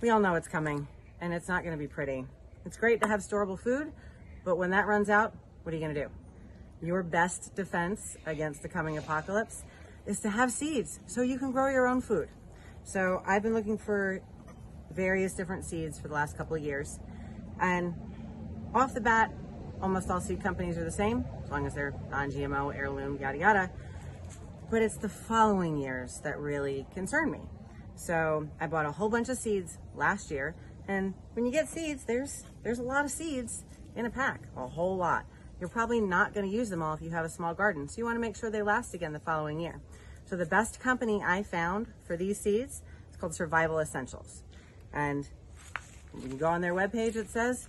we all know it's coming and it's not going to be pretty. It's great to have storable food, but when that runs out, what are you going to do? Your best defense against the coming apocalypse is to have seeds so you can grow your own food. So I've been looking for various different seeds for the last couple of years. And off the bat, almost all seed companies are the same, as long as they're non GMO, heirloom, yada yada. But it's the following years that really concern me. So I bought a whole bunch of seeds last year, and when you get seeds, there's there's a lot of seeds in a pack, a whole lot. You're probably not going to use them all if you have a small garden, so you want to make sure they last again the following year. So the best company I found for these seeds is called Survival Essentials. And you go on their webpage, it says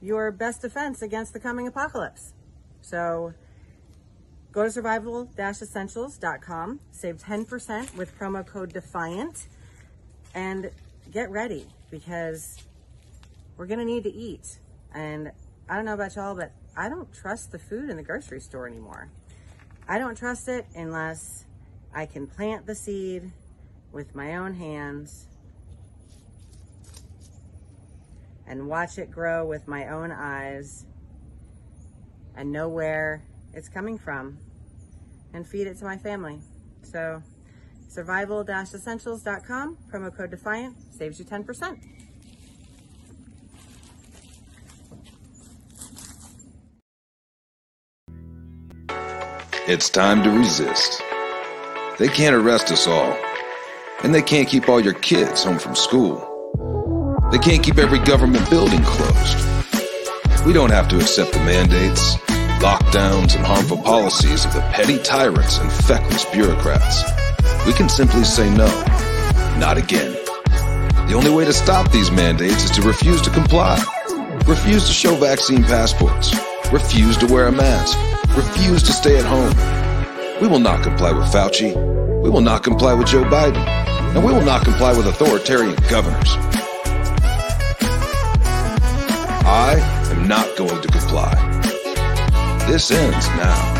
your best defense against the coming apocalypse. So go to survival-essentials.com, save 10% with promo code DEFIANT, and get ready because we're going to need to eat. And I don't know about y'all, but I don't trust the food in the grocery store anymore. I don't trust it unless I can plant the seed with my own hands and watch it grow with my own eyes and know where it's coming from and feed it to my family. So survival-essentials.com, promo code DEFIANT, saves you 10%. It's time to resist. They can't arrest us all. And they can't keep all your kids home from school. They can't keep every government building closed. We don't have to accept the mandates, lockdowns, and harmful policies of the petty tyrants and feckless bureaucrats. We can simply say no. Not again. The only way to stop these mandates is to refuse to comply. Refuse to show vaccine passports. Refuse to wear a mask. Refuse to stay at home. We will not comply with Fauci. We will not comply with Joe Biden. And we will not comply with authoritarian governors. I am not going to comply. This ends now.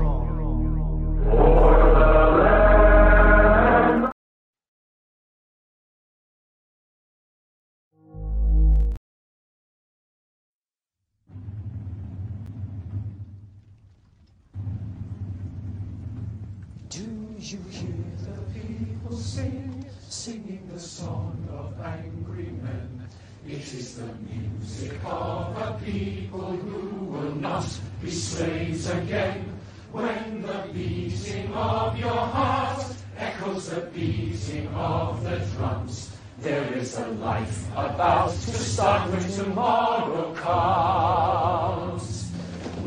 about to start when tomorrow comes.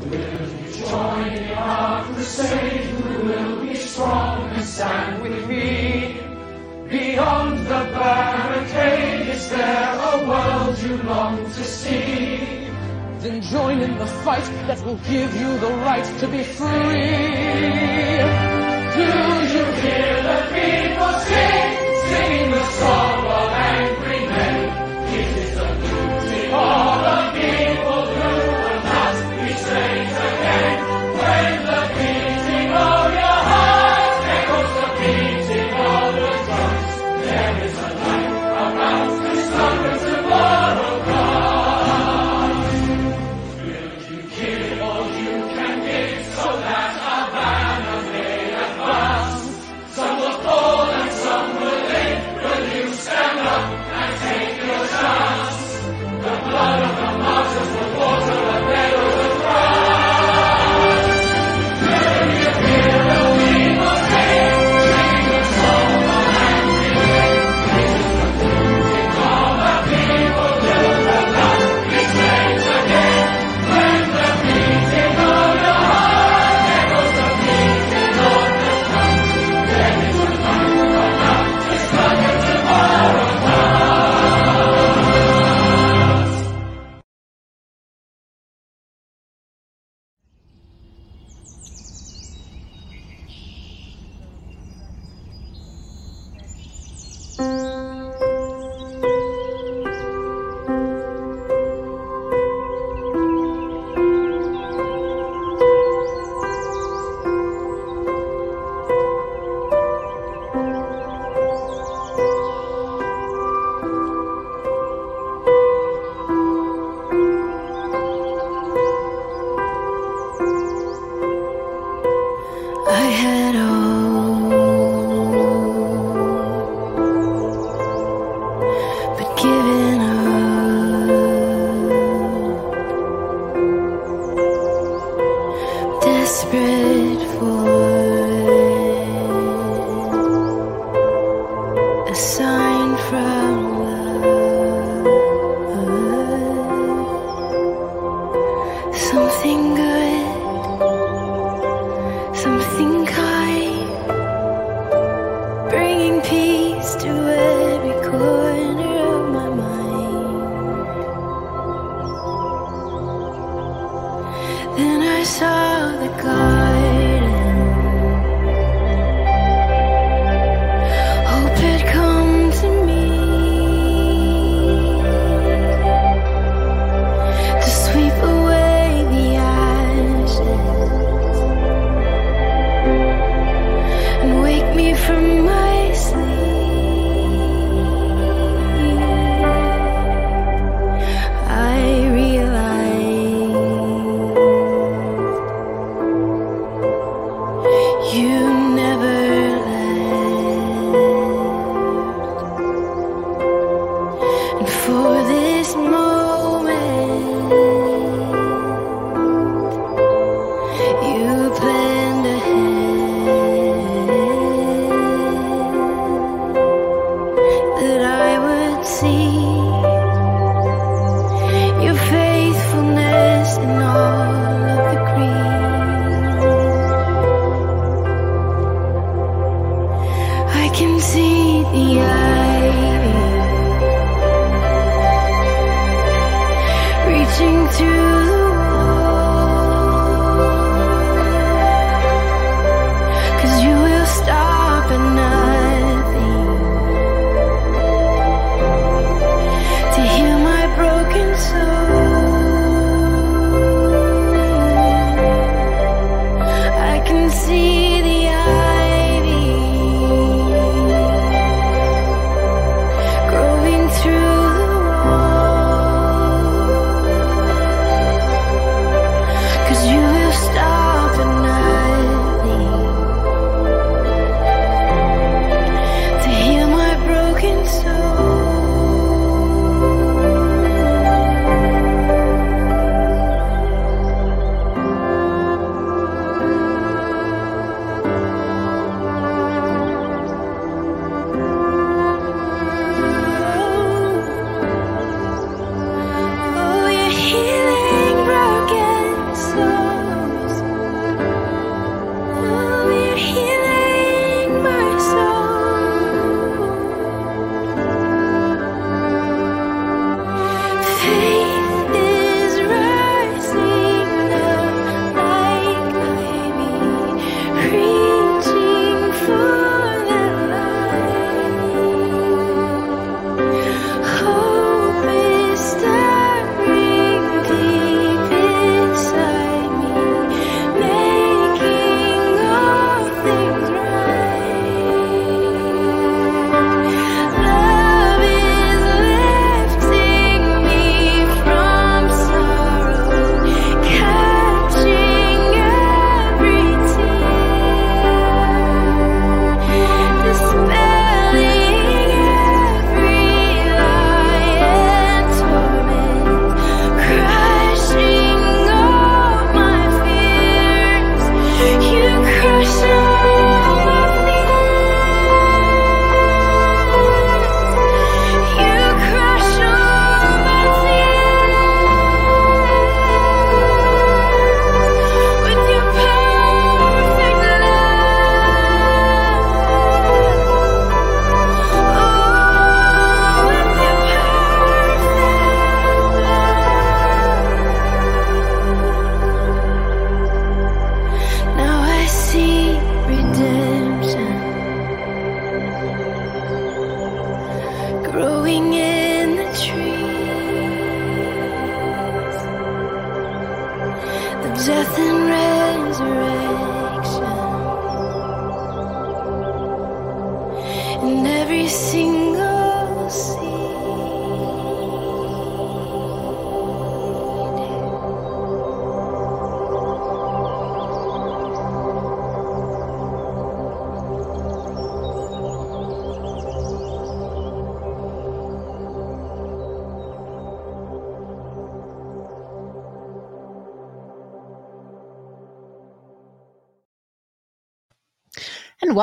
Will you join in our crusade? You will be strong and stand with me. Beyond the barricade, is there a world you long to see? Then join in the fight that will give you the right to be free. Do you hear the people sing, singing the song?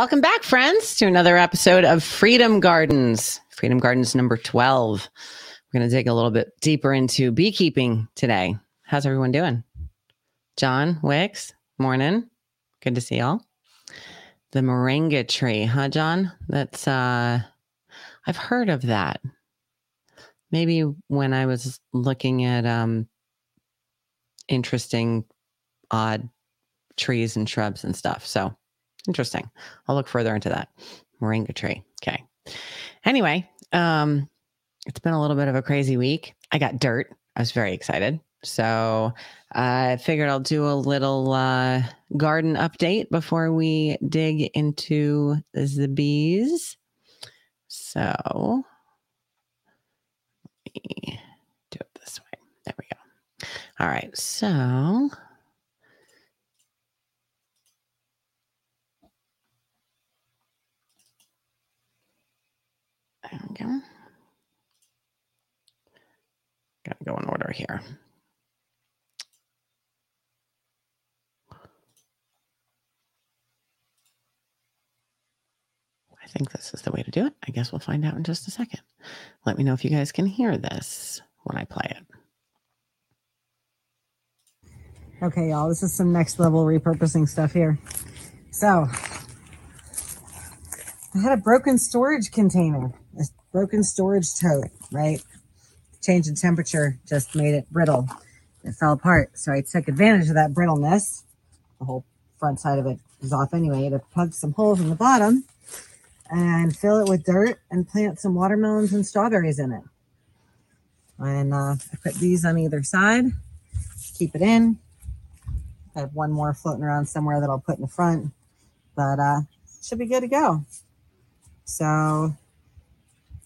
Welcome back, friends, to another episode of Freedom Gardens. Freedom Gardens number 12. We're going to dig a little bit deeper into beekeeping today. How's everyone doing? John, Wicks, morning. Good to see y'all. The moringa tree, huh, John? That's, uh, I've heard of that. Maybe when I was looking at, um, interesting, odd trees and shrubs and stuff. So, Interesting. I'll look further into that. Moringa tree. Okay. Anyway, um, it's been a little bit of a crazy week. I got dirt. I was very excited. So I figured I'll do a little uh, garden update before we dig into the bees. So let me do it this way. There we go. All right. So There we go. Gotta go in order here. I think this is the way to do it. I guess we'll find out in just a second. Let me know if you guys can hear this when I play it. Okay, y'all, this is some next level repurposing stuff here. So, I had a broken storage container, a broken storage tote, right? Change in temperature just made it brittle. It fell apart. So I took advantage of that brittleness. The whole front side of it is off anyway to plug some holes in the bottom and fill it with dirt and plant some watermelons and strawberries in it. And uh, I put these on either side, keep it in. I have one more floating around somewhere that I'll put in the front, but uh, should be good to go. So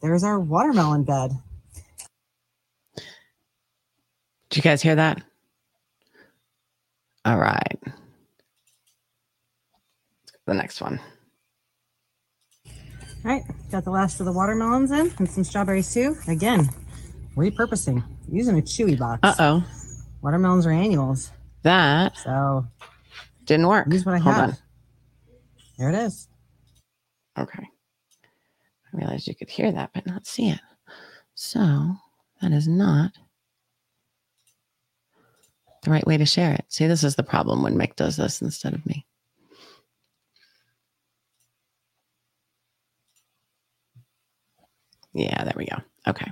there's our watermelon bed. Did you guys hear that? All right. Let's go to the next one. All right, got the last of the watermelons in and some strawberries too. Again, repurposing, using a chewy box. Uh oh. Watermelons are annuals, That so didn't work. use what I Hold have. on. There it is. Okay. I realized you could hear that, but not see it. So that is not the right way to share it. See, this is the problem when Mick does this instead of me. Yeah, there we go. Okay.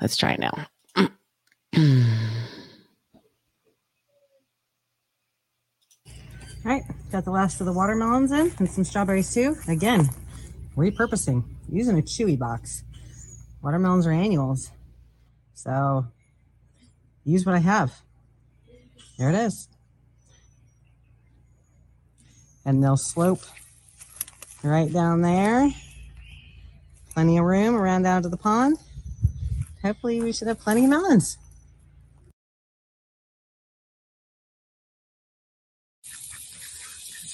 Let's try it now. All right, got the last of the watermelons in and some strawberries too. Again, repurposing, using a chewy box. Watermelons are annuals, so use what I have. There it is. And they'll slope right down there. Plenty of room around down to the pond. Hopefully, we should have plenty of melons.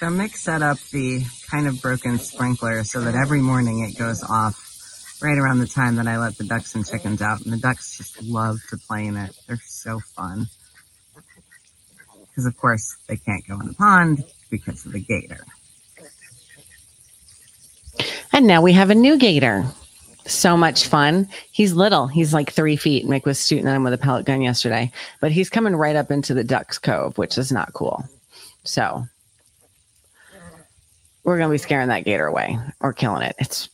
So Mick set up the kind of broken sprinkler so that every morning it goes off right around the time that I let the ducks and chickens out. And the ducks just love to play in it. They're so fun. Because of course they can't go in the pond because of the gator. And now we have a new gator. So much fun. He's little. He's like three feet. Mick was shooting at him with a pellet gun yesterday, but he's coming right up into the Ducks Cove, which is not cool. So we're gonna be scaring that gator away or killing it. It's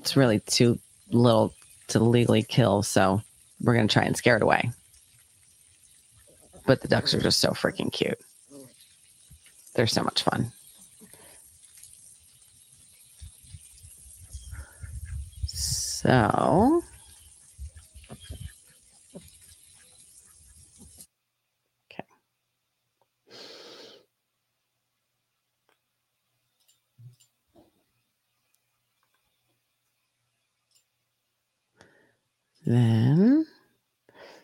it's really too little to legally kill, so we're gonna try and scare it away. But the ducks are just so freaking cute. They're so much fun. So then,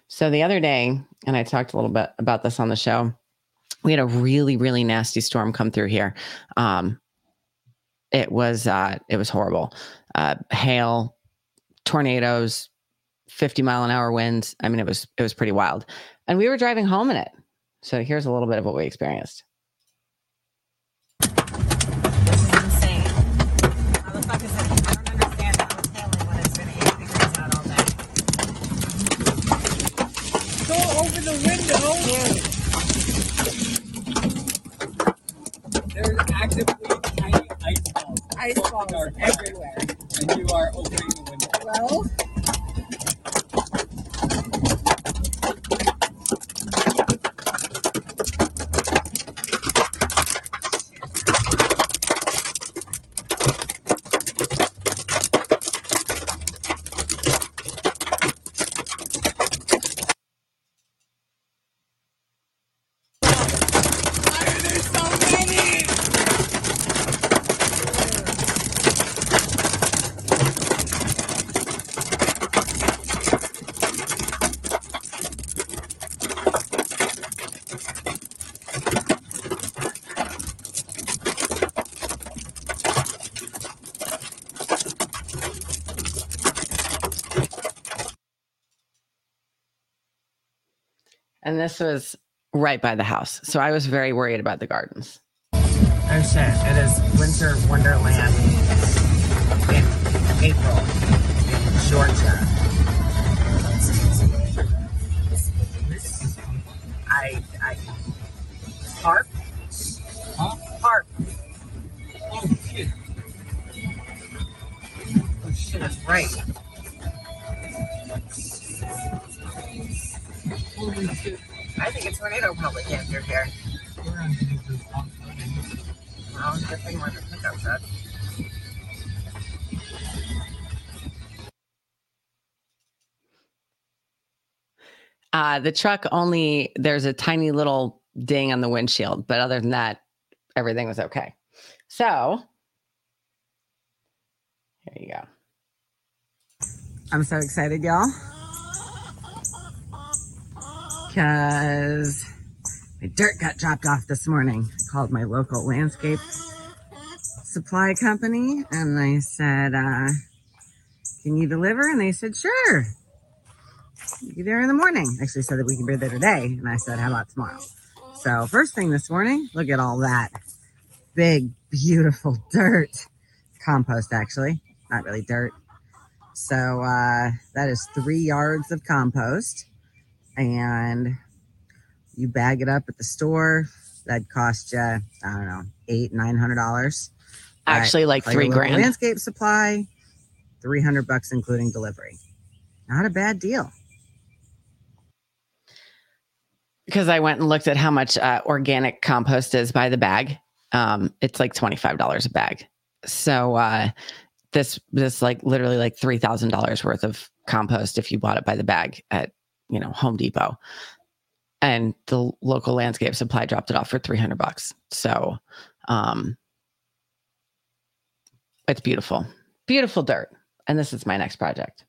so the other day, and I talked a little bit about this on the show, we had a really, really nasty storm come through here. Um, it was uh, it was horrible. Uh, hail, tornadoes, 50 mile an hour winds. I mean, it was it was pretty wild. And we were driving home in it. So here's a little bit of what we experienced. There's actively tiny ice balls. Ice balls are everywhere. And you are opening the window. Well, And this was right by the house. So I was very worried about the gardens. oh shit. It is winter wonderland in April in Georgia. The truck only, there's a tiny little ding on the windshield, but other than that, everything was okay. So, here you go. I'm so excited, y'all. Because my dirt got dropped off this morning. I called my local landscape supply company and I said, uh, Can you deliver? And they said, Sure. Be there in the morning. Actually said that we can be there today. And I said, How about tomorrow? So, first thing this morning, look at all that big, beautiful dirt. Compost, actually, not really dirt. So uh, that is three yards of compost, and you bag it up at the store. That cost you, I don't know, eight nine hundred dollars. Actually, like three grand. Landscape supply, three hundred bucks including delivery. Not a bad deal. Because I went and looked at how much uh, organic compost is by the bag. Um, it's like twenty five dollars a bag. So uh, this this like literally like three thousand dollars worth of compost if you bought it by the bag at you know Home Depot, and the local landscape supply dropped it off for three hundred bucks. So um, it's beautiful, beautiful dirt, and this is my next project.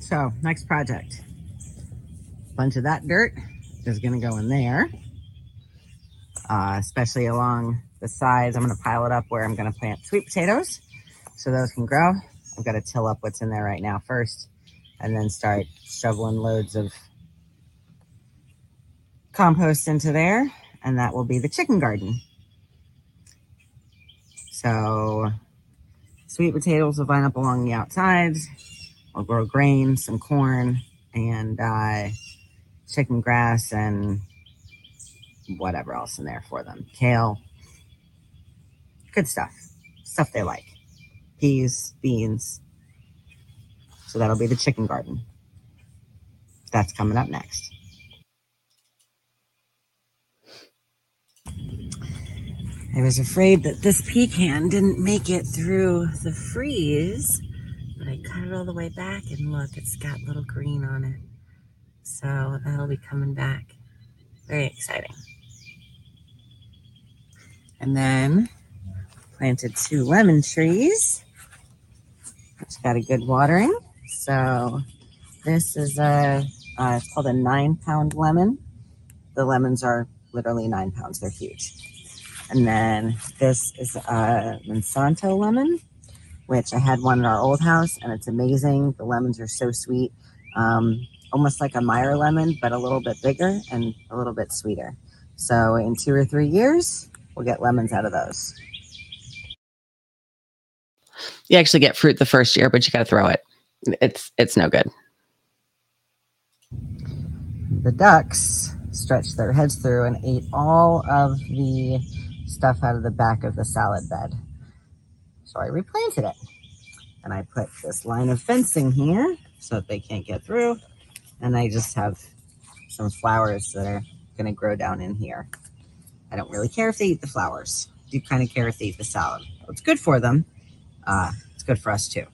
So next project, bunch of that dirt is going to go in there, uh, especially along the sides. I'm going to pile it up where I'm going to plant sweet potatoes, so those can grow. I've got to till up what's in there right now first, and then start shoveling loads of compost into there, and that will be the chicken garden. So, sweet potatoes will vine up along the outsides. I'll grow grain, some corn, and uh, chicken grass, and whatever else in there for them. Kale. Good stuff. Stuff they like. Peas, beans. So that'll be the chicken garden. That's coming up next. I was afraid that this pecan didn't make it through the freeze, but I cut it all the way back and look, it's got little green on it. So that'll be coming back. Very exciting. And then planted two lemon trees, which got a good watering. So This is a, uh, it's called a nine pound lemon. The lemons are literally nine pounds, they're huge. And then this is a Monsanto lemon, which I had one in our old house and it's amazing. The lemons are so sweet. Um, almost like a Meyer lemon, but a little bit bigger and a little bit sweeter. So in two or three years, we'll get lemons out of those. You actually get fruit the first year, but you got to throw it. It's it's no good. The ducks stretched their heads through and ate all of the stuff out of the back of the salad bed. So I replanted it. And I put this line of fencing here so that they can't get through. And I just have some flowers that are going to grow down in here. I don't really care if they eat the flowers. I do kind of care if they eat the salad. It's good for them. Uh, it's good for us too.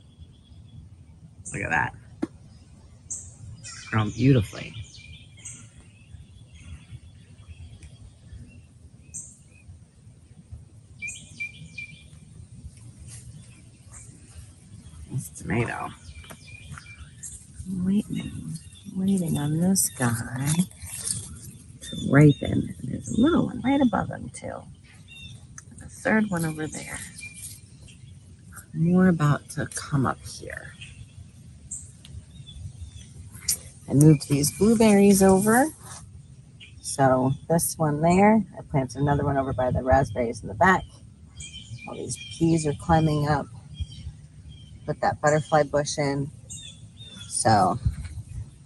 Look at that. Grown beautifully. This tomato. I'm waiting, waiting on this guy to. And there's a little one right above him too. And a third one over there. More about to come up here. I moved these blueberries over. So this one there, I planted another one over by the raspberries in the back. All these peas are climbing up. Put that butterfly bush in. So,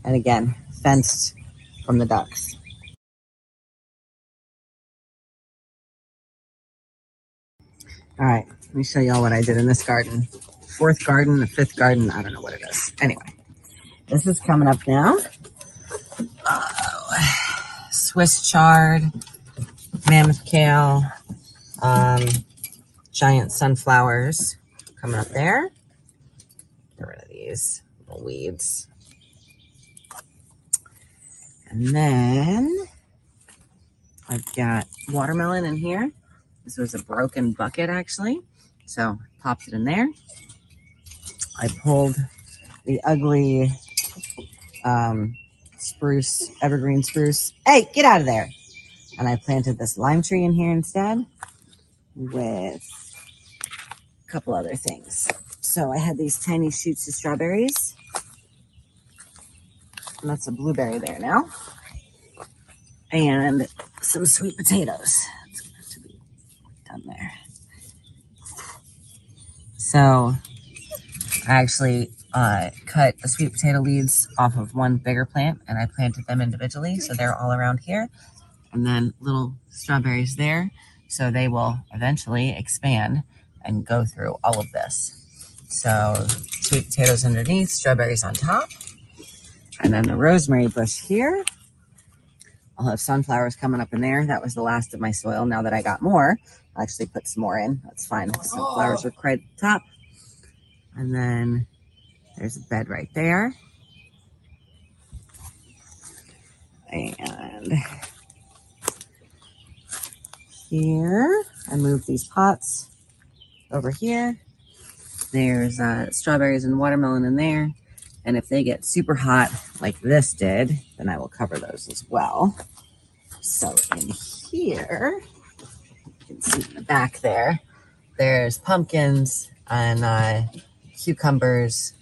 and again, fenced from the ducks. All right, let me show y'all what I did in this garden. Fourth garden, the fifth garden, I don't know what it is. Anyway, this is coming up now. Oh, Swiss chard, mammoth kale, um, giant sunflowers coming up there. Get rid of these little weeds. And then I've got watermelon in here. This was a broken bucket actually. So popped it in there. I pulled the ugly um, spruce, evergreen spruce. Hey, get out of there. And I planted this lime tree in here instead with a couple other things. So I had these tiny shoots of strawberries. And that's a blueberry there now. And some sweet potatoes. It's going to be done there. So I actually uh, cut the sweet potato leaves off of one bigger plant and I planted them individually. So they're all around here. And then little strawberries there. So they will eventually expand and go through all of this. So sweet potatoes underneath, strawberries on top. And then the rosemary bush here. I'll have sunflowers coming up in there. That was the last of my soil. Now that I got more, I'll actually put some more in. That's fine. Sunflowers are quite at the top. And then there's a bed right there. And here, I moved these pots over here. There's uh, strawberries and watermelon in there. And if they get super hot like this did, then I will cover those as well. So in here, you can see in the back there, there's pumpkins and uh, cucumbers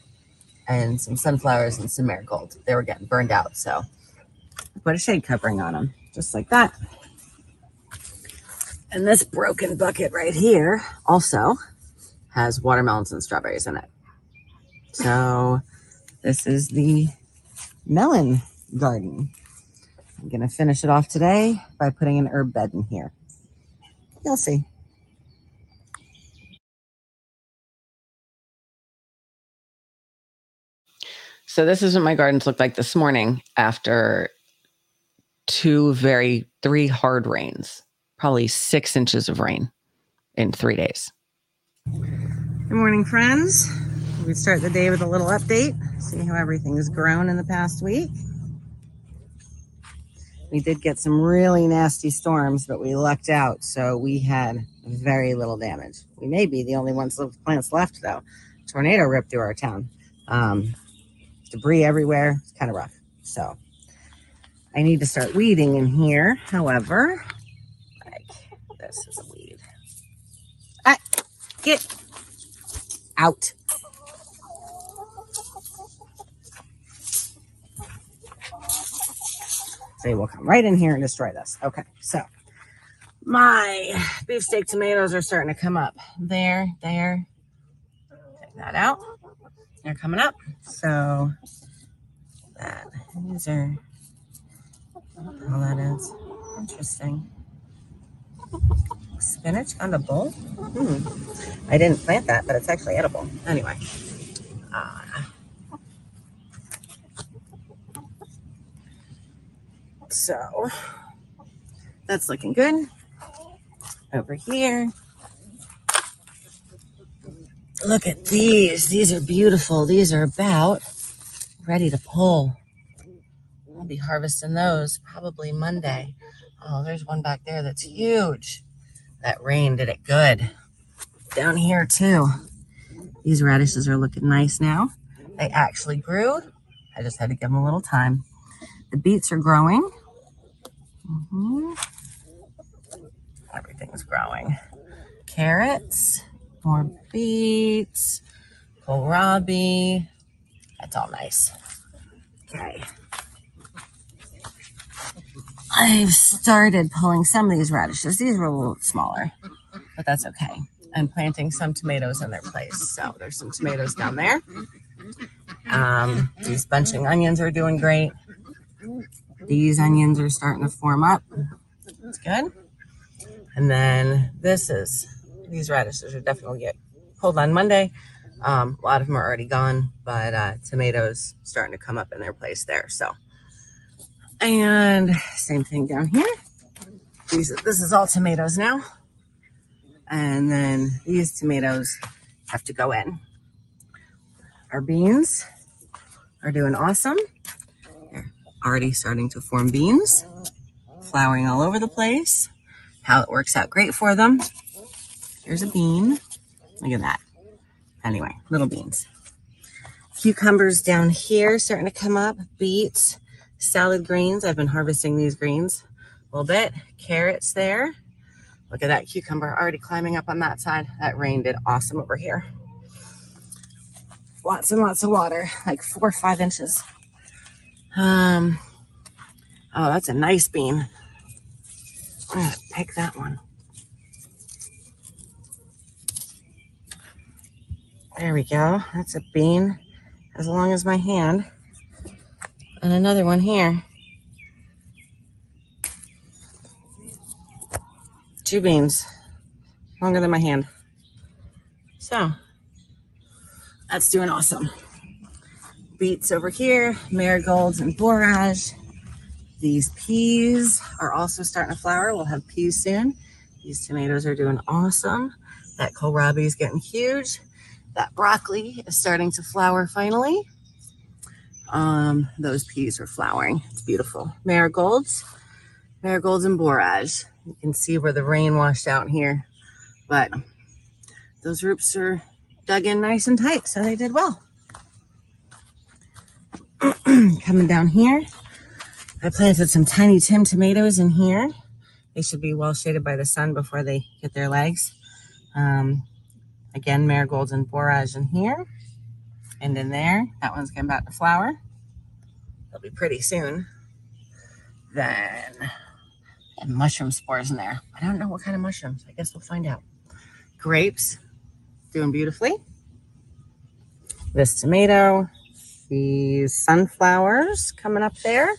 and some sunflowers and some marigold. They were getting burned out, so I put a shade covering on them, just like that. And this broken bucket right here also has watermelons and strawberries in it. So this is the melon garden. I'm going to finish it off today by putting an herb bed in here. You'll see. So this is what my gardens looked like this morning after two very three hard rains, probably six inches of rain in three days. Good morning, friends. We start the day with a little update, see how everything's grown in the past week. We did get some really nasty storms, but we lucked out, so we had very little damage. We may be the only ones with plants left, though. Tornado ripped through our town. Um, debris everywhere. It's kind of rough. So I need to start weeding in here. However, like this is a weed. Ah, get out. They will come right in here and destroy this. Okay, so my beefsteak tomatoes are starting to come up. There, there. Take that out. They're coming up. So that these are all that is. Interesting. Spinach on a bowl? Hmm. I didn't plant that, but it's actually edible. Anyway. Uh, so that's looking good. Over here. Look at these. These are beautiful. These are about ready to pull. I'll be harvesting those probably Monday. Oh, there's one back there that's huge. That rain did it good. Down here, too. These radishes are looking nice now. They actually grew. I just had to give them a little time. The beets are growing. Mhm. Everything's growing. Carrots, more beets, kohlrabi. That's all nice. Okay. I've started pulling some of these radishes. These were a little smaller, but that's okay. I'm planting some tomatoes in their place. So there's some tomatoes down there. Um, these bunching onions are doing great. These onions are starting to form up. It's good. And then this is, these radishes are definitely get pulled on Monday. Um, a lot of them are already gone, but uh, tomatoes starting to come up in their place there. So, and same thing down here. These, this is all tomatoes now. And then these tomatoes have to go in. Our beans are doing awesome. Already starting to form beans, flowering all over the place. How it works out great for them. Here's a bean. Look at that. Anyway, little beans. Cucumbers down here starting to come up. Beets, salad greens. I've been harvesting these greens a little bit. Carrots there. Look at that cucumber already climbing up on that side. That rain did awesome over here. Lots and lots of water, like four or five inches. Um, oh, that's a nice bean. I'm gonna pick that one. There we go. That's a bean as long as my hand. And another one here. Two beans, longer than my hand. So that's doing awesome. Beets over here, marigolds and borage. These peas are also starting to flower. We'll have peas soon. These tomatoes are doing awesome. That kohlrabi is getting huge. That broccoli is starting to flower finally. Um, those peas are flowering. It's beautiful. Marigolds, marigolds and borage. You can see where the rain washed out here, but those roots are dug in nice and tight, so they did well. Coming down here, I planted some tiny Tim tomatoes in here. They should be well shaded by the sun before they get their legs. Um, again, marigolds and borage in here. And in there, that one's getting about to flower. It'll be pretty soon. Then, and mushroom spores in there. I don't know what kind of mushrooms. I guess we'll find out. Grapes, doing beautifully. This tomato, these sunflowers coming up there.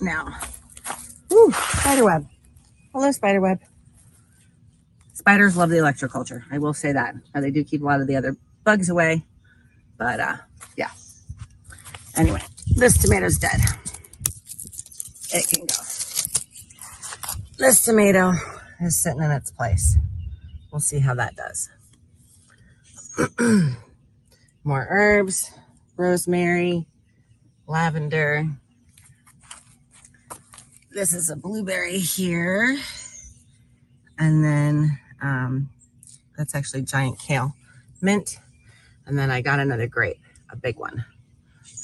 Now, whew, spiderweb. Hello, spiderweb. Spiders love the electroculture. I will say that. Now, they do keep a lot of the other bugs away, but uh, yeah. Anyway, this tomato's dead. It can go. This tomato is sitting in its place. We'll see how that does. More herbs, rosemary, lavender. This is a blueberry here. And then um, that's actually giant kale. Mint, And then I got another grape, a big one,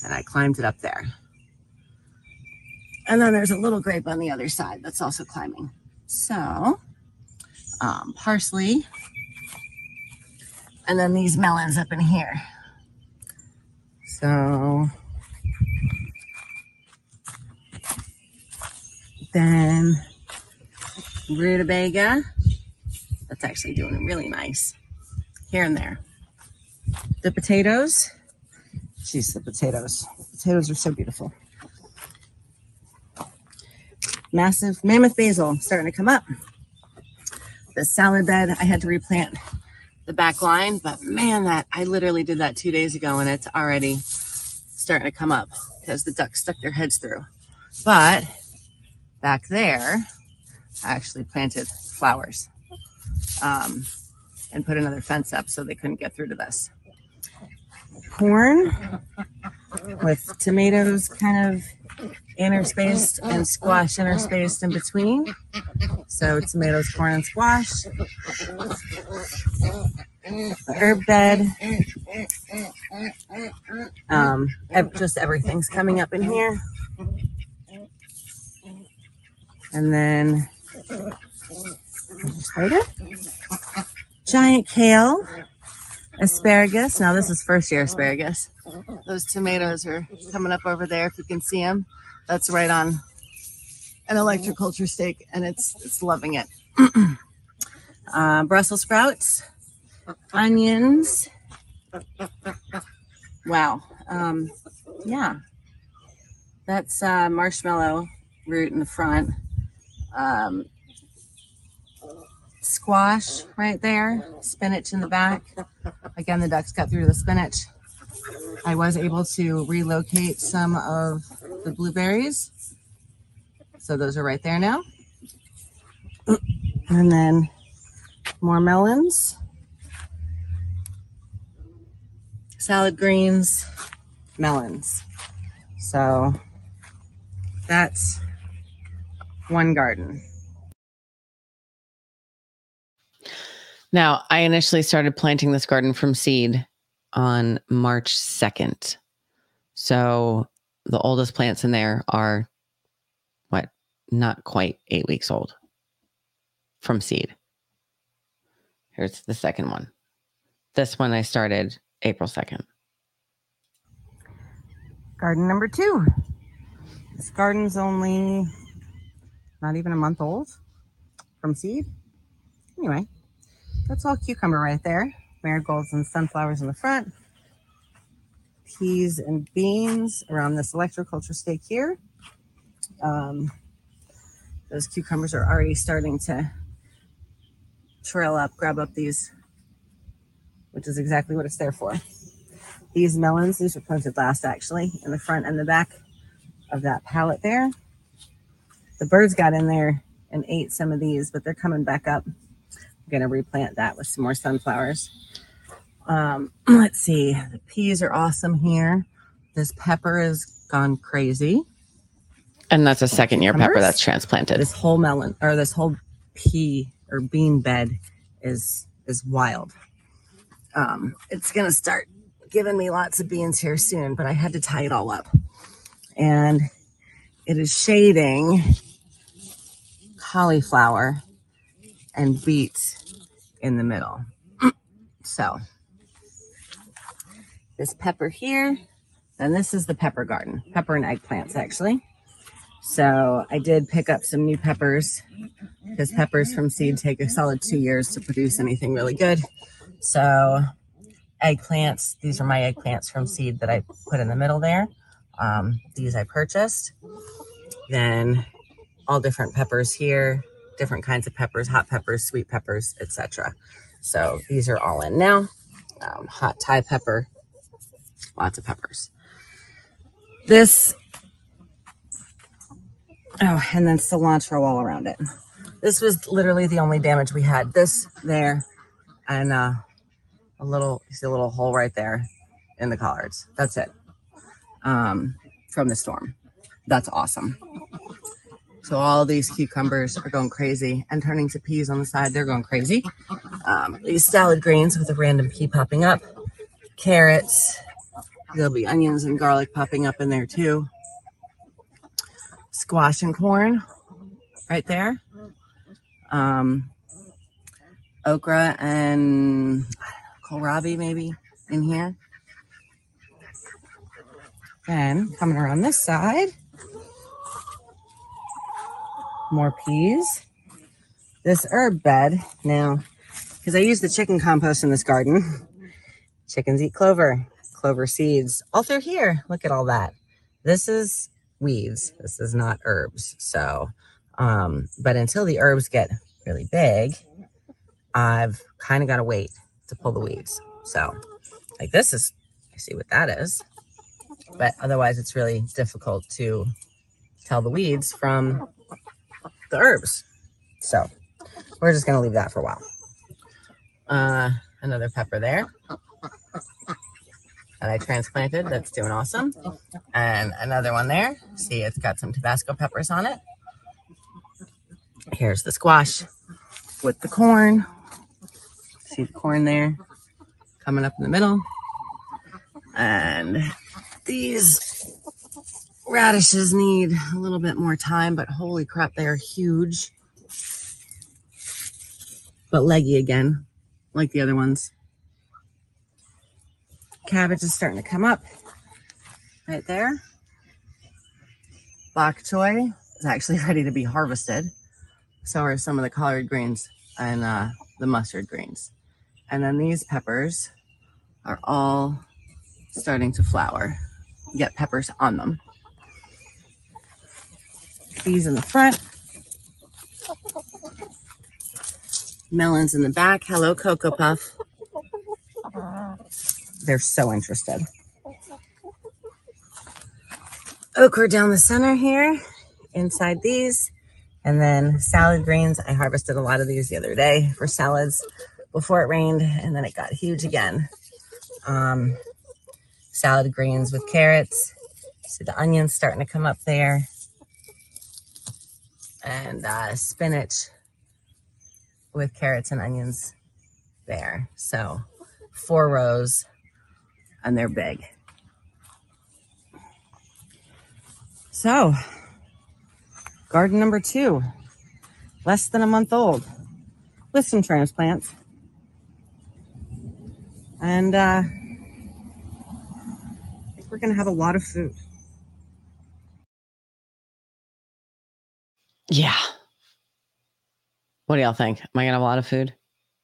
and I climbed it up there. And then there's a little grape on the other side that's also climbing. So, um, parsley, and then these melons up in here. So, then rutabaga. That's actually doing really nice here and there. The potatoes. Jeez, the potatoes. Potatoes are so beautiful. Massive mammoth basil starting to come up. The salad bed, I had to replant the back line, but man, that I literally did that two days ago and it's already starting to come up because the ducks stuck their heads through. But back there, I actually planted flowers um, and put another fence up so they couldn't get through to this. Corn with tomatoes kind of interspaced and squash interspaced in between. So tomatoes, corn, and squash. Herb bed. Um, just everything's coming up in here. And then. Giant kale, asparagus. Now this is first year asparagus. Those tomatoes are coming up over there. If you can see them, that's right on an electroculture stake, and it's it's loving it. uh, Brussels sprouts, onions. Wow. Um, yeah, that's uh, marshmallow root in the front. Um, squash right there, spinach in the back. Again, the ducks got through the spinach. I was able to relocate some of the blueberries. So those are right there now. And then more melons, salad greens, melons. So that's one garden. Now, I initially started planting this garden from seed on March 2nd. So the oldest plants in there are what? Not quite eight weeks old from seed. Here's the second one. This one I started April 2nd. Garden number two. This garden's only not even a month old from seed. Anyway, that's all cucumber right there. Marigolds and sunflowers in the front. Peas and beans around this electroculture stake here. Um, those cucumbers are already starting to trail up, grab up these, which is exactly what it's there for. These melons, these were planted last actually, in the front and the back of that pallet there. The birds got in there and ate some of these, but they're coming back up. I'm gonna replant that with some more sunflowers. Um, let's see, the peas are awesome here. This pepper has gone crazy. And that's a second year pepper that's transplanted. This whole melon or this whole pea or bean bed is is wild. Um, it's gonna start giving me lots of beans here soon, but I had to tie it all up. And it is shading cauliflower and beets in the middle. So this pepper here, and this is the pepper garden, pepper and eggplants actually. So I did pick up some new peppers because peppers from seed take a solid two years to produce anything really good. So eggplants, these are my eggplants from seed that I put in the middle there. Um, these I purchased. Then all different peppers here, different kinds of peppers, hot peppers, sweet peppers, etc. So these are all in now. Um, hot Thai pepper, lots of peppers. This Oh, and then cilantro all around it. This was literally the only damage we had. This there, and uh, a little, see a little hole right there in the collards. That's it. Um, from the storm. That's awesome. So all these cucumbers are going crazy and turning to peas on the side. They're going crazy. Um, these salad greens with a random pea popping up. carrots. There'll be onions and garlic popping up in there too. Squash and corn right there. Um, okra and kohlrabi maybe in here. Then coming around this side, more peas. This herb bed now, because I use the chicken compost in this garden. Chickens eat clover, clover seeds all through here. Look at all that. This is weeds. This is not herbs. So, um, but until the herbs get really big, I've kind of got to wait to pull the weeds. So, like this is, I see what that is. But otherwise, it's really difficult to tell the weeds from the herbs. So, we're just to leave that for a while. Uh, another pepper there that I transplanted that's doing awesome. And another one there. See, it's got some Tabasco peppers on it. Here's the squash with the corn. See the corn there coming up in the middle. And these radishes need a little bit more time, but holy crap, they are huge. But leggy again, like the other ones. Cabbage is starting to come up right there. Bok choy is actually ready to be harvested. So are some of the collard greens and uh, the mustard greens. And then these peppers are all starting to flower, get peppers on them. These in the front, melons in the back. Hello, Cocoa Puff. They're so interested. Okra down the center here, inside these. And then salad greens. I harvested a lot of these the other day for salads before it rained, and then it got huge again. Um, salad greens with carrots. See the onions starting to come up there. And uh, spinach with carrots and onions there. So four rows, and they're big. So, garden number two, less than a month old, with some transplants. And uh, I think we're going to have a lot of food. Yeah. What do y'all think? Am I gonna have a lot of food?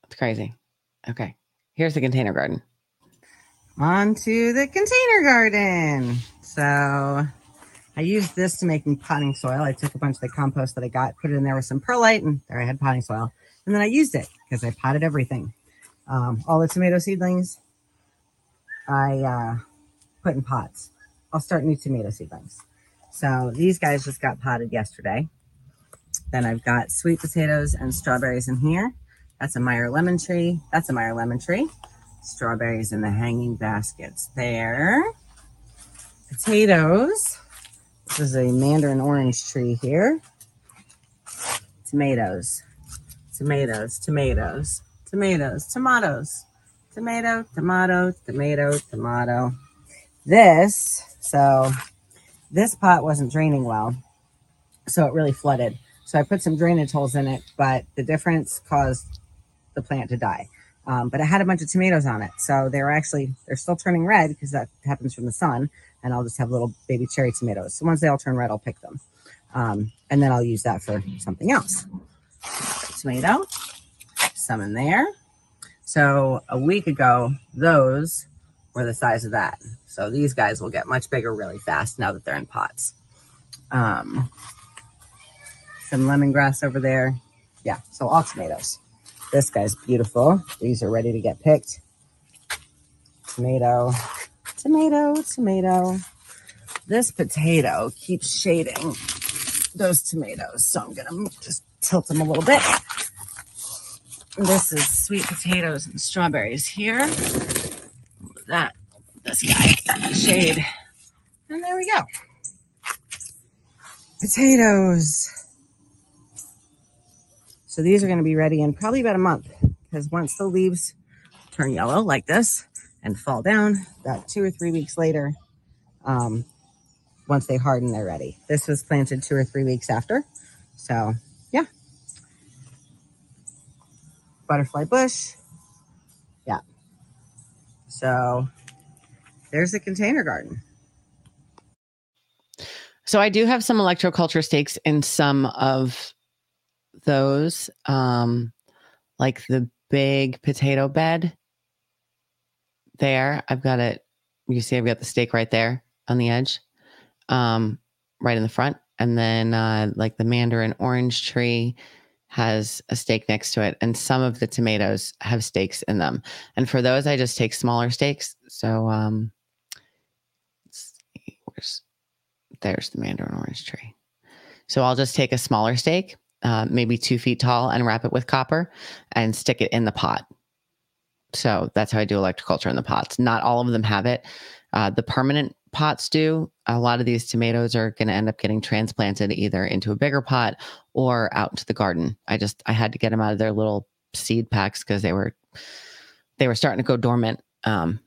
It's crazy. Okay. Here's the container garden. On to the container garden. So I used this to make potting soil. I took a bunch of the compost that I got, put it in there with some perlite, and there I had potting soil. And then I used it because I potted everything. Um, all the tomato seedlings I uh, put in pots. I'll start new tomato seedlings. So these guys just got potted yesterday. Then I've got sweet potatoes and strawberries in here. That's a Meyer lemon tree. That's a Meyer lemon tree. Strawberries in the hanging baskets there. Potatoes. This is a mandarin orange tree here. Tomatoes. Tomatoes, tomatoes, tomatoes, tomatoes, tomato, tomato, tomato, tomato. This, so this pot wasn't draining well, so it really flooded. So I put some drainage holes in it, but the difference caused the plant to die. Um, but it had a bunch of tomatoes on it, so they're actually they're still turning red because that happens from the sun. And I'll just have little baby cherry tomatoes. So once they all turn red, I'll pick them, um, and then I'll use that for something else. Tomato, some in there. So a week ago, those were the size of that. So these guys will get much bigger really fast now that they're in pots. Um, some lemongrass over there. Yeah, so all tomatoes. This guy's beautiful. These are ready to get picked. Tomato, tomato, tomato. This potato keeps shading those tomatoes. So I'm to just tilt them a little bit. This is sweet potatoes and strawberries here. That, this guy, shade. And there we go. Potatoes. So these are going to be ready in probably about a month because once the leaves turn yellow like this and fall down. About two or three weeks later, um, once they harden, they're ready. This was planted two or three weeks after. So, yeah. Butterfly bush. Yeah. So, there's the container garden. So I do have some electroculture stakes in some of those, um, like the big potato bed there. I've got it. You see, I've got the stake right there on the edge, um, right in the front. And then, uh, like the mandarin orange tree has a stake next to it. And some of the tomatoes have stakes in them. And for those, I just take smaller stakes. So, um, see, where's there's the mandarin orange tree. So I'll just take a smaller stake, uh, maybe two feet tall, and wrap it with copper and stick it in the pot. So that's how I do electroculture in the pots. Not all of them have it. Uh, the permanent pots do. A lot of these tomatoes are going to end up getting transplanted either into a bigger pot or out into the garden. I just I had to get them out of their little seed packs because they were they were starting to go dormant um,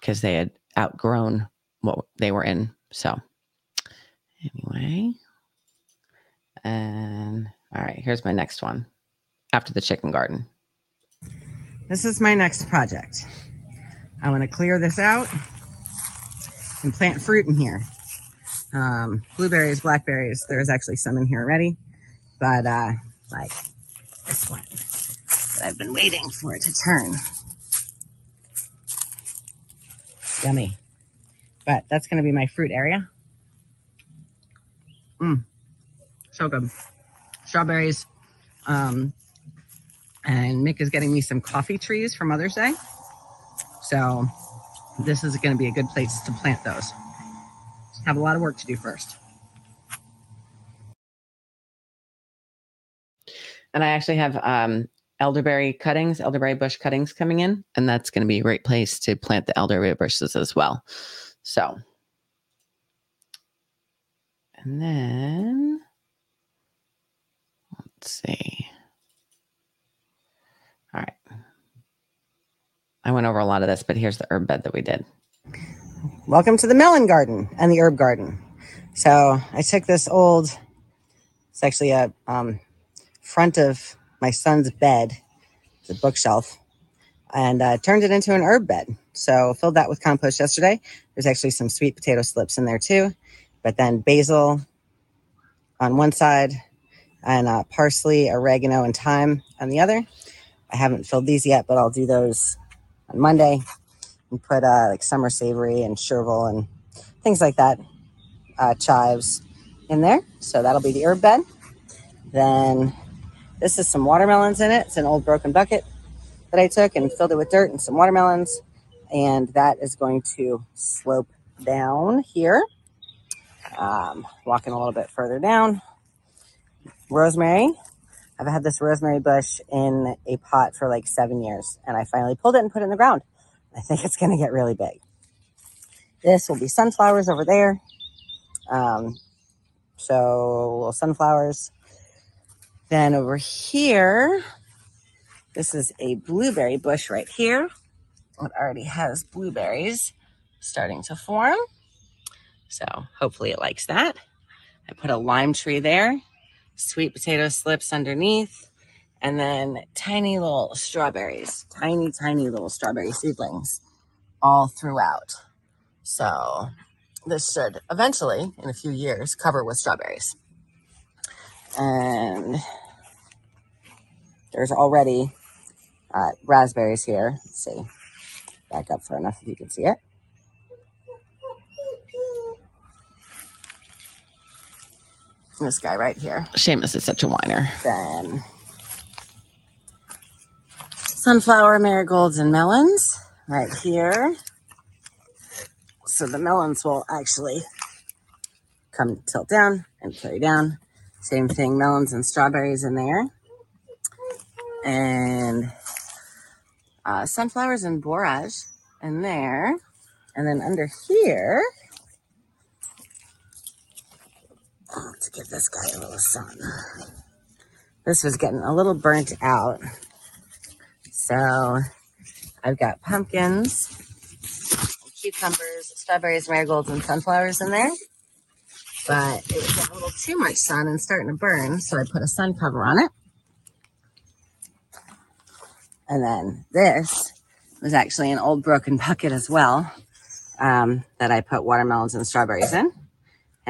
because they had outgrown what they were in. So Anyway. And all right, here's my next one after the chicken garden. This is my next project. I want to clear this out and plant fruit in here. Um, blueberries, blackberries. There's actually some in here already, but uh, like this one that I've been waiting for it to turn. Yummy. But that's going to be my fruit area. Mm, so good. Strawberries. Um, and Mick is getting me some coffee trees for Mother's Day. So this is going to be a good place to plant those. Have a lot of work to do first. And I actually have um, elderberry cuttings, elderberry bush cuttings coming in, and that's going to be a great place to plant the elderberry bushes as well. So, and then let's see. All right. I went over a lot of this, but here's the herb bed that we did. Welcome to the melon garden and the herb garden. So I took this old, it's actually a um, front of my son's bed, the bookshelf, and uh, turned it into an herb bed. So filled that with compost yesterday. There's actually some sweet potato slips in there too, but then basil on one side and uh, parsley, oregano, and thyme on the other. I haven't filled these yet, but I'll do those on Monday and put uh, like summer savory and chervil and things like that, uh, chives in there. So that'll be the herb bed. Then this is some watermelons in it. It's an old broken bucket that I took and filled it with dirt and some watermelons. And that is going to slope down here. Um, walking a little bit further down. Rosemary. I've had this rosemary bush in a pot for like seven years, and I finally pulled it and put it in the ground. I think it's going to get really big. This will be sunflowers over there. Um, so little sunflowers. Then over here, this is a blueberry bush right here. It already has blueberries starting to form. So hopefully it likes that. I put a lime tree there, sweet potato slips underneath, and then tiny little strawberries, tiny, tiny little strawberry seedlings all throughout. So this should eventually, in a few years, cover with strawberries. And there's already uh, raspberries here. Let's see. Back up far enough if you can see it. This guy right here. Seamus is such a whiner. Then sunflower, marigolds, and melons right here. So the melons will actually come tilt down and carry down. Same thing, melons and strawberries in there. And uh, sunflowers and borage in there. And then under here, to give this guy a little sun. This was getting a little burnt out. So I've got pumpkins cucumbers, strawberries, marigolds, and sunflowers in there. But it was a little too much sun and starting to burn, so I put a sun cover on it. And then this was actually an old broken bucket as well um, that I put watermelons and strawberries in.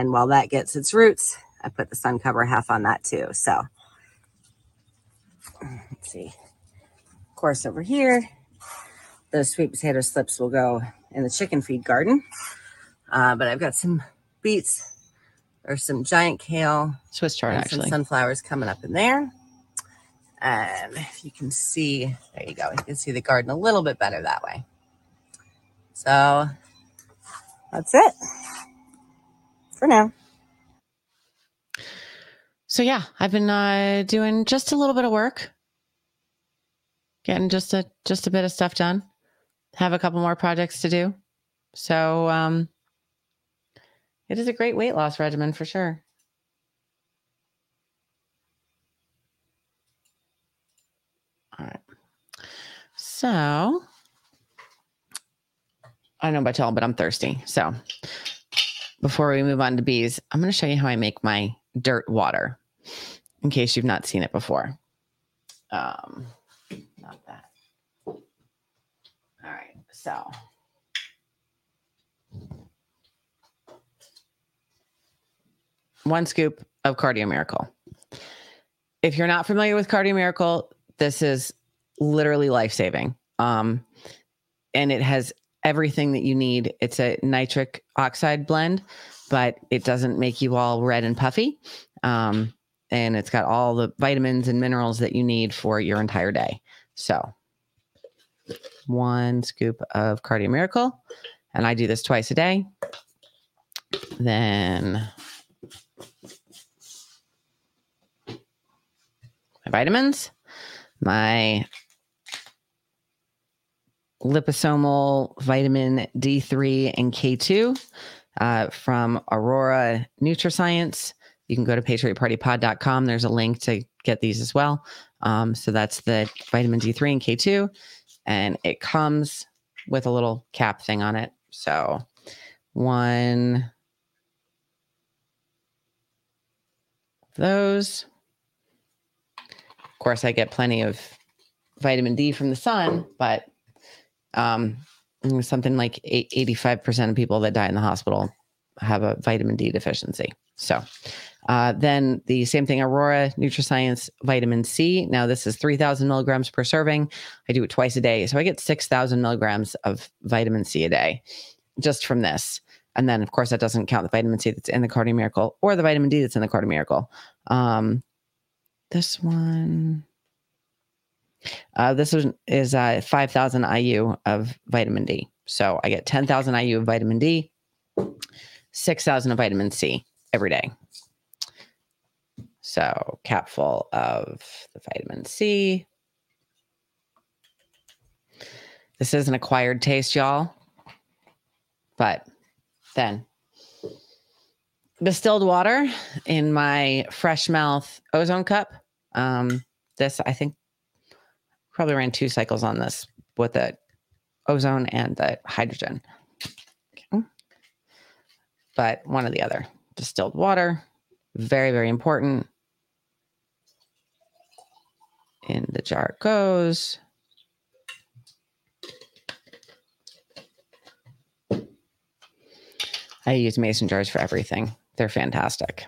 And while that gets its roots, I put the sun cover half on that too. So let's see. Of course, over here, those sweet potato slips will go in the chicken feed garden. Uh, but I've got some beets or some giant kale Swiss chard, and some actually. sunflowers coming up in there. And if you can see, there you go. You can see the garden a little bit better that way. So that's it for now. So yeah, I've been uh, doing just a little bit of work, getting just a just a bit of stuff done. Have a couple more projects to do. So um, it is a great weight loss regimen for sure. All right. So I don't know about y'all, but I'm thirsty. So before we move on to bees, I'm going to show you how I make my dirt water in case you've not seen it before. Um, not that. All right. So one scoop of Cardio Miracle. If you're not familiar with Cardio Miracle, this is literally life saving. Um, and it has everything that you need. It's a nitric oxide blend, but it doesn't make you all red and puffy. Um, and it's got all the vitamins and minerals that you need for your entire day. So, one scoop of Cardio Miracle, and I do this twice a day. Then my vitamins, my liposomal vitamin D3 and K2 uh, from Aurora Nutrascience. You can go to patriotpartypod.com. There's a link to get these as well. Um, so that's the vitamin D3 and K2. And it comes with a little cap thing on it. So one those. Of course, I get plenty of vitamin D from the sun, but um, something like 85% of people that die in the hospital have a vitamin D deficiency. So, uh, then the same thing, Aurora Nutrascience Vitamin C. Now, this is 3,000 milligrams per serving. I do it twice a day. So, I get 6,000 milligrams of vitamin C a day just from this. And then, of course, that doesn't count the vitamin C that's in the Cardio Miracle or the vitamin D that's in the Cardio Miracle. Um, this one, uh, this one is uh, 5,000 IU of vitamin D. So I get 10,000 IU of vitamin D, 6,000 of vitamin C every day. So cap full of the vitamin C. This is an acquired taste, y'all. But then distilled water in my fresh mouth ozone cup. Um, this, I think, probably ran two cycles on this with the ozone and the hydrogen. Okay. But one or the other. Distilled water, very, very important. In the jar it goes. I use mason jars for everything. They're fantastic.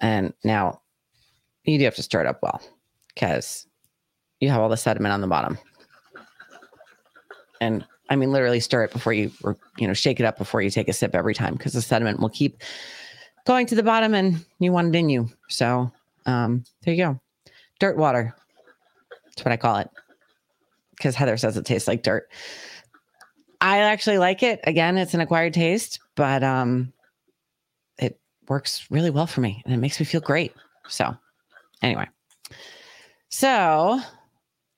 And now you do have to stir it up well because you have all the sediment on the bottom. And I mean, literally stir it before you, or, you know, shake it up before you take a sip every time because the sediment will keep going to the bottom and you want it in you. So um, there you go. Dirt water. That's what I call it because Heather says it tastes like dirt. I actually like it. Again, it's an acquired taste, but um, it works really well for me and it makes me feel great. So, anyway, so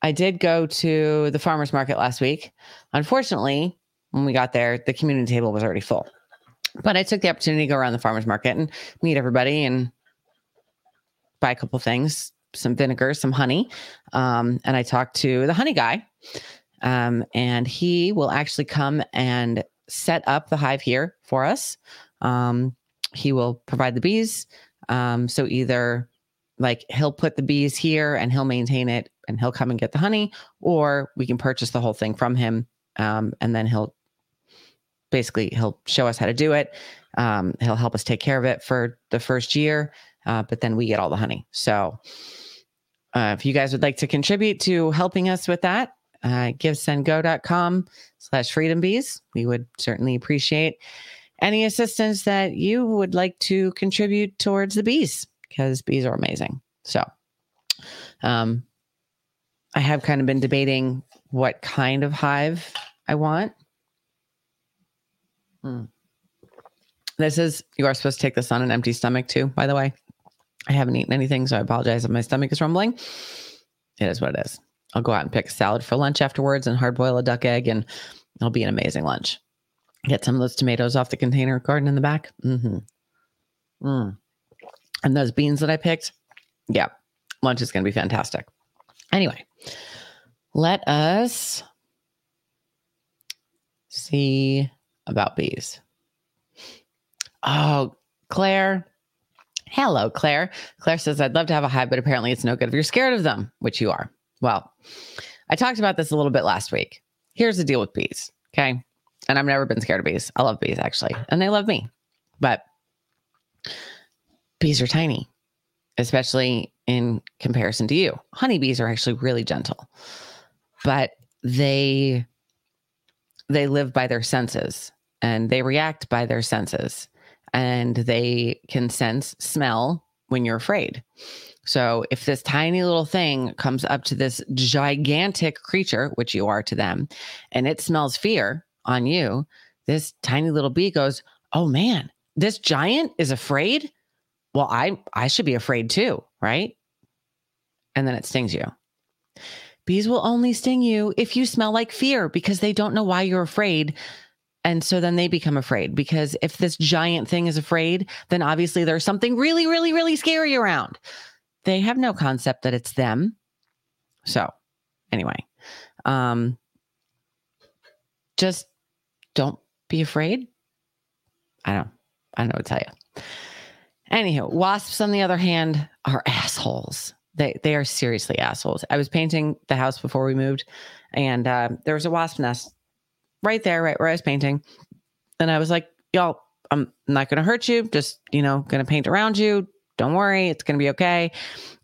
I did go to the farmer's market last week. Unfortunately, when we got there, the community table was already full. But I took the opportunity to go around the farmer's market and meet everybody and buy a couple things some vinegar, some honey. Um, and I talked to the honey guy. Um, and he will actually come and set up the hive here for us. Um, he will provide the bees. Um, so either like he'll put the bees here and he'll maintain it and he'll come and get the honey, or we can purchase the whole thing from him. Um, and then he'll basically he'll show us how to do it. Um, he'll help us take care of it for the first year, uh, but then we get all the honey. So uh, if you guys would like to contribute to helping us with that, uh, givesendgo.com slash freedom bees. We would certainly appreciate any assistance that you would like to contribute towards the bees because bees are amazing. So, um, I have kind of been debating what kind of hive I want. Hmm. This is, you are supposed to take this on an empty stomach too, by the way. I haven't eaten anything, so I apologize if my stomach is rumbling. It is what it is. I'll go out and pick a salad for lunch afterwards and hard boil a duck egg, and it'll be an amazing lunch. Get some of those tomatoes off the container garden in the back. Mm-hmm. Mm. And those beans that I picked, yeah, lunch is going to be fantastic. Anyway, let us see about bees. Oh, Claire. Hello, Claire. Claire says, I'd love to have a hive, but apparently it's no good if you're scared of them, which you are. Well, I talked about this a little bit last week. Here's the deal with bees. Okay. And I've never been scared of bees. I love bees actually, and they love me. But bees are tiny, especially in comparison to you. Honeybees are actually really gentle, but they they live by their senses and they react by their senses and they can sense smell when you're afraid. So if this tiny little thing comes up to this gigantic creature, which you are to them, and it smells fear on you, this tiny little bee goes, "Oh man, this giant is afraid? Well, I I should be afraid too, right?" And then it stings you. Bees will only sting you if you smell like fear because they don't know why you're afraid. And so then they become afraid because if this giant thing is afraid, then obviously there's something really, really, really scary around. They have no concept that it's them. So, anyway, um, just don't be afraid. I don't, I don't know what to tell you. Anywho, wasps, on the other hand, are assholes. They they are seriously assholes. I was painting the house before we moved, and uh, there was a wasp nest right there, right where I was painting. And I was like, y'all, I'm not to hurt you. Just, you know, to paint around you. Don't worry. It's to be okay.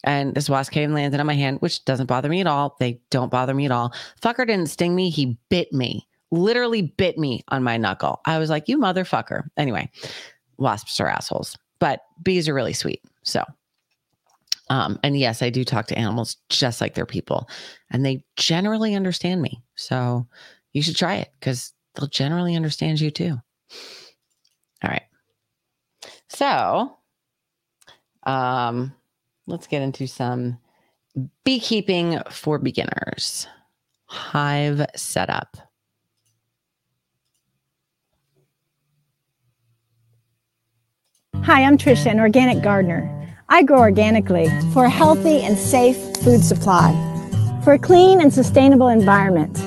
And this wasp came and landed on my hand, which doesn't bother me at all. They don't bother me at all. Fucker didn't sting me. He bit me, literally bit me on my knuckle. I was like, you motherfucker. Anyway, wasps are assholes, but bees are really sweet. So, um, and yes, I do talk to animals just like they're people, and they generally understand me. So, you should try it because they'll generally understand you too. All right. So, um, let's get into some beekeeping for beginners. Hive setup. Hi, I'm Trisha, an organic gardener. I grow organically for a healthy and safe food supply, for a clean and sustainable environment,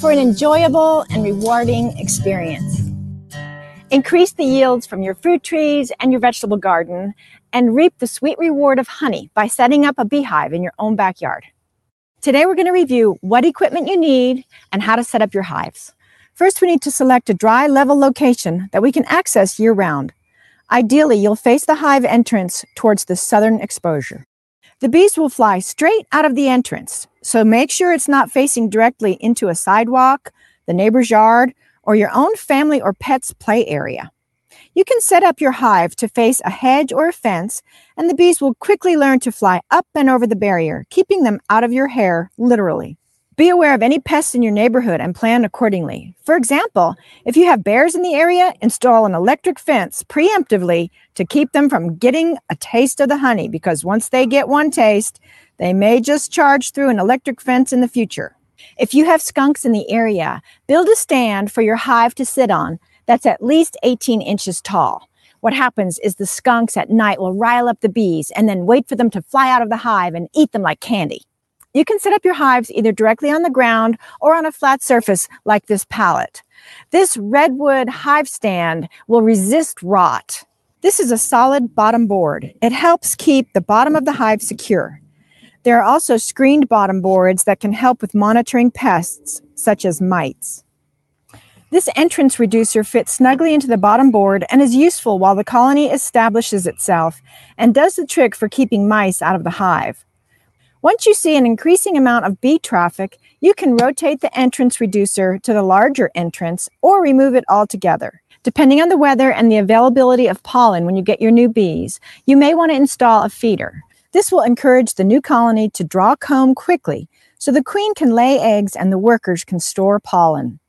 for an enjoyable and rewarding experience. Increase the yields from your fruit trees and your vegetable garden and reap the sweet reward of honey by setting up a beehive in your own backyard. Today, we're going to review what equipment you need and how to set up your hives. First, we need to select a dry, level location that we can access year round. Ideally, you'll face the hive entrance towards the southern exposure. The bees will fly straight out of the entrance, so make sure it's not facing directly into a sidewalk, the neighbor's yard, or your own family or pet's play area. You can set up your hive to face a hedge or a fence, and the bees will quickly learn to fly up and over the barrier, keeping them out of your hair, literally. Be aware of any pests in your neighborhood and plan accordingly. For example, if you have bears in the area, install an electric fence preemptively to keep them from getting a taste of the honey because once they get one taste, they may just charge through an electric fence in the future. If you have skunks in the area, build a stand for your hive to sit on that's at least 18 inches tall. What happens is the skunks at night will rile up the bees and then wait for them to fly out of the hive and eat them like candy. You can set up your hives either directly on the ground or on a flat surface like this pallet. This redwood hive stand will resist rot. This is a solid bottom board. It helps keep the bottom of the hive secure. There are also screened bottom boards that can help with monitoring pests such as mites. This entrance reducer fits snugly into the bottom board and is useful while the colony establishes itself and does the trick for keeping mice out of the hive. Once you see an increasing amount of bee traffic, you can rotate the entrance reducer to the larger entrance or remove it altogether. Depending on the weather and the availability of pollen when you get your new bees, you may want to install a feeder. This will encourage the new colony to draw comb quickly so the queen can lay eggs and the workers can store pollen.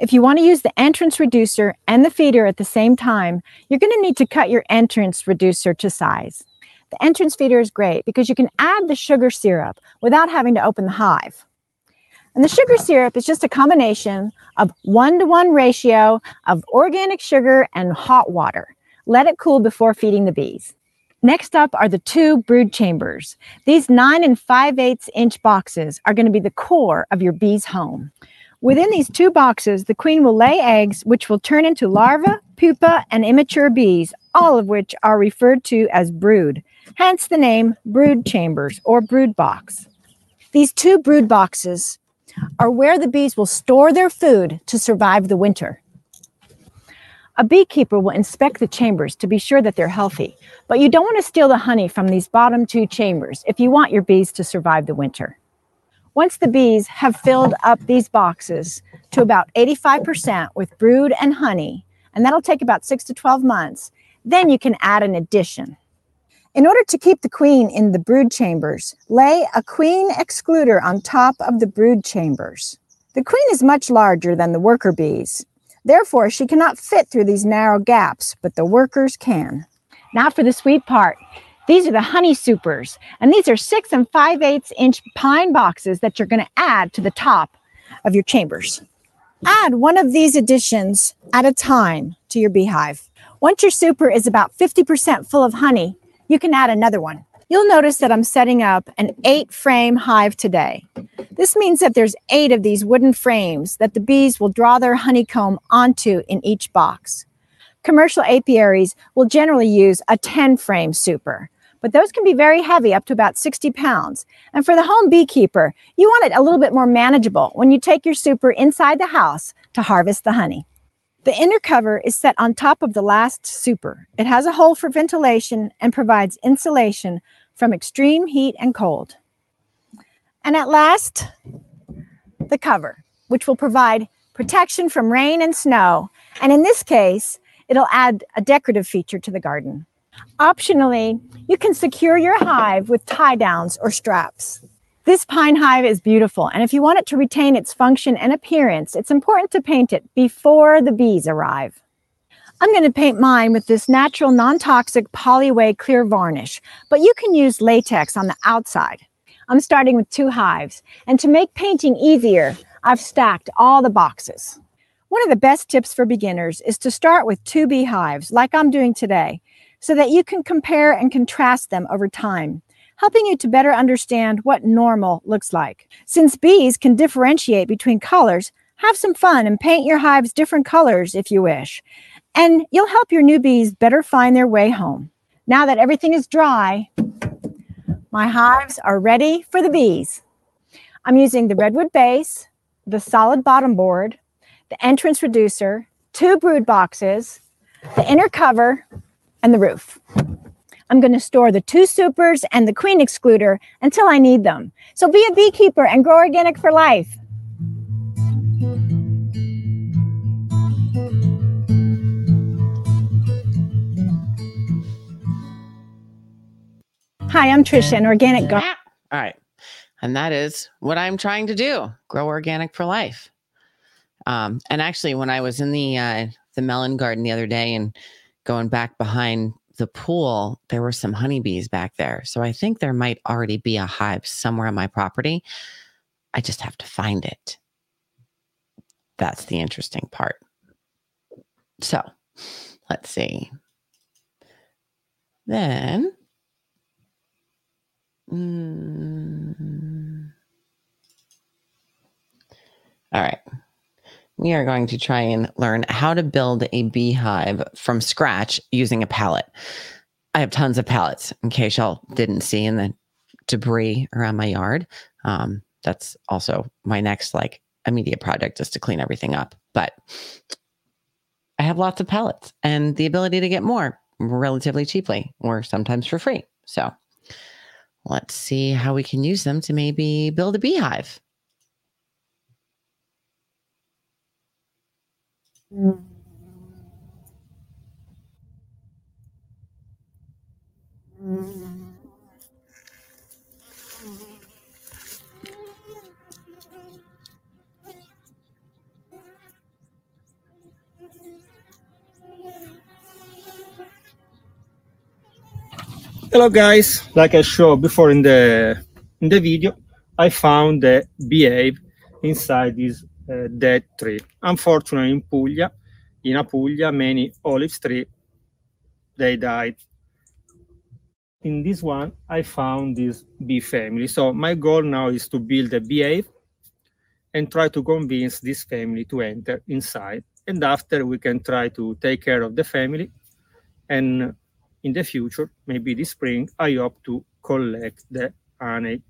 If you want to use the entrance reducer and the feeder at the same time, you're going to need to cut your entrance reducer to size. The entrance feeder is great because you can add the sugar syrup without having to open the hive. And the sugar syrup is just a combination of one to one ratio of organic sugar and hot water. Let it cool before feeding the bees. Next up are the two brood chambers. These 9 and 5 eighths inch boxes are going to be the core of your bee's home. Within these two boxes, the queen will lay eggs, which will turn into larvae, pupa, and immature bees, all of which are referred to as brood, hence the name brood chambers or brood box. These two brood boxes are where the bees will store their food to survive the winter. A beekeeper will inspect the chambers to be sure that they're healthy, but you don't want to steal the honey from these bottom two chambers if you want your bees to survive the winter. Once the bees have filled up these boxes to about 85% with brood and honey, and that'll take about six to 12 months, then you can add an addition. In order to keep the queen in the brood chambers, lay a queen excluder on top of the brood chambers. The queen is much larger than the worker bees. Therefore, she cannot fit through these narrow gaps, but the workers can. Now for the sweet part. These are the honey supers, and these are six and five eighths inch pine boxes that you're going to add to the top of your chambers. Add one of these additions at a time to your beehive. Once your super is about 50% full of honey, you can add another one. You'll notice that I'm setting up an eight frame hive today. This means that there's eight of these wooden frames that the bees will draw their honeycomb onto in each box. Commercial apiaries will generally use a 10 frame super, but those can be very heavy, up to about 60 pounds. And for the home beekeeper, you want it a little bit more manageable when you take your super inside the house to harvest the honey. The inner cover is set on top of the last super. It has a hole for ventilation and provides insulation from extreme heat and cold. And at last, the cover, which will provide protection from rain and snow. And in this case, it'll add a decorative feature to the garden. Optionally, you can secure your hive with tie downs or straps. This pine hive is beautiful, and if you want it to retain its function and appearance, it's important to paint it before the bees arrive. I'm going to paint mine with this natural non-toxic Polywhey clear varnish, but you can use latex on the outside. I'm starting with two hives, and to make painting easier, I've stacked all the boxes. One of the best tips for beginners is to start with two beehives, like I'm doing today, so that you can compare and contrast them over time, helping you to better understand what normal looks like. Since bees can differentiate between colors, have some fun and paint your hives different colors if you wish, and you'll help your new bees better find their way home. Now that everything is dry, my hives are ready for the bees. I'm using the redwood base, the solid bottom board, the entrance reducer, two brood boxes, the inner cover, and the roof. I'm going to store the two supers and the queen excluder until I need them. So be a beekeeper and grow organic for life. Hi, I'm Trisha, an organic gardener. All right. And that is what I'm trying to do grow organic for life. Um, and actually, when I was in the uh, the melon garden the other day and going back behind the pool, there were some honeybees back there. So I think there might already be a hive somewhere on my property. I just have to find it. That's the interesting part. So let's see. Then, mm, all right. We are going to try and learn how to build a beehive from scratch using a pallet. I have tons of pallets in case y'all didn't see in the debris around my yard. Um, that's also my next like immediate project is to clean everything up. But I have lots of pallets and the ability to get more relatively cheaply or sometimes for free. So let's see how we can use them to maybe build a beehive. Hello guys, like I showed before in the in the video, I found the beehive inside this uh, dead tree. Unfortunately, in Puglia, in Apulia, many olive tree they died. In this one, I found this bee family. So my goal now is to build a beehive and try to convince this family to enter inside. And after we can try to take care of the family and in the future, maybe this spring, I hope to collect the honey.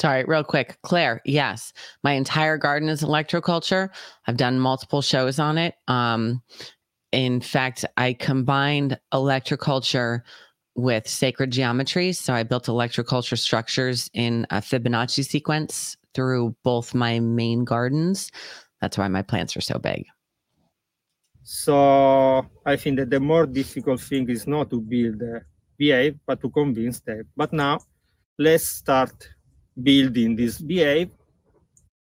Sorry, real quick. Claire, yes. My entire garden is electroculture. I've done multiple shows on it. Um, in fact, I combined electroculture with sacred geometry. So I built electroculture structures in a Fibonacci sequence through both my main gardens. That's why my plants are so big. So I think that the more difficult thing is not to build a beehive, but to convince them. But now let's start building this beehive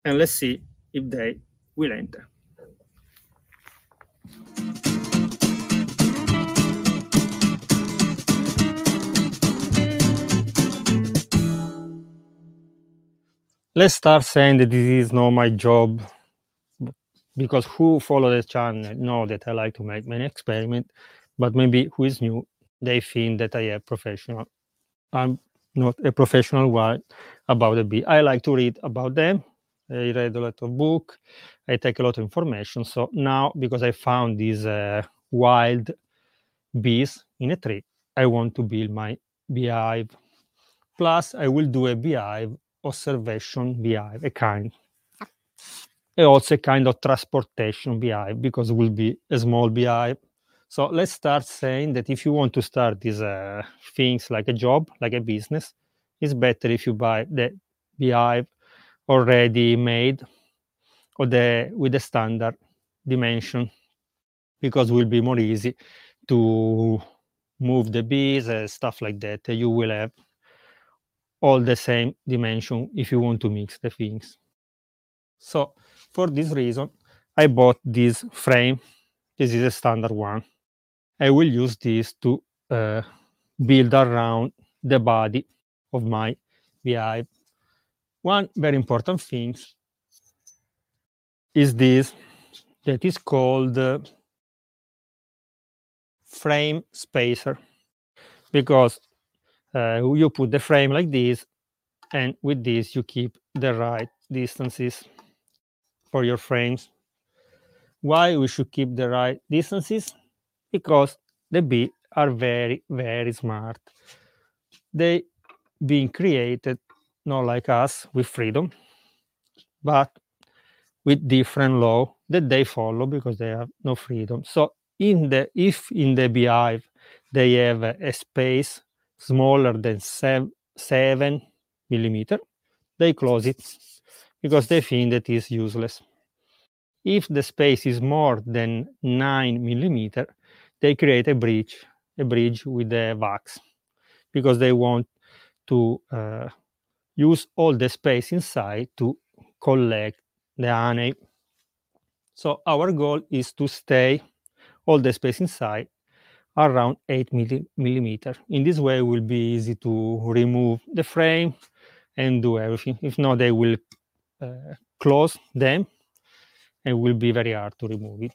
and let's see if they will enter. Let's start saying that this is not my job because who follow the channel know that I like to make many experiments, but maybe who is new, they think that I am professional. I'm not a professional one about the bee. I like to read about them. I read a lot of book. I take a lot of information. So now, because I found these uh, wild bees in a tree, I want to build my beehive. Plus, I will do a beehive observation beehive, a kind and also a kind of transportation beehive because it will be a small beehive. So let's start saying that if you want to start these uh, things like a job, like a business, it's better if you buy the beehive already made or the with the standard dimension because it will be more easy to move the bees and stuff like that. You will have all the same dimension if you want to mix the things. So for this reason, I bought this frame. This is a standard one. I will use this to uh, build around the body of my beehive. One very important thing is this that is called uh, frame spacer because uh, you put the frame like this and with this you keep the right distances for your frames. Why we should keep the right distances? Because the bees are very, very smart. They being created not like us with freedom, but with different law that they follow because they have no freedom. So in the if in the beehive they have a, space smaller than sev- seven millimeter, they close it because they think that is useless. If the space is more than 9 millimeter, they create a bridge, a bridge with the wax, because they want to uh, use all the space inside to collect the honey. So our goal is to stay all the space inside around 8 milli- millimeter. In this way, it will be easy to remove the frame and do everything. If not, they will uh, close them and will be very hard to remove it.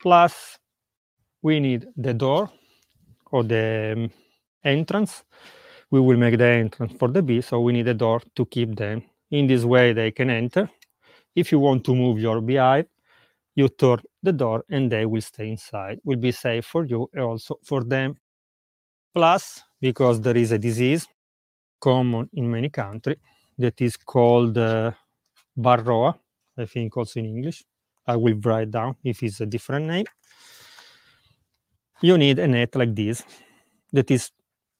Plus, we need the door or the um, entrance. We will make the entrance for the bee, so we need a door to keep them. In this way, they can enter if you want to move your beehive, you turn the door and they will stay inside. Will be safe for you and also for them. Plus, because there is a disease common in many countries that is called uh, Varroa, I think also in English. I will write down if it's a different name. You need a net like this that is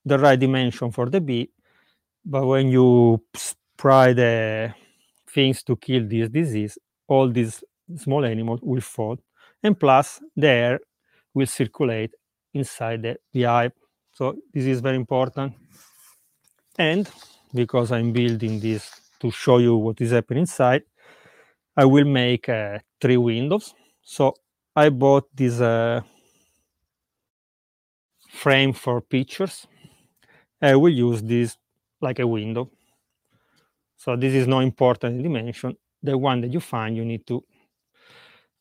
the right dimension for the bee, but when you spray the things to kill this disease, all these small animals will fall, and plus the air will circulate inside the beehive. So this is very important. And because I'm building this to show you what is happening inside, I will make uh, three windows. So I bought this uh, frame for pictures. I will use this like a window. So this is not important dimension. The one that you find, you need to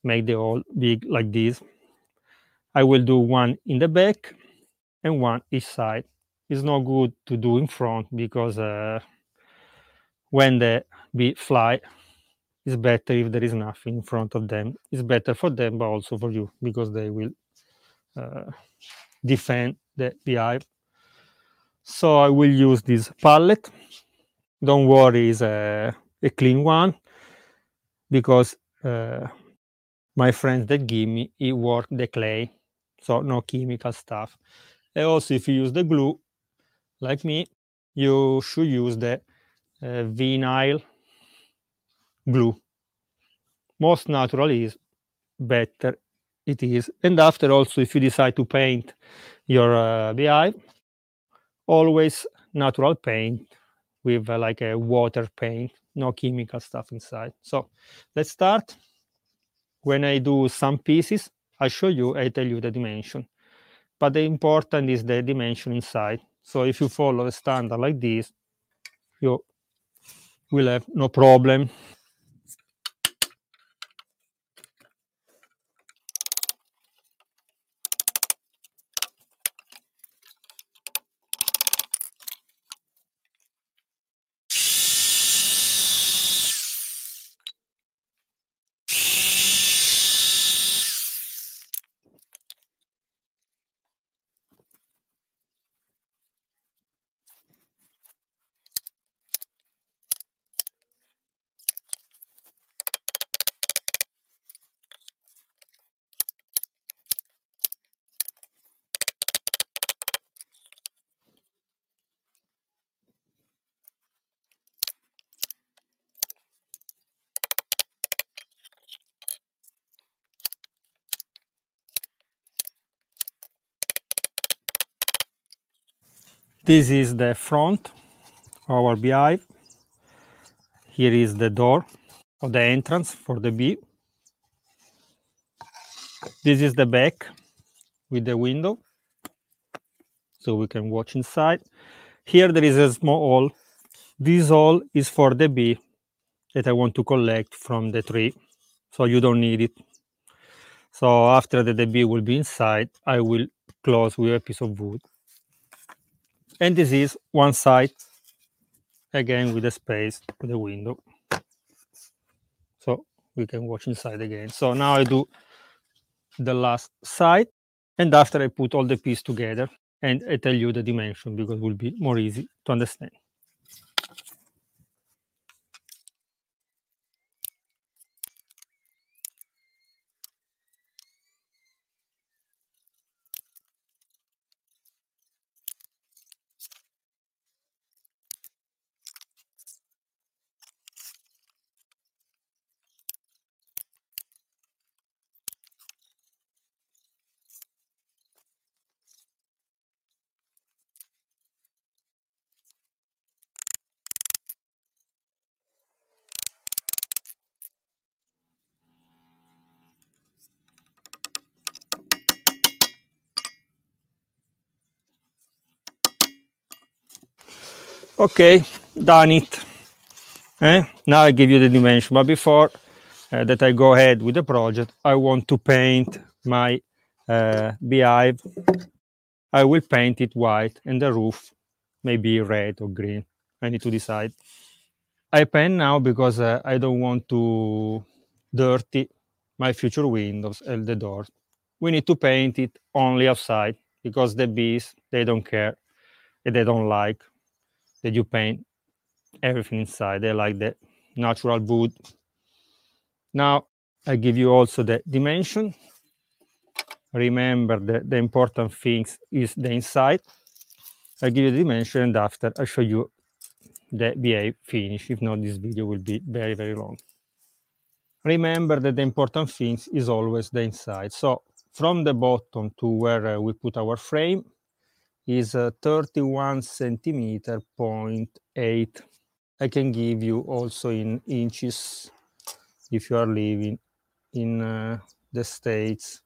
make the hole big like this. I will do one in the back and one each side. It's not good to do in front because uh, when the bee fly, it's better if there is nothing in front of them. It's better for them, but also for you because they will uh, defend the beehive. So I will use this pallet. Don't worry, it's a, a clean one because uh, my friends that give me it work the clay, so no chemical stuff. And also, if you use the glue, like me, you should use the uh, vinyl glue. Most natural is better it is. And after also, if you decide to paint your uh, beehive, always natural paint with uh, like a water paint, no chemical stuff inside. So let's start. When I do some pieces, I show you, I tell you the dimension. But the important is the dimension inside. So if you follow a standard like this, you will have no problem. This is the front of our beehive. Here is the door or the entrance for the bee. This is the back with the window, so we can watch inside. Here there is a small hole. This hole is for the bee that I want to collect from the tree, so you don't need it. So after the, the bee will be inside, I will close with a piece of wood and this is one side again with a space with a window. So we can watch inside again. So now i do the last side and after i put all the pieces together and i tell you the dimension because it will be more easy to understand okay done it eh? now i give you the dimension but before uh, that i go ahead with the project i want to paint my uh, beehive i will paint it white and the roof maybe red or green i need to decide I paint now because uh, I don't want to dirty my future windows and the doors. We need to paint it only outside because the bees they don't care and they don't like that you paint everything inside. They like the natural wood. Now I give you also the dimension. Remember that the important things is the inside. I give you the dimension and after I show you the BA finish. If not, this video will be very, very long. Remember that the important things is always the inside. So from the bottom to where uh, we put our frame is uh, 31 centimeter point eight. I can give you also in inches if you are living in uh, the States.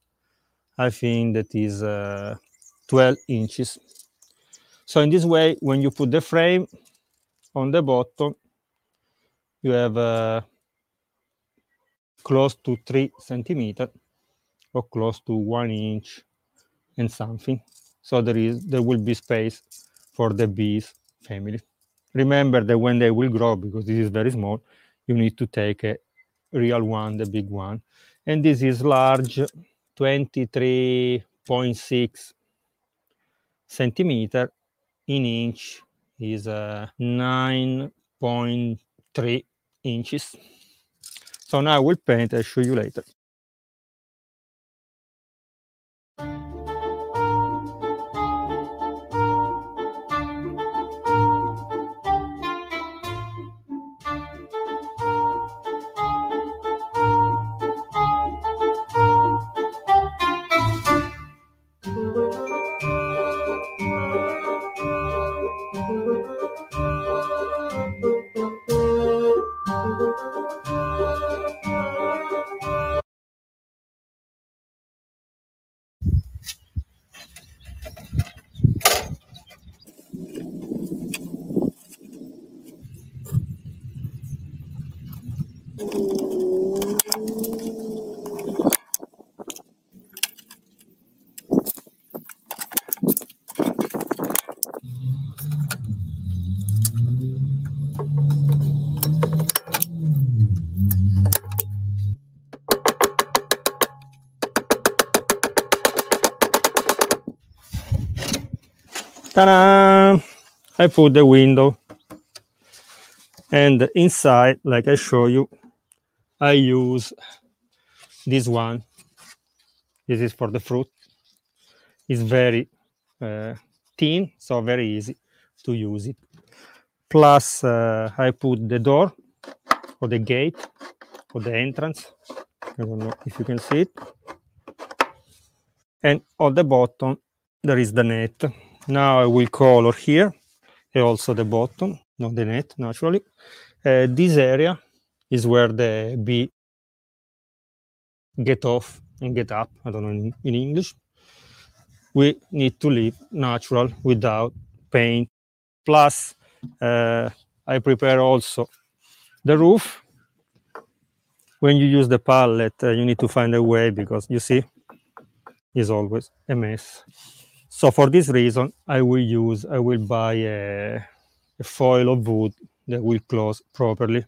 I think that is uh, 12 inches. So in this way, when you put the frame on the bottom, you have uh, close to three centimeter or close to one inch and something. So there is there will be space for the bees family. Remember that when they will grow, because this is very small, you need to take a real one, the big one. And this is large, 23.6 centimeter in inch is uh, 9.3 inches. So now I will paint, I'll show you later. Ta-da! I put the window and inside, like I show you, I use this one. This is for the fruit. It's very uh, thin, so very easy to use it. Plus, uh, I put the door or the gate or the entrance. I don't know if you can see it. And on the bottom, there is the net. Now I will color here and also the bottom, not the net, naturally. Uh, this area is where the bee get off and get up. I don't know in, in English. We need to leave natural without paint. Plus, uh, I prepare also the roof. When you use the palette, uh, you need to find a way because you see, is always a mess. So for this reason, I will use, I will buy a, a foil of wood that will close properly.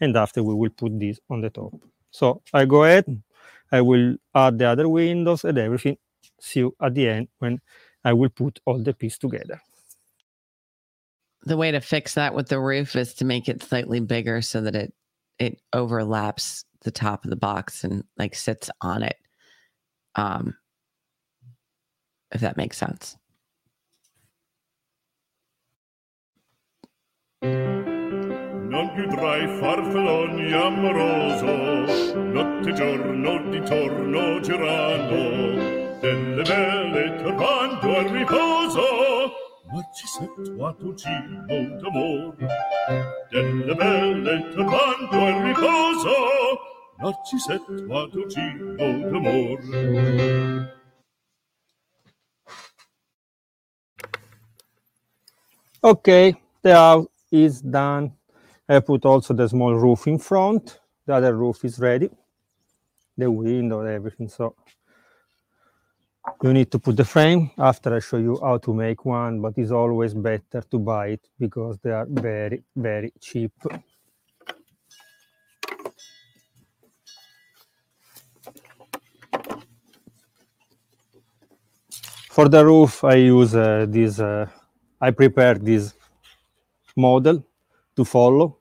And after we will put this on the top. So I go ahead, I will add the other windows and everything. See you at the end when I will put all the piece together. The way to fix that with the roof is to make it slightly bigger so that it it overlaps the top of the box and like sits on it. Um if that makes sense. Non più farfalloni amoroso, notte giorno di torno delle belle al riposo, Narcisetto a tuo cibo d'amor. Delle belle al riposo, Narcisetto a tuo cibo d'amor. Okay, the house is done. I put also the small roof in front. The other roof is ready. The window, everything. So you need to put the frame after I show you how to make one, but it's always better to buy it because they are very, very cheap. For the roof, I use uh, this, uh, I prepare this model to follow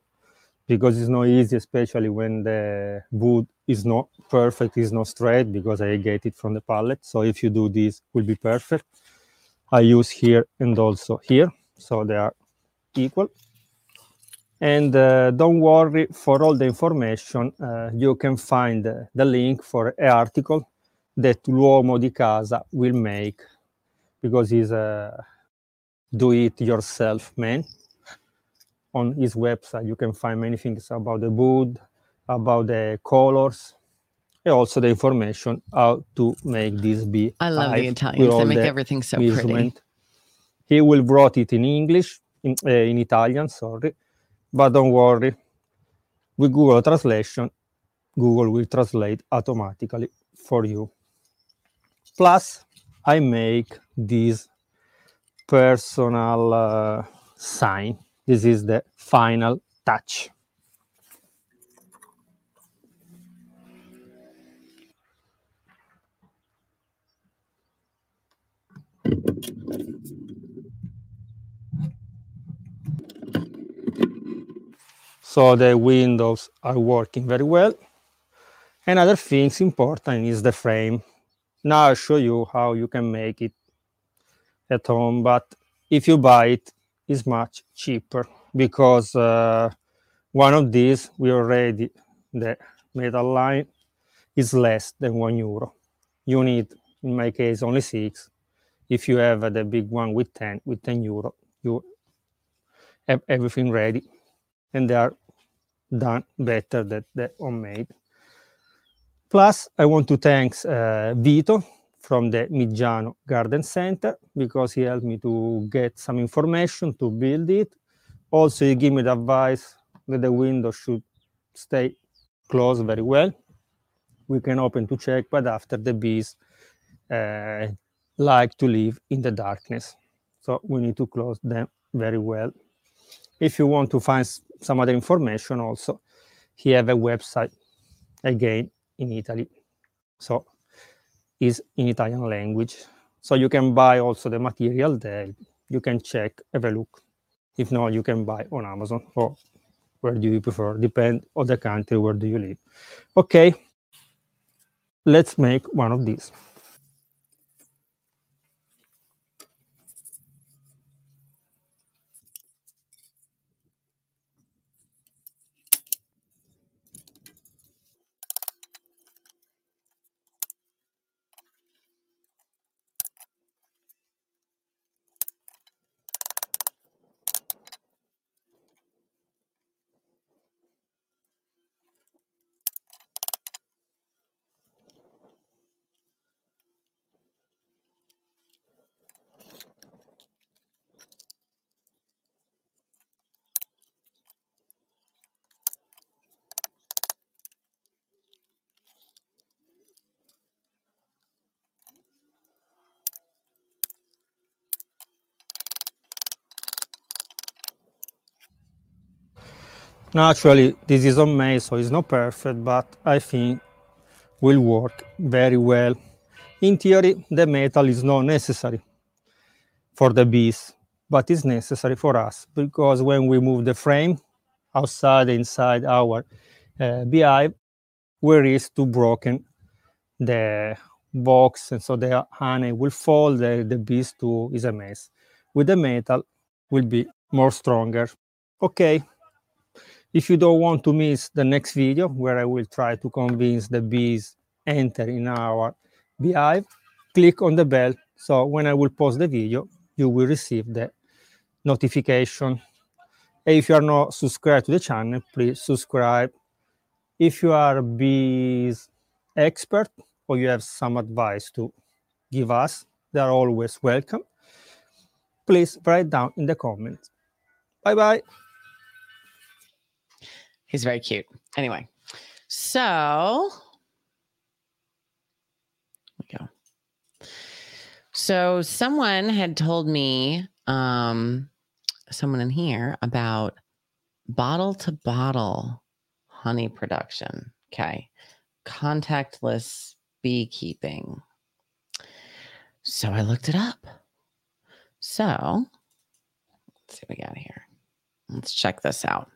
because it's not easy, especially when the wood is not perfect, is not straight because I get it from the pallet. So if you do this, will be perfect. I use here and also here, so they are equal. And uh, don't worry for all the information, uh, you can find uh, the link for an article that l'uomo di casa will make because he's a do-it-yourself man on his website you can find many things about the wood about the colors and also the information how to make this be I love the Italians. They make the everything so pretty. he will write it in english in, uh, in italian sorry but don't worry with google translation google will translate automatically for you plus i make this personal uh, sign. This is the final touch. So the windows are working very well. Another things important is the frame. Now i'll show you how you can make it at home but if you buy it it's much cheaper because uh, one of these we already the metal line is less than one euro. You need in my case only six. If you have uh, the big one with 10 with 10 euro you have everything ready and they are done better than the homemade. Plus i want to thank uh, vito from the Migiano Garden Center because he helped me to get some information to build it. Also, he gave me the advice that the window should stay closed very well. We can open to check, but after the bees uh, like to live in the darkness. So we need to close them very well. If you want to find some other information also, he have a website again in Italy. So is in Italian language. So you can buy also the material there. You can check, have a look. If not, you can buy on Amazon or where do you prefer? Depend on the country where do you live. Okay, let's make one of these. Naturally, this is homemade, so it's not perfect, but I think will work very well. In theory, the metal is not necessary for the bees, but it's necessary for us because when we move the frame outside inside our uh, beehive, we risk to broken the box, and so the honey will fall. The, the bees too is a mess. With the metal, will be more stronger. Okay. If you don't want to miss the next video where I will try to convince the bees enter in our beehive, click on the bell. So when I will post the video, you will receive the notification. If you are not subscribed to the channel, please subscribe. If you are a bees expert or you have some advice to give us, they are always welcome. Please write down in the comments. Bye bye. He's very cute. Anyway, so we go. So someone had told me, um, someone in here about bottle to bottle honey production. Okay. Contactless beekeeping. So I looked it up. So let's see what we got here. Let's check this out.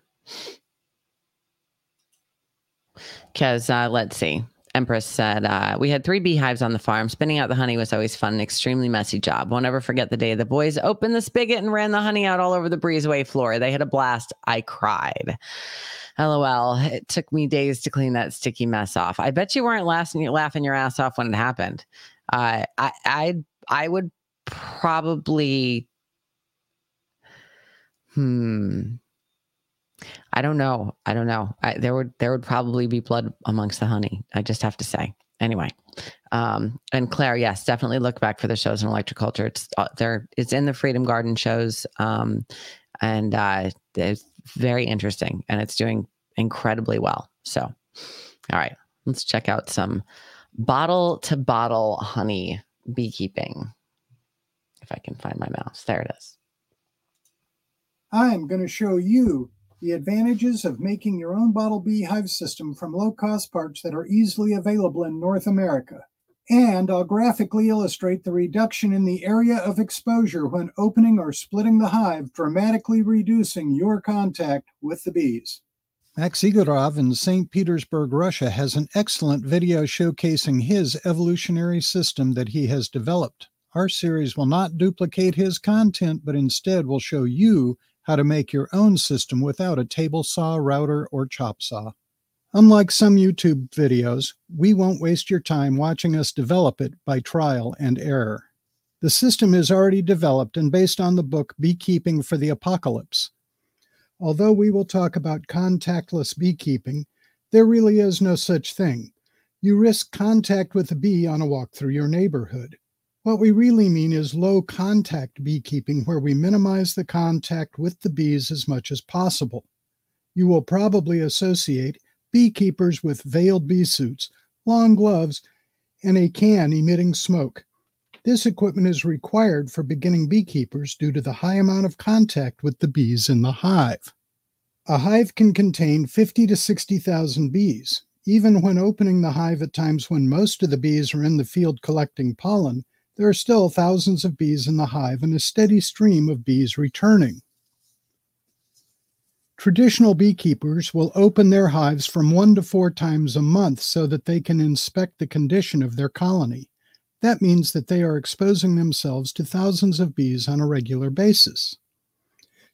Because uh, let's see. Empress said, uh, We had three beehives on the farm. Spinning out the honey was always fun, an extremely messy job. Won't ever forget the day the boys opened the spigot and ran the honey out all over the breezeway floor. They had a blast. I cried. LOL. It took me days to clean that sticky mess off. I bet you weren't laughing, laughing your ass off when it happened. Uh, I, I, I would probably, hmm, I don't know. I don't know. I, there would there would probably be blood amongst the honey. I just have to say. Anyway, um, and Claire, yes, definitely look back for the shows in electroculture. It's uh, there. It's in the Freedom Garden shows, um, and uh, it's very interesting, and it's doing incredibly well. So, all right, let's check out some bottle to bottle honey beekeeping. If I can find my mouse, there it is. I'm going to show you the advantages of making your own bottle beehive system from low cost parts that are easily available in North America. And I'll graphically illustrate the reduction in the area of exposure when opening or splitting the hive, dramatically reducing your contact with the bees. Max Igorov in St. Petersburg, Russia, has an excellent video showcasing his evolutionary system that he has developed. Our series will not duplicate his content, but instead will show you how to make your own system without a table saw, router, or chop saw. Unlike some YouTube videos, we won't waste your time watching us develop it by trial and error. The system is already developed and based on the book Beekeeping for the Apocalypse. Although we will talk about contactless beekeeping, there really is no such thing. You risk contact with a bee on a walk through your neighborhood. What we really mean is low contact beekeeping, where we minimize the contact with the bees as much as possible. You will probably associate beekeepers with veiled bee suits, long gloves, and a can emitting smoke. This equipment is required for beginning beekeepers due to the high amount of contact with the bees in the hive. A hive can contain 50 to 60,000 bees. Even when opening the hive at times when most of the bees are in the field collecting pollen, there are still thousands of bees in the hive and a steady stream of bees returning. Traditional beekeepers will open their hives from one to four times a month so that they can inspect the condition of their colony. That means that they are exposing themselves to thousands of bees on a regular basis.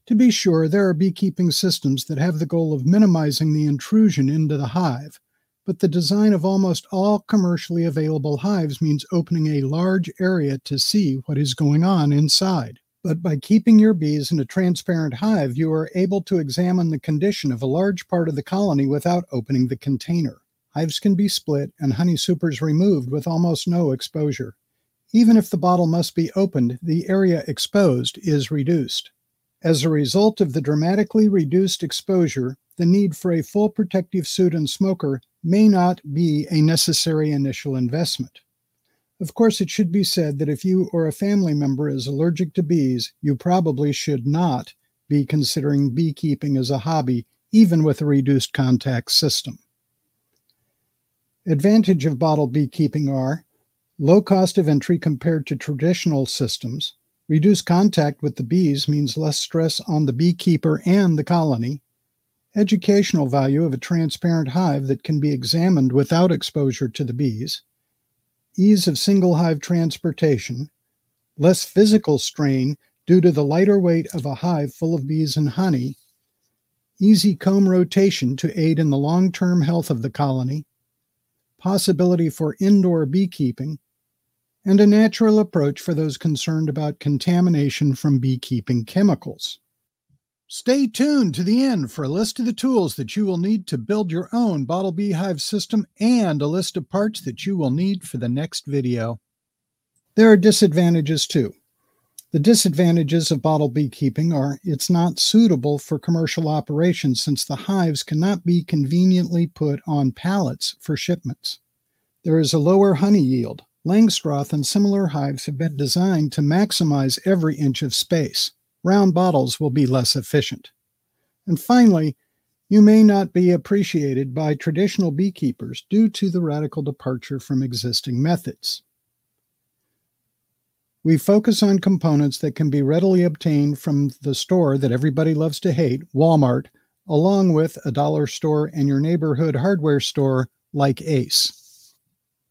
To be sure, there are beekeeping systems that have the goal of minimizing the intrusion into the hive, but the design of almost all commercially available hives means opening a large area to see what is going on inside. But by keeping your bees in a transparent hive, you are able to examine the condition of a large part of the colony without opening the container. Hives can be split and honey supers removed with almost no exposure. Even if the bottle must be opened, the area exposed is reduced. As a result of the dramatically reduced exposure, the need for a full protective suit and smoker may not be a necessary initial investment. Of course, it should be said that if you or a family member is allergic to bees, you probably should not be considering beekeeping as a hobby, even with a reduced contact system. Advantage of bottle beekeeping are low cost of entry compared to traditional systems. Reduced contact with the bees means less stress on the beekeeper and the colony. Educational value of a transparent hive that can be examined without exposure to the bees, ease of single hive transportation, less physical strain due to the lighter weight of a hive full of bees and honey, easy comb rotation to aid in the long term health of the colony, possibility for indoor beekeeping, and a natural approach for those concerned about contamination from beekeeping chemicals. Stay tuned to the end for a list of the tools that you will need to build your own bottle beehive system and a list of parts that you will need for the next video. There are disadvantages too. The disadvantages of bottle beekeeping are it's not suitable for commercial operations since the hives cannot be conveniently put on pallets for shipments. There is a lower honey yield, Langstroth and similar hives have been designed to maximize every inch of space. Round bottles will be less efficient. And finally, you may not be appreciated by traditional beekeepers due to the radical departure from existing methods. We focus on components that can be readily obtained from the store that everybody loves to hate, Walmart, along with a dollar store and your neighborhood hardware store like Ace.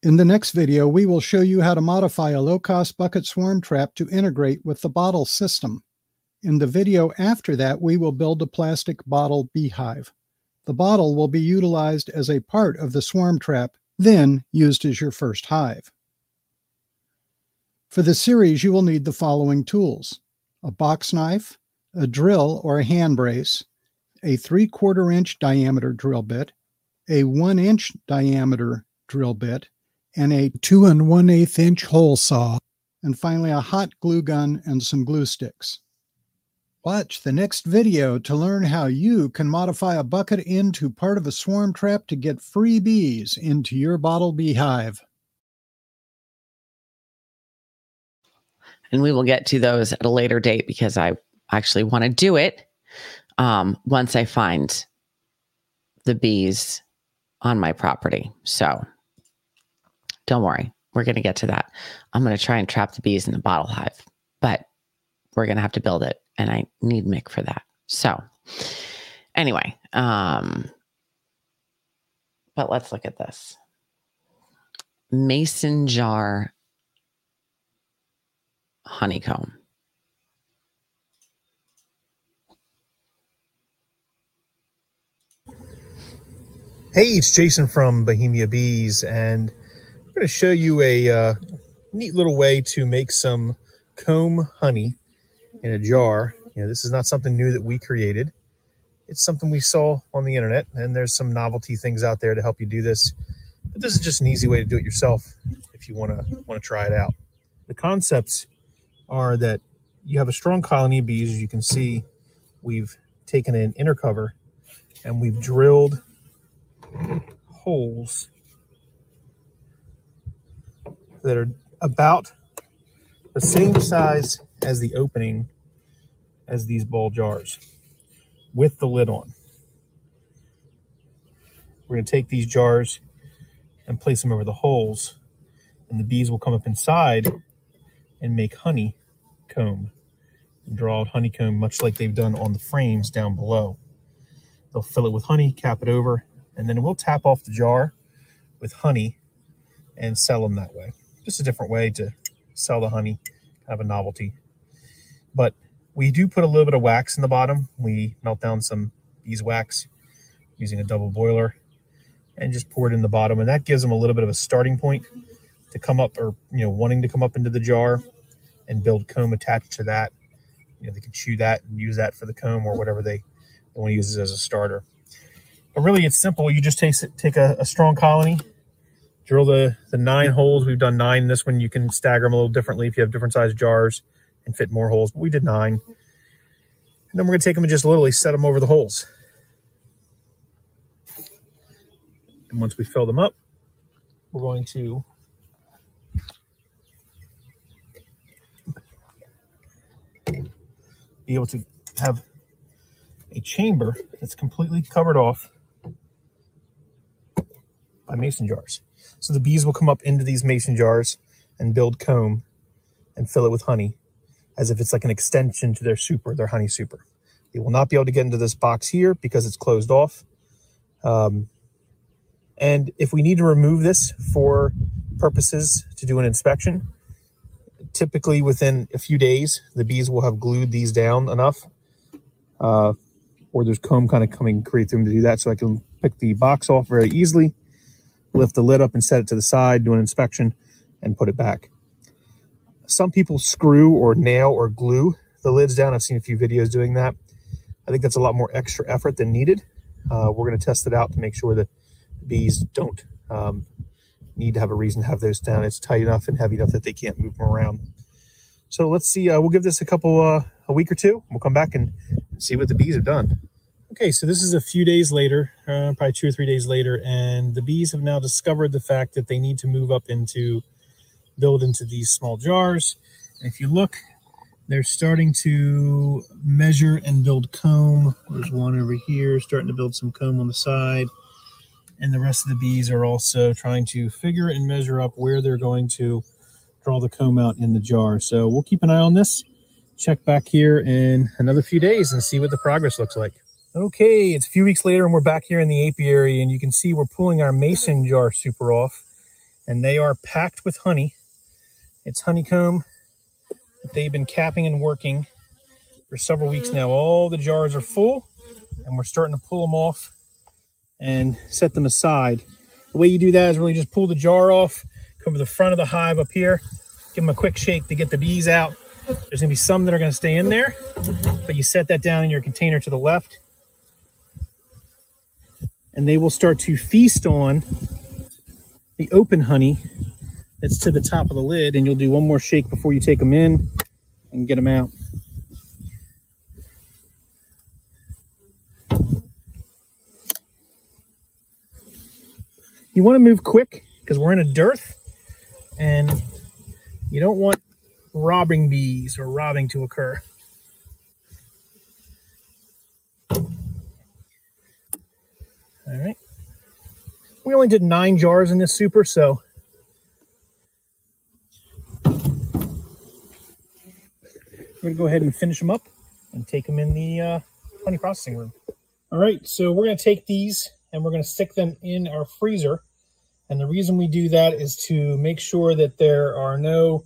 In the next video, we will show you how to modify a low-cost bucket swarm trap to integrate with the bottle system. In the video after that, we will build a plastic bottle beehive. The bottle will be utilized as a part of the swarm trap, then used as your first hive. For the series, you will need the following tools a box knife, a drill or a hand brace, a 3 quarter inch diameter drill bit, a 1 inch diameter drill bit, and a 2 and 1 8 inch hole saw, and finally a hot glue gun and some glue sticks. Watch the next video to learn how you can modify a bucket into part of a swarm trap to get free bees into your bottle beehive. and we will get to those at a later date because I actually want to do it um, once I find the bees on my property. So don't worry, we're going to get to that. I'm going to try and trap the bees in the bottle hive, but we're going to have to build it, and I need Mick for that. So anyway, um, but let's look at this mason jar honeycomb. Hey, it's Jason from Bohemia Bees, and I'm going to show you a uh, neat little way to make some comb honey in a jar. You know, this is not something new that we created. It's something we saw on the internet, and there's some novelty things out there to help you do this. But this is just an easy way to do it yourself if you want to want to try it out. The concepts are that you have a strong colony of bees. As you can see, we've taken an inner cover and we've drilled holes that are about the same size as the opening as these ball jars with the lid on. We're going to take these jars and place them over the holes, and the bees will come up inside and make honey comb and draw out honeycomb much like they've done on the frames down below. They'll fill it with honey, cap it over, and then we'll tap off the jar with honey and sell them that way. Just a different way to sell the honey, have a novelty. But we do put a little bit of wax in the bottom. We melt down some beeswax using a double boiler and just pour it in the bottom. And that gives them a little bit of a starting point to come up or, you know, wanting to come up into the jar and build comb attached to that. You know, they can chew that and use that for the comb or whatever they, they want to use it as a starter. But really, it's simple. You just take take a, a, strong colony, drill the the nine holes. We've done nine. This one you can stagger them a little differently if you have different size jars and fit more holes. But we did nine, and then we're gonna take them and just literally set them over the holes. And once we fill them up, we're going to be able to have a chamber that's completely covered off by mason jars. So the bees will come up into these mason jars and build comb and fill it with honey as if it's like an extension to their super, their honey super. They will not be able to get into this box here because it's closed off. Um, and if we need to remove this for purposes to do an inspection, typically within a few days, the bees will have glued these down enough uh, or there's comb kind of coming create them to do that. So I can pick the box off very easily, lift the lid up and set it to the side, do an inspection, and put it back. Some people screw or nail or glue the lids down. I've seen a few videos doing that. I think that's a lot more extra effort than needed. Uh, we're going to test it out to make sure that bees don't um, need to have a reason to have those down. It's tight enough and heavy enough that they can't move them around. So let's see. Uh, we'll give this a couple, uh, a week or two. We'll come back and see what the bees have done. Okay, so this is a few days later, uh, probably two or three days later, and the bees have now discovered the fact that they need to move up into build into these small jars. And if you look, they're starting to measure and build comb. There's one over here starting to build some comb on the side. And the rest of the bees are also trying to figure and measure up where they're going to draw the comb out in the jar. So we'll keep an eye on this. Check back here in another few days and see what the progress looks like. Okay, it's a few weeks later and we're back here in the apiary and you can see we're pulling our mason jar super off and they are packed with honey. It's honeycomb that they've been capping and working for several weeks mm-hmm. now. All the jars are full and we're starting to pull them off and set them aside. The way you do that is really just pull the jar off, come to the front of the hive up here, give them a quick shake to get the bees out. There's gonna be some that are gonna stay in there, but you set that down in your container to the left and they will start to feast on the open honey that's to the top of the lid and you'll do one more shake before you take them in and get them out. You want to move quick because we're in a dearth and you don't want robbing bees or robbing to occur. All right. We only did nine jars in this super, so we're gonna go ahead and finish them up and take them in the uh, honey processing room. All right, so we're gonna take these and we're gonna stick them in our freezer. And the reason we do that is to make sure that there are no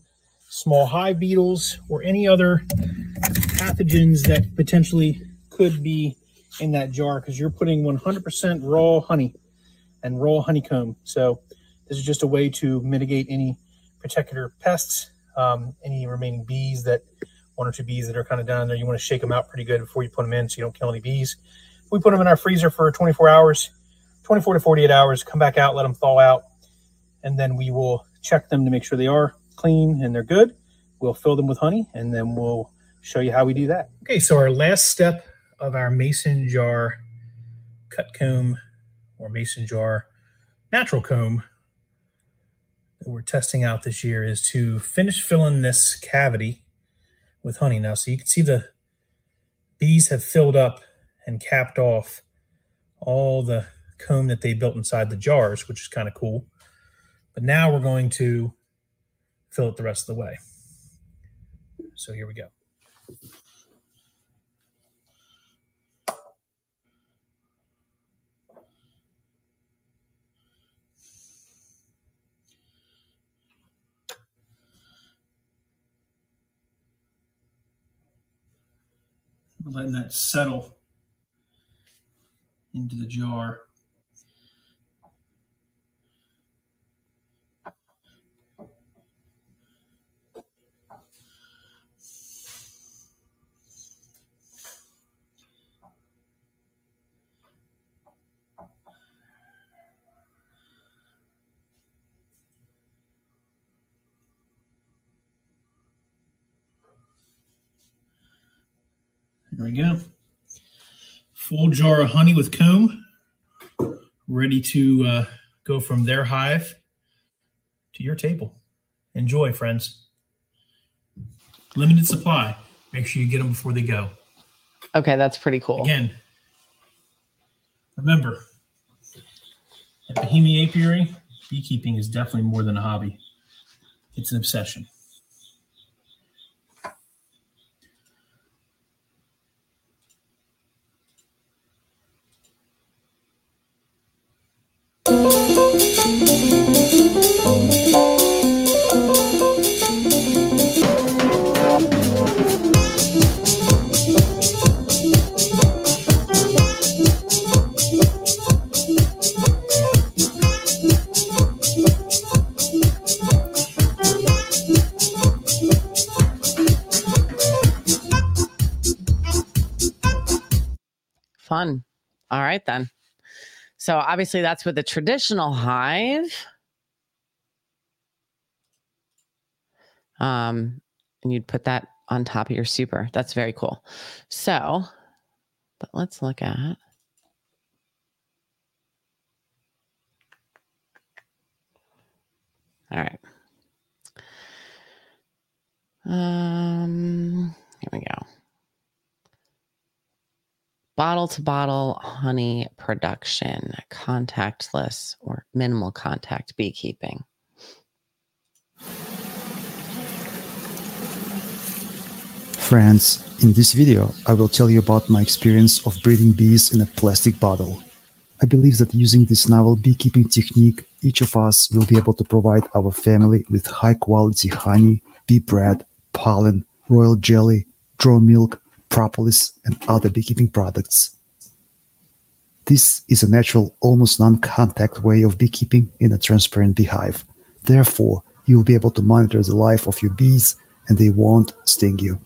small hive beetles or any other pathogens that potentially could be in that jar because you're putting 100% raw honey and raw honeycomb. So this is just a way to mitigate any particular pests, um, any remaining bees that one or two bees that are kind of down there. You want to shake them out pretty good before you put them in so you don't kill any bees. We put them in our freezer for 24 hours, 24 to 48 hours, come back out, let them thaw out, and then we will check them to make sure they are clean and they're good. We'll fill them with honey and then we'll show you how we do that. Okay, so our last step of our mason jar cut comb or mason jar natural comb that we're testing out this year is to finish filling this cavity with honey. Now, so you can see the bees have filled up and capped off all the comb that they built inside the jars, which is kind of cool. But now we're going to fill it the rest of the way. So here we go. Letting that settle into the jar. There we go. Full jar of honey with comb, ready to uh, go from their hive to your table. Enjoy, friends. Limited supply. Make sure you get them before they go. Okay, that's pretty cool. Again, remember, at Bohemia Apiary, beekeeping is definitely more than a hobby. It's an obsession. So, obviously, that's with the traditional hive. Um, and you'd put that on top of your super. That's very cool. So, but let's look at. All right. Um, here we go. Bottle to bottle honey production, contactless or minimal contact beekeeping. Friends, in this video, I will tell you about my experience of breeding bees in a plastic bottle. I believe that using this novel beekeeping technique, each of us will be able to provide our family with high quality honey, bee bread, pollen, royal jelly, drone milk, propolis, and other beekeeping products. This is a natural, almost non contact way of beekeeping in a transparent beehive. Therefore, you will be able to monitor the life of your bees and they won't sting you.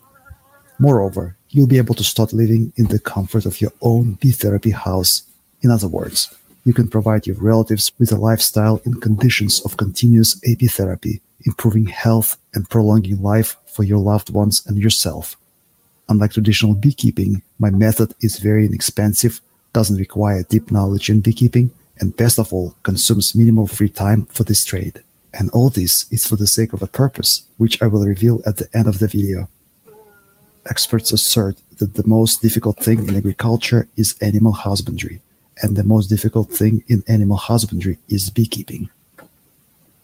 Moreover, you'll be able to start living in the comfort of your own bee therapy house. In other words, you can provide your relatives with a lifestyle in conditions of continuous apitherapy, improving health and prolonging life for your loved ones and yourself. Unlike traditional beekeeping, my method is very inexpensive, doesn't require deep knowledge in beekeeping, and best of all, consumes minimal free time for this trade. And all this is for the sake of a purpose, which I will reveal at the end of the video. Experts assert that the most difficult thing in agriculture is animal husbandry, and the most difficult thing in animal husbandry is beekeeping.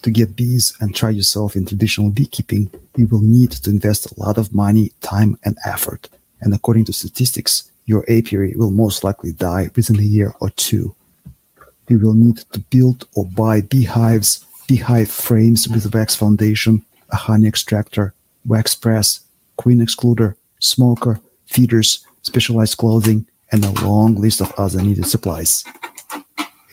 To get bees and try yourself in traditional beekeeping, you will need to invest a lot of money, time, and effort. And according to statistics, your apiary will most likely die within a year or two. You will need to build or buy beehives, beehive frames with wax foundation, a honey extractor, wax press, queen excluder, smoker, feeders, specialized clothing, and a long list of other needed supplies.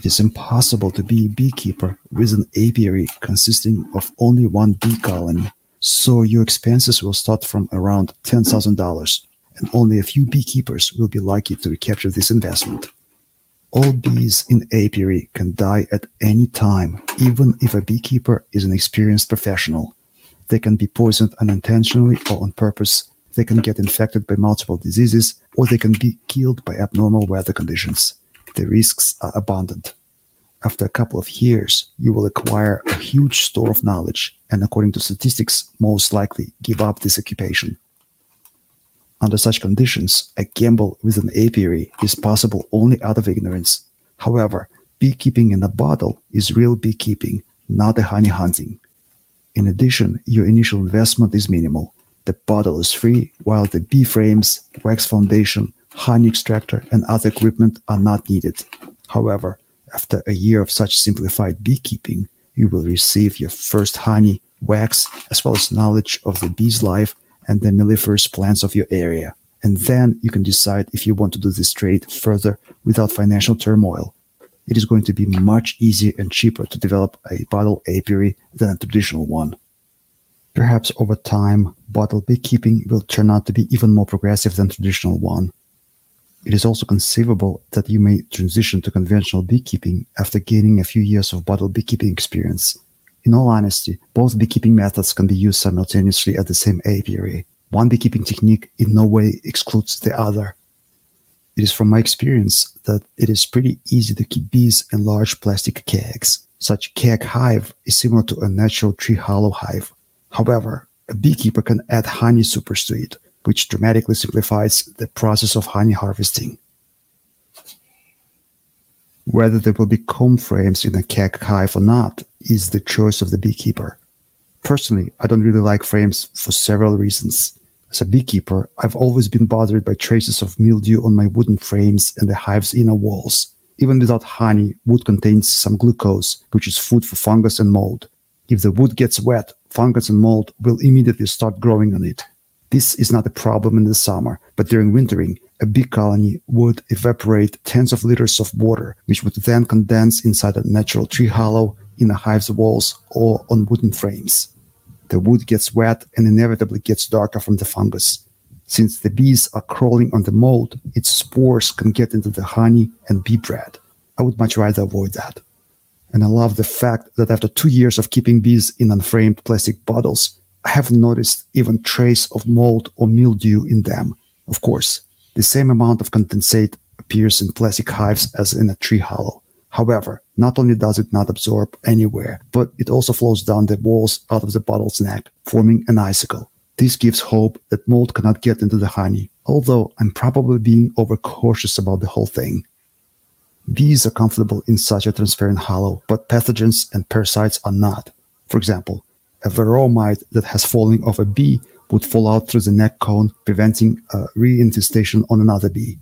It is impossible to be a beekeeper with an apiary consisting of only one bee colony, so your expenses will start from around $10,000, and only a few beekeepers will be lucky to recapture this investment. All bees in apiary can die at any time, even if a beekeeper is an experienced professional. They can be poisoned unintentionally or on purpose, they can get infected by multiple diseases, or they can be killed by abnormal weather conditions. The risks are abundant. After a couple of years, you will acquire a huge store of knowledge, and according to statistics, most likely give up this occupation. Under such conditions, a gamble with an apiary is possible only out of ignorance. However, beekeeping in a bottle is real beekeeping, not a honey hunting. In addition, your initial investment is minimal. The bottle is free, while the bee frames, wax foundation, honey extractor, and other equipment are not needed. However, after a year of such simplified beekeeping, you will receive your first honey, wax, as well as knowledge of the bee's life and the melliferous plants of your area. And then you can decide if you want to do this trade further without financial turmoil. It is going to be much easier and cheaper to develop a bottle apiary than a traditional one. Perhaps over time, bottle beekeeping will turn out to be even more progressive than traditional one. It is also conceivable that you may transition to conventional beekeeping after gaining a few years of bottle beekeeping experience. In all honesty, both beekeeping methods can be used simultaneously at the same apiary. One beekeeping technique in no way excludes the other. It is from my experience that it is pretty easy to keep bees in large plastic kegs. Such keg hive is similar to a natural tree hollow hive. However, a beekeeper can add honey supers to it, which dramatically simplifies the process of honey harvesting. Whether there will be comb frames in a keg hive or not is the choice of the beekeeper. Personally, I don't really like frames for several reasons. As a beekeeper, I've always been bothered by traces of mildew on my wooden frames and the hive's inner walls. Even without honey, wood contains some glucose, which is food for fungus and mold. If the wood gets wet, fungus and mold will immediately start growing on it. This is not a problem in the summer, but during wintering, a bee colony would evaporate tens of liters of water, which would then condense inside a natural tree hollow, in a hive's walls, or on wooden frames. The wood gets wet and inevitably gets darker from the fungus. Since the bees are crawling on the mold, its spores can get into the honey and bee bread. I would much rather avoid that. And I love the fact that after two years of keeping bees in unframed plastic bottles, haven't noticed even trace of mold or mildew in them. Of course, the same amount of condensate appears in plastic hives as in a tree hollow. However, not only does it not absorb anywhere, but it also flows down the walls out of the bottle's neck, forming an icicle. This gives hope that mold cannot get into the honey, although I'm probably being overcautious about the whole thing. Bees are comfortable in such a transparent hollow, but pathogens and parasites are not. For example, a varroa mite that has fallen off a bee would fall out through the neck cone, preventing a reinfestation on another bee.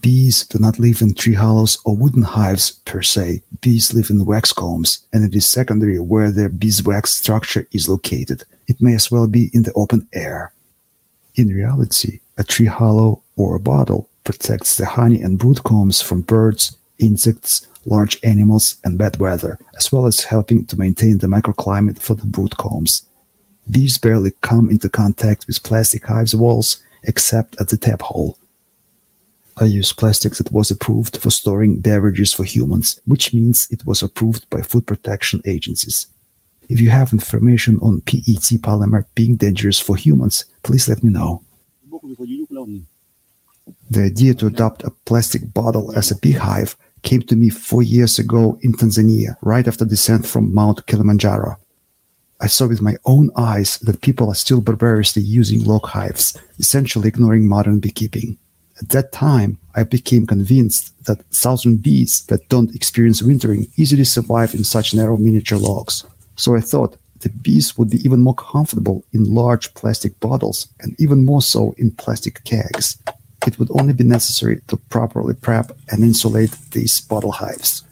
Bees do not live in tree hollows or wooden hives per se. Bees live in wax combs, and it is secondary where their beeswax structure is located. It may as well be in the open air. In reality, a tree hollow or a bottle protects the honey and brood combs from birds, insects, large animals, and bad weather, as well as helping to maintain the microclimate for the brood combs. These barely come into contact with plastic hives walls except at the tap hole. I use plastic that was approved for storing beverages for humans, which means it was approved by food protection agencies. If you have information on PET polymer being dangerous for humans, please let me know. The idea to adopt a plastic bottle as a beehive came to me four years ago in Tanzania, right after descent from Mount Kilimanjaro. I saw with my own eyes that people are still barbarously using log hives, essentially ignoring modern beekeeping. At that time, I became convinced that southern bees that don't experience wintering easily survive in such narrow miniature logs. So I thought the bees would be even more comfortable in large plastic bottles and even more so in plastic kegs. It would only be necessary to properly prep and insulate these bottle hives.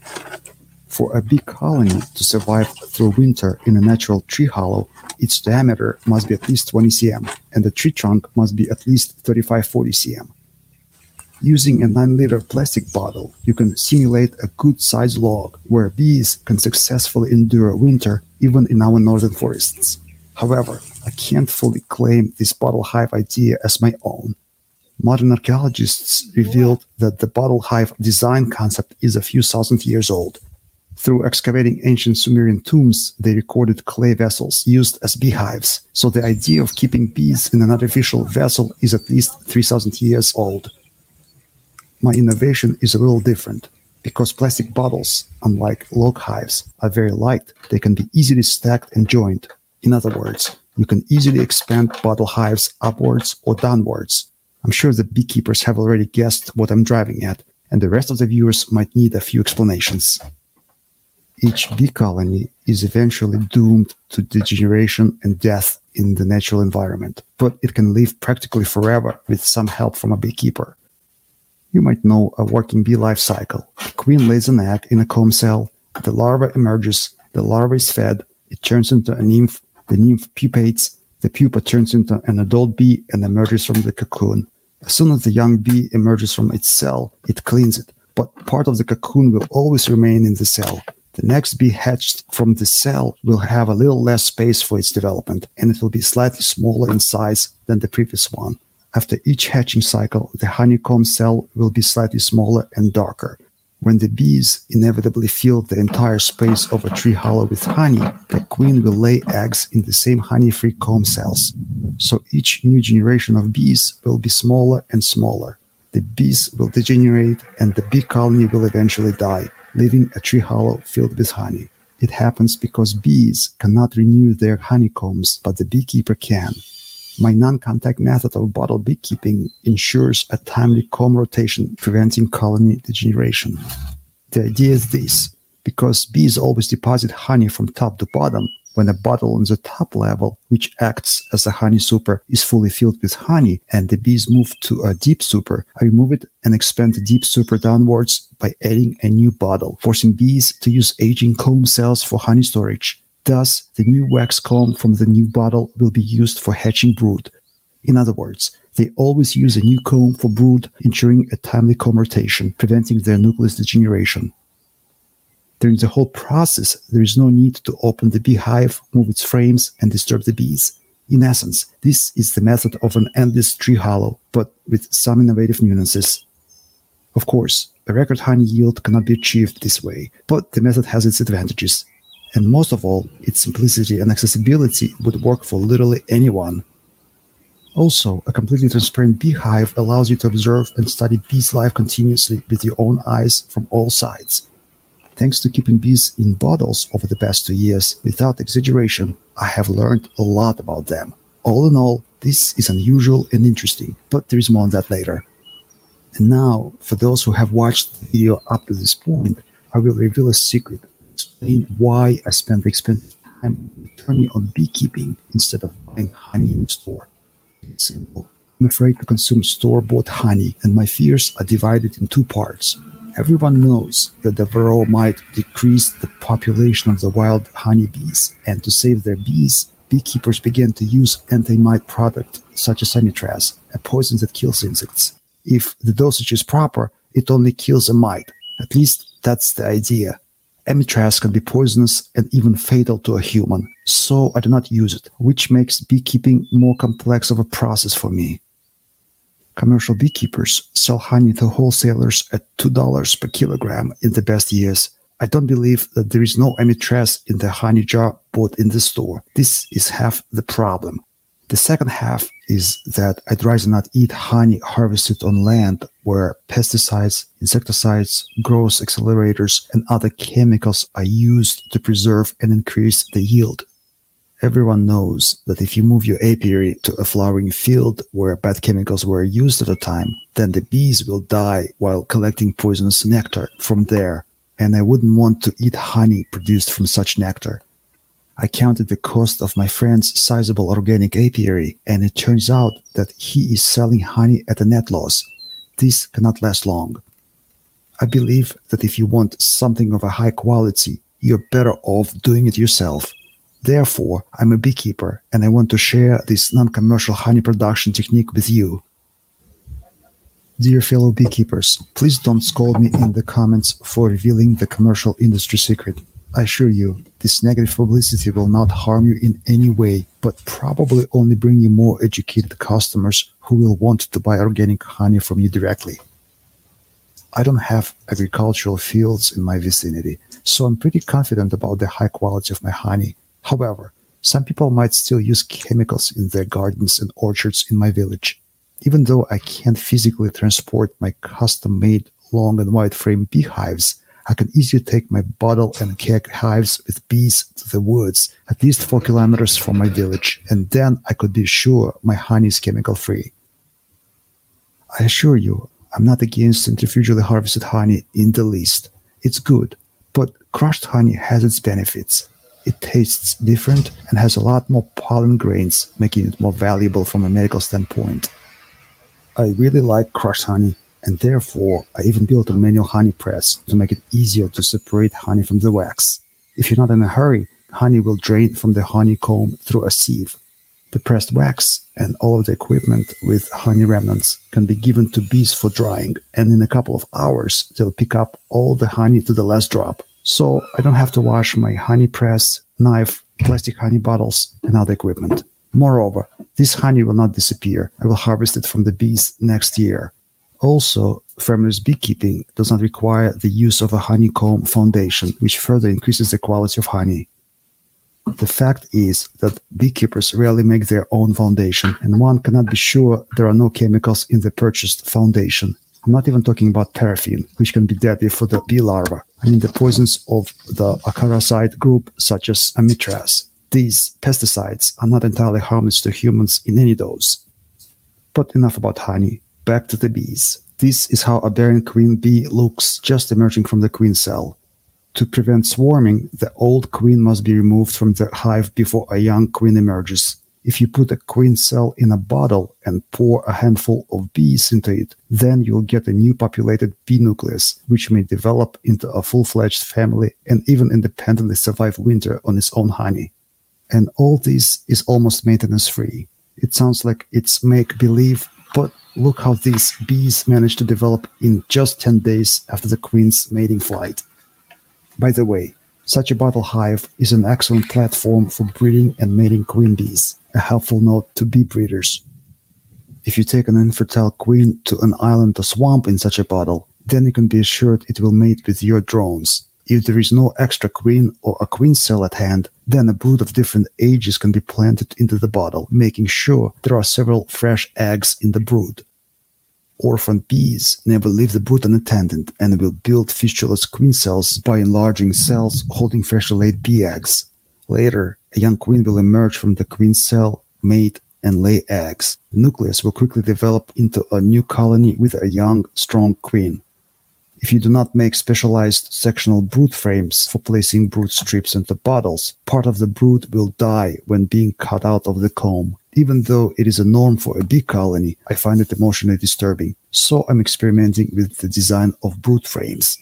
For a bee colony to survive through winter in a natural tree hollow, its diameter must be at least 20 cm and the tree trunk must be at least 35 40 cm. Using a 9 liter plastic bottle, you can simulate a good sized log where bees can successfully endure winter even in our northern forests. However, I can't fully claim this bottle hive idea as my own. Modern archaeologists revealed that the bottle hive design concept is a few thousand years old. Through excavating ancient Sumerian tombs, they recorded clay vessels used as beehives, so the idea of keeping bees in an artificial vessel is at least 3,000 years old my innovation is a little different because plastic bottles, unlike log hives, are very light. They can be easily stacked and joined. In other words, you can easily expand bottle hives upwards or downwards. I'm sure the beekeepers have already guessed what I'm driving at, and the rest of the viewers might need a few explanations. Each bee colony is eventually doomed to degeneration and death in the natural environment, but it can live practically forever with some help from a beekeeper. You might know a working bee life cycle. The queen lays an egg in a comb cell, the larva emerges, the larva is fed, it turns into a nymph, the nymph pupates, the pupa turns into an adult bee and emerges from the cocoon. As soon as the young bee emerges from its cell, it cleans it, but part of the cocoon will always remain in the cell. The next bee hatched from the cell will have a little less space for its development, and it will be slightly smaller in size than the previous one. After each hatching cycle, the honeycomb cell will be slightly smaller and darker. When the bees inevitably fill the entire space of a tree hollow with honey, the queen will lay eggs in the same honey-free comb cells. So each new generation of bees will be smaller and smaller. The bees will degenerate and the bee colony will eventually die, leaving a tree hollow filled with honey. It happens because bees cannot renew their honeycombs, but the beekeeper can. My non-contact method of bottle beekeeping ensures a timely comb rotation, preventing colony degeneration. The idea is this. Because bees always deposit honey from top to bottom, when a bottle on the top level, which acts as a honey super, is fully filled with honey and the bees move to a deep super, I remove it and expand the deep super downwards by adding a new bottle, forcing bees to use aging comb cells for honey storage. Thus, the new wax comb from the new bottle will be used for hatching brood. In other words, they always use a new comb for brood, ensuring a timely comb rotation, preventing their nucleus degeneration. During the whole process, there is no need to open the beehive, move its frames, and disturb the bees. In essence, this is the method of an endless tree hollow, but with some innovative nuances. Of course, a record honey yield cannot be achieved this way, but the method has its advantages. And most of all, its simplicity and accessibility would work for literally anyone. Also, a completely transparent beehive allows you to observe and study bees' life continuously with your own eyes from all sides. Thanks to keeping bees in bottles over the past two years, without exaggeration, I have learned a lot about them. All in all, this is unusual and interesting, but there is more on that later. And now, for those who have watched the video up to this point, I will reveal a secret, explain why I spend expensive time turning on beekeeping instead of buying honey in the store. It's simple. I'm afraid to consume store-bought honey, and my fears are divided in two parts. Everyone knows that the varroa mite decrease the population of the wild honeybees, and to save their bees, beekeepers began to use anti-mite product such as amitraz, a poison that kills insects. If the dosage is proper, it only kills a mite. At least that's the idea. Amitraz can be poisonous and even fatal to a human, so I do not use it, which makes beekeeping more complex of a process for me. Commercial beekeepers sell honey to wholesalers at $2 per kilogram in the best years. I don't believe that there is no amitraz in the honey jar bought in the store. This is half the problem. The second half is that I'd rather not eat honey harvested on land where pesticides, insecticides, growth accelerators, and other chemicals are used to preserve and increase the yield. Everyone knows that if you move your apiary to a flowering field where bad chemicals were used at the time, then the bees will die while collecting poisonous nectar from there, and I wouldn't want to eat honey produced from such nectar. I counted the cost of my friend's sizable organic apiary, and it turns out that he is selling honey at a net loss. This cannot last long. I believe that if you want something of a high quality, you're better off doing it yourself. Therefore, I'm a beekeeper and I want to share this non commercial honey production technique with you. Dear fellow beekeepers, please don't scold me in the comments for revealing the commercial industry secret. I assure you, this negative publicity will not harm you in any way, but probably only bring you more educated customers who will want to buy organic honey from you directly. I don't have agricultural fields in my vicinity, so I'm pretty confident about the high quality of my honey. However, some people might still use chemicals in their gardens and orchards in my village. Even though I can't physically transport my custom made long and wide frame beehives, I can easily take my bottle and keg hives with bees to the woods, at least four kilometers from my village, and then I could be sure my honey is chemical free. I assure you, I'm not against centrifugally harvested honey in the least. It's good, but crushed honey has its benefits. It tastes different and has a lot more pollen grains, making it more valuable from a medical standpoint. I really like crushed honey, and therefore I even built a manual honey press to make it easier to separate honey from the wax. If you're not in a hurry, honey will drain from the honeycomb through a sieve. The pressed wax and all of the equipment with honey remnants can be given to bees for drying, and in a couple of hours they'll pick up all the honey to the last drop. So I don't have to wash my honey press, knife, plastic honey bottles, and other equipment. Moreover, this honey will not disappear. I will harvest it from the bees next year. Also, farmers beekeeping does not require the use of a honeycomb foundation, which further increases the quality of honey. The fact is that beekeepers rarely make their own foundation, and one cannot be sure there are no chemicals in the purchased foundation. I'm not even talking about paraffin, which can be deadly for the bee larva. I mean the poisons of the acaricide group, such as amitraz. These pesticides are not entirely harmless to humans in any dose. But enough about honey. Back to the bees. This is how a barren queen bee looks just emerging from the queen cell. To prevent swarming, the old queen must be removed from the hive before a young queen emerges. If you put a queen cell in a bottle and pour a handful of bees into it, then you'll get a new populated bee nucleus, which may develop into a full fledged family and even independently survive winter on its own honey. And all this is almost maintenance free. It sounds like it's make believe, but look how these bees managed to develop in just 10 days after the queen's mating flight. By the way, such a bottle hive is an excellent platform for breeding and mating queen bees, a helpful note to bee breeders. If you take an infertile queen to an island or swamp in such a bottle, then you can be assured it will mate with your drones. If there is no extra queen or a queen cell at hand, then a brood of different ages can be planted into the bottle, making sure there are several fresh eggs in the brood. orphan bees never leave the brood unattended and will build fistulous queen cells by enlarging cells holding freshly laid bee eggs. Later, a young queen will emerge from the queen cell, mate, and lay eggs. The nucleus will quickly develop into a new colony with a young, strong queen. If you do not make specialized sectional brood frames for placing brood strips into bottles, part of the brood will die when being cut out of the comb. Even though it is a norm for a bee colony, I find it emotionally disturbing, so I'm experimenting with the design of brood frames.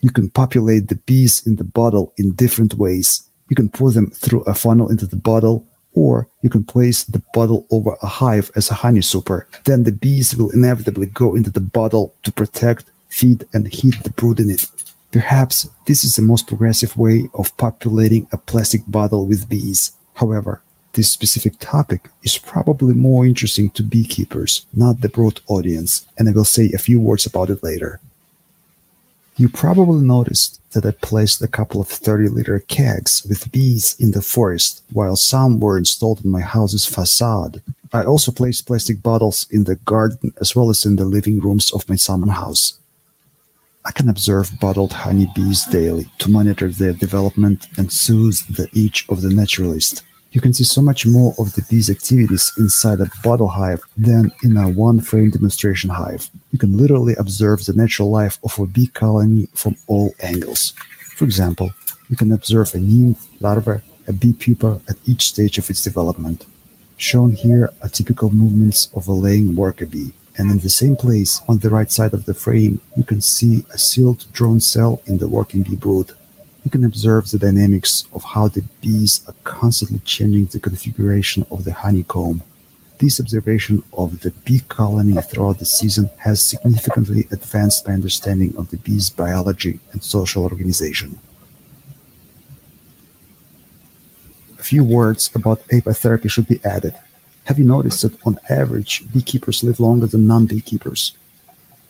You can populate the bees in the bottle in different ways. You can pour them through a funnel into the bottle, or you can place the bottle over a hive as a honey super. Then the bees will inevitably go into the bottle to protect, feed, and heat the brood in it. Perhaps this is the most progressive way of populating a plastic bottle with bees. However, this specific topic is probably more interesting to beekeepers, not the broad audience, and I will say a few words about it later. You probably noticed that I placed a couple of 30 liter kegs with bees in the forest, while some were installed in my house's facade. I also placed plastic bottles in the garden as well as in the living rooms of my summer house. I can observe bottled honeybees daily to monitor their development and soothe the itch of the naturalist. You can see so much more of the bees' activities inside a bottle hive than in a one frame demonstration hive. You can literally observe the natural life of a bee colony from all angles. For example, you can observe a nymph, larva, a bee pupa at each stage of its development. Shown here are typical movements of a laying worker bee, and in the same place on the right side of the frame, you can see a sealed drone cell in the working bee brood you can observe the dynamics of how the bees are constantly changing the configuration of the honeycomb. This observation of the bee colony throughout the season has significantly advanced my understanding of the bee's biology and social organization. A few words about apitherapy should be added. Have you noticed that on average, beekeepers live longer than non beekeepers?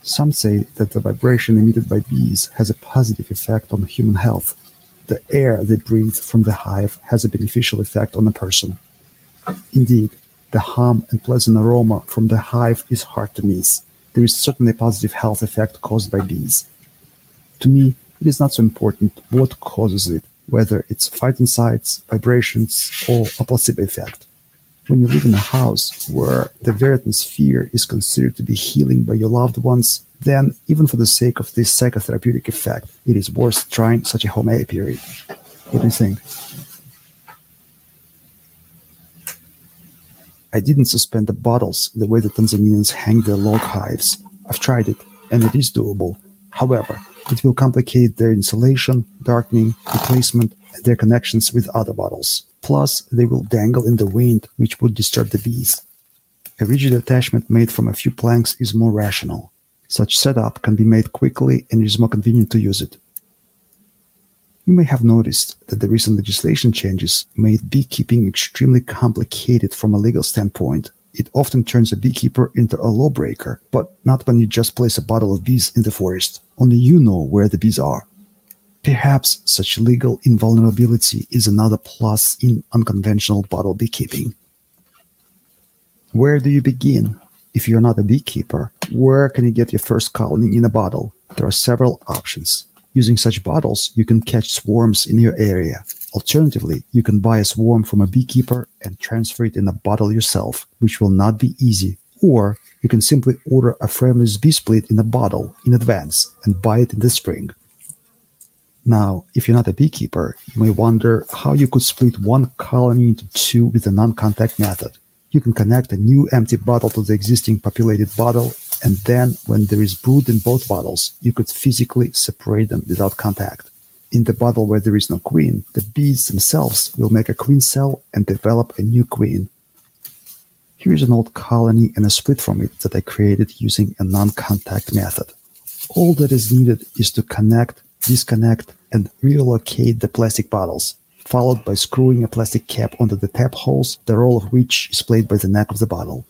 Some say that the vibration emitted by bees has a positive effect on human health the air they breathe from the hive has a beneficial effect on a person. Indeed, the hum and pleasant aroma from the hive is hard to miss. There is certainly a positive health effect caused by bees. To me, it is not so important what causes it, whether it's phytoncides, vibrations, or a placebo effect. When you live in a house where the very atmosphere is considered to be healing by your loved ones, then even for the sake of this psychotherapeutic effect, it is worth trying such a home apiary. What do you think? I didn't suspend the bottles the way the Tanzanians hang their log hives. I've tried it, and it is doable. However, it will complicate their insulation, darkening, replacement, their connections with other bottles. Plus, they will dangle in the wind, which would disturb the bees. A rigid attachment made from a few planks is more rational. Such setup can be made quickly and it is more convenient to use it. You may have noticed that the recent legislation changes made beekeeping extremely complicated from a legal standpoint. It often turns a beekeeper into a lawbreaker, but not when you just place a bottle of bees in the forest. Only you know where the bees are. Perhaps such legal invulnerability is another plus in unconventional bottle beekeeping. Where do you begin? If you're not a beekeeper, where can you get your first colony in a bottle? There are several options. Using such bottles, you can catch swarms in your area. Alternatively, you can buy a swarm from a beekeeper and transfer it in a bottle yourself, which will not be easy. Or you can simply order a frameless bee split in a bottle in advance and buy it in the spring. Now, if you're not a beekeeper, you may wonder how you could split one colony into two with a non contact method you can connect a new empty bottle to the existing populated bottle, and then when there is brood in both bottles, you could physically separate them without contact. In the bottle where there is no queen, the bees themselves will make a queen cell and develop a new queen. Here's an old colony and a split from it that I created using a non-contact method. All that is needed is to connect, disconnect, and relocate the plastic bottles followed by screwing a plastic cap onto the tap holes, the role of which is played by the neck of the bottle.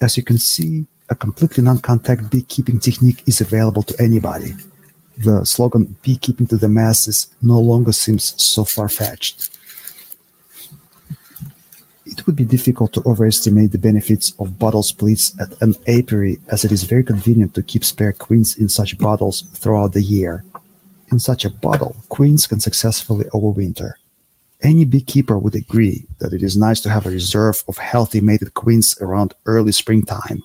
As you can see, a completely non-contact beekeeping technique is available to anybody. The slogan beekeeping to the masses no longer seems so far-fetched. It It would be difficult to overestimate the benefits of bottle splits at an apiary as it is very convenient to keep spare queens in such bottles throughout the year. In such a bottle, queens can successfully overwinter. Any beekeeper would agree that it is nice to have a reserve of healthy mated queens around early springtime.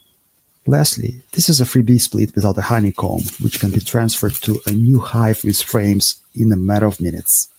Lastly, this is a free bee split without a honeycomb, which can be transferred to a new hive with frames in a matter of minutes.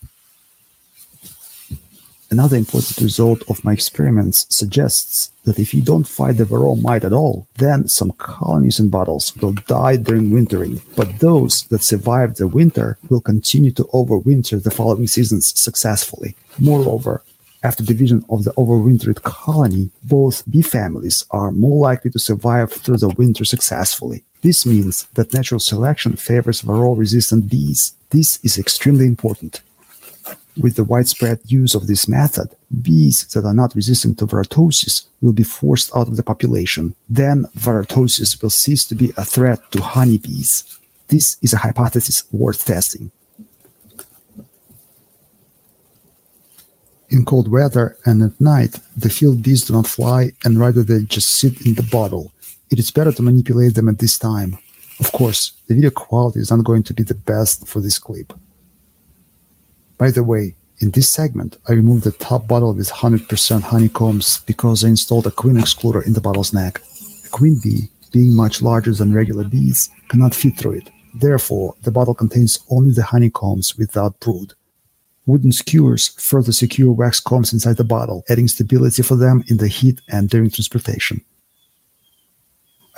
Another important result of my experiments suggests that if you don't fight the varroa mite at all, then some colonies in bottles will die during wintering, but those that survive the winter will continue to overwinter the following seasons successfully. Moreover, after division of the overwintered colony, both bee families are more likely to survive through the winter successfully. This means that natural selection favors varroa resistant bees. This is extremely important. With the widespread use of this method, bees that are not resistant to varrotosis will be forced out of the population. Then varrotosis will cease to be a threat to honeybees. This is a hypothesis worth testing. In cold weather and at night, the field bees do not fly and rather they just sit in the bottle. It is better to manipulate them at this time. Of course, the video quality is not going to be the best for this clip. By the way, in this segment, I removed the top bottle with 100% honeycombs because I installed a queen excluder in the bottle's neck. A queen bee, being much larger than regular bees, cannot fit through it. Therefore, the bottle contains only the honeycombs without brood. Wooden skewers further secure wax combs inside the bottle, adding stability for them in the heat and during transportation.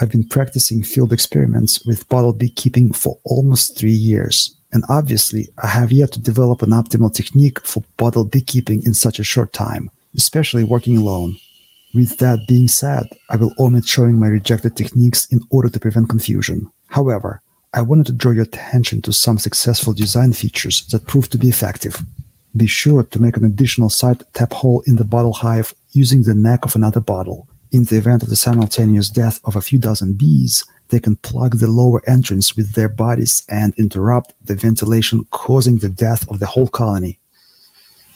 I've been practicing field experiments with bottle beekeeping for almost three years, and obviously I have yet to develop an optimal technique for bottle beekeeping in such a short time, especially working alone. With that being said, I will omit showing my rejected techniques in order to prevent confusion. However, I wanted to draw your attention to some successful design features that proved to be effective. Be sure to make an additional side tap hole in the bottle hive using the neck of another bottle. In the event of the simultaneous death of a few dozen bees, they can plug the lower entrance with their bodies and interrupt the ventilation, causing the death of the whole colony.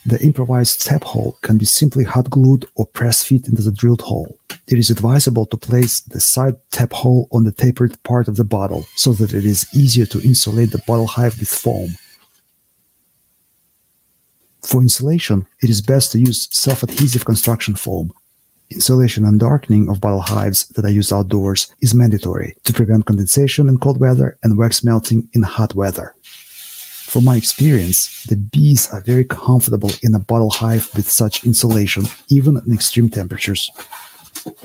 The improvised tap hole can be simply hot glued or press fit into the drilled hole. It is advisable to place the side tap hole on the tapered part of the bottle so that it is easier to insulate the bottle hive with foam. For insulation, it is best to use self-adhesive construction foam. Insulation and darkening of bottle hives that are used outdoors is mandatory to prevent condensation in cold weather and wax melting in hot weather. From my experience, the bees are very comfortable in a bottle hive with such insulation, even in extreme temperatures.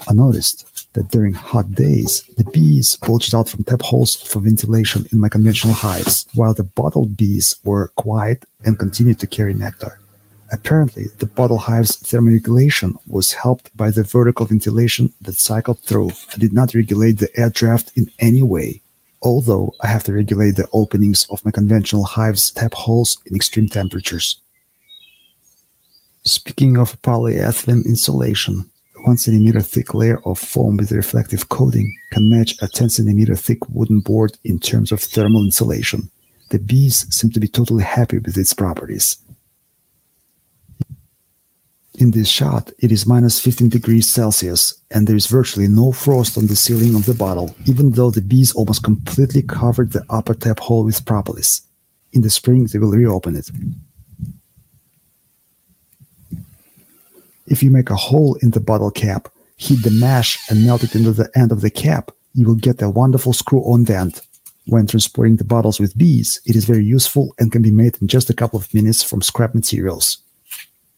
I noticed that during hot days, the bees bulged out from tap holes for ventilation in my conventional hives, while the bottled bees were quiet and continued to carry nectar. Apparently, the bottle hive's thermoregulation was helped by the vertical ventilation that cycled through and did not regulate the air draft in any way, although I have to regulate the openings of my conventional hive's tap holes in extreme temperatures. Speaking of polyethylene insulation, a 1 centimeter thick layer of foam with reflective coating can match a 10 centimeter thick wooden board in terms of thermal insulation. The bees seem to be totally happy with its properties. In this shot, it is minus 15 degrees Celsius, and there is virtually no frost on the ceiling of the bottle, even though the bees almost completely covered the upper tap hole with propolis. In the spring, they will reopen it. If you make a hole in the bottle cap, heat the mash and melt it into the end of the cap, you will get a wonderful screw-on vent. When transporting the bottles with bees, it is very useful and can be made in just a couple of minutes from scrap materials.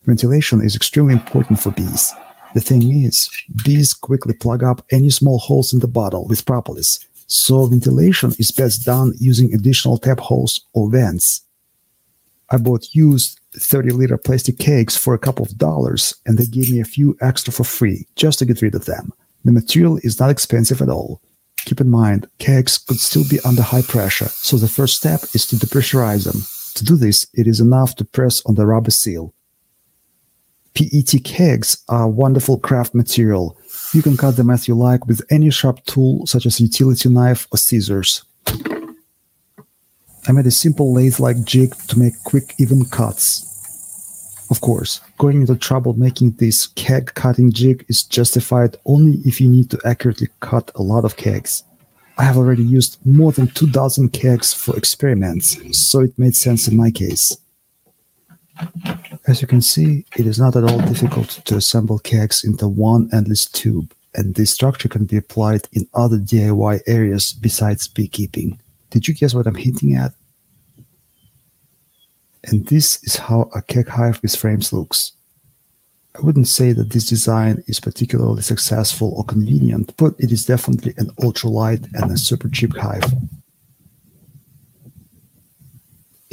Ventilation is extremely important for bees. The thing is, bees quickly plug up any small holes in the bottle with propolis, so ventilation is best done using additional tap holes or vents. I bought used 30 liter plastic kegs for a couple of dollars, and they gave me a few extra for free just to get rid of them. The material is not expensive at all. Keep in mind, kegs could still be under high pressure, so the first step is to depressurize them. To do this, it is enough to press on the rubber seal. PET kegs are wonderful craft material. You can cut them as you like with any sharp tool such as a utility knife or scissors. I made a simple lathe-like jig to make quick, even cuts. Of course, going into trouble making this keg cutting jig is justified only if you need to accurately cut a lot of kegs. I have already used more than two dozen kegs for experiments, so it made sense in my case. As you can see, it is not at all difficult to assemble kegs into one endless tube, and this structure can be applied in other DIY areas besides beekeeping. Did you guess what I'm hinting at? And this is how a keg hive with frames looks. I wouldn't say that this design is particularly successful or convenient, but it is definitely an ultralight and a super cheap hive.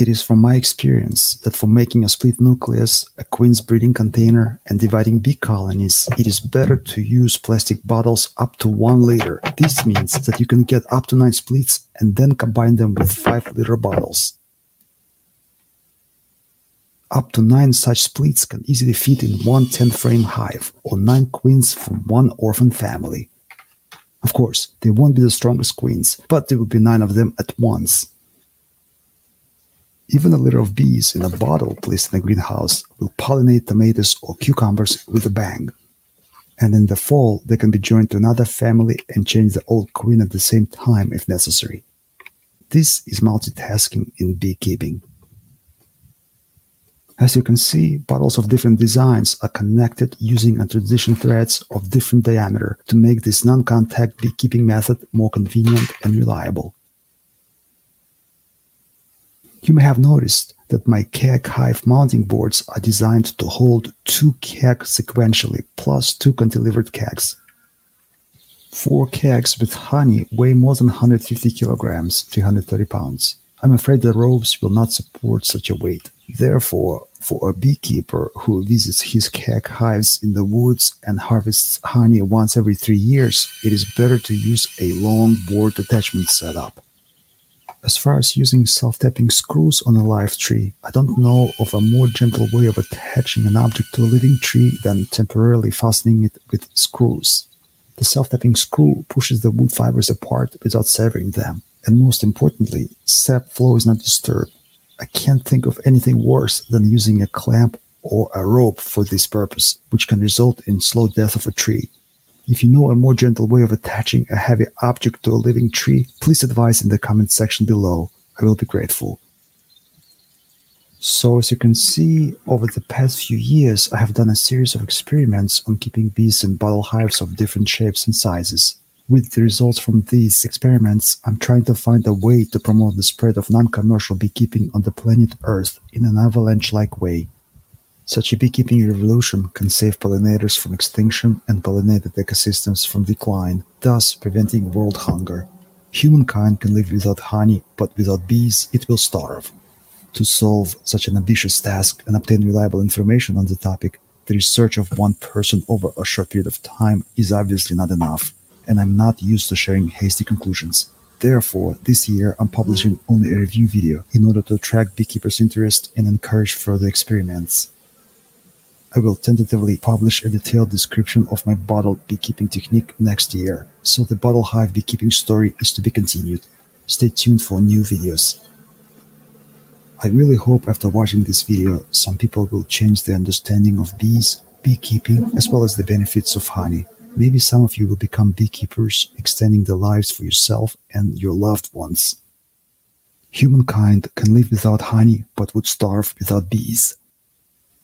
It is from my experience that for making a split nucleus, a queen's breeding container, and dividing bee colonies, it is better to use plastic bottles up to one liter. This means that you can get up to nine splits and then combine them with five liter bottles. Up to nine such splits can easily fit in one 10 frame hive, or nine queens from one orphan family. Of course, they won't be the strongest queens, but there will be nine of them at once. Even a litter of bees in a bottle placed in a greenhouse will pollinate tomatoes or cucumbers with a bang. And in the fall, they can be joined to another family and change the old queen at the same time if necessary. This is multitasking in beekeeping. As you can see, bottles of different designs are connected using a transition threads of different diameter to make this non-contact beekeeping method more convenient and reliable. You may have noticed that my keg hive mounting boards are designed to hold two kegs sequentially plus two cantilevered kegs. Four kegs with honey weigh more than 150 kilograms, 330 pounds. I'm afraid the ropes will not support such a weight. Therefore, for a beekeeper who visits his keg hives in the woods and harvests honey once every three years, it is better to use a long board attachment setup. As far as using self-tapping screws on a live tree, I don't know of a more gentle way of attaching an object to a living tree than temporarily fastening it with screws. The self-tapping screw pushes the wood fibers apart without severing them, and most importantly, sap flow is not disturbed. I can't think of anything worse than using a clamp or a rope for this purpose, which can result in slow death of a tree. If you know a more gentle way of attaching a heavy object to a living tree, please advise in the comment section below. I will be grateful. So as you can see, over the past few years, I have done a series of experiments on keeping bees in bottle hives of different shapes and sizes. With the results from these experiments, I'm trying to find a way to promote the spread of non-commercial beekeeping on the planet Earth in an avalanche-like way. Such a beekeeping revolution can save pollinators from extinction and pollinated ecosystems from decline, thus preventing world hunger. Humankind can live without honey, but without bees, it will starve. To solve such an ambitious task and obtain reliable information on the topic, the research of one person over a short period of time is obviously not enough, and I'm not used to sharing hasty conclusions. Therefore, this year I'm publishing only a review video in order to attract beekeepers' interest and encourage further experiments. I will tentatively publish a detailed description of my bottle beekeeping technique next year, so the bottle hive beekeeping story is to be continued. Stay tuned for new videos. I really hope after watching this video, some people will change their understanding of bees, beekeeping, as well as the benefits of honey. Maybe some of you will become beekeepers, extending the lives for yourself and your loved ones. Humankind can live without honey, but would starve without bees.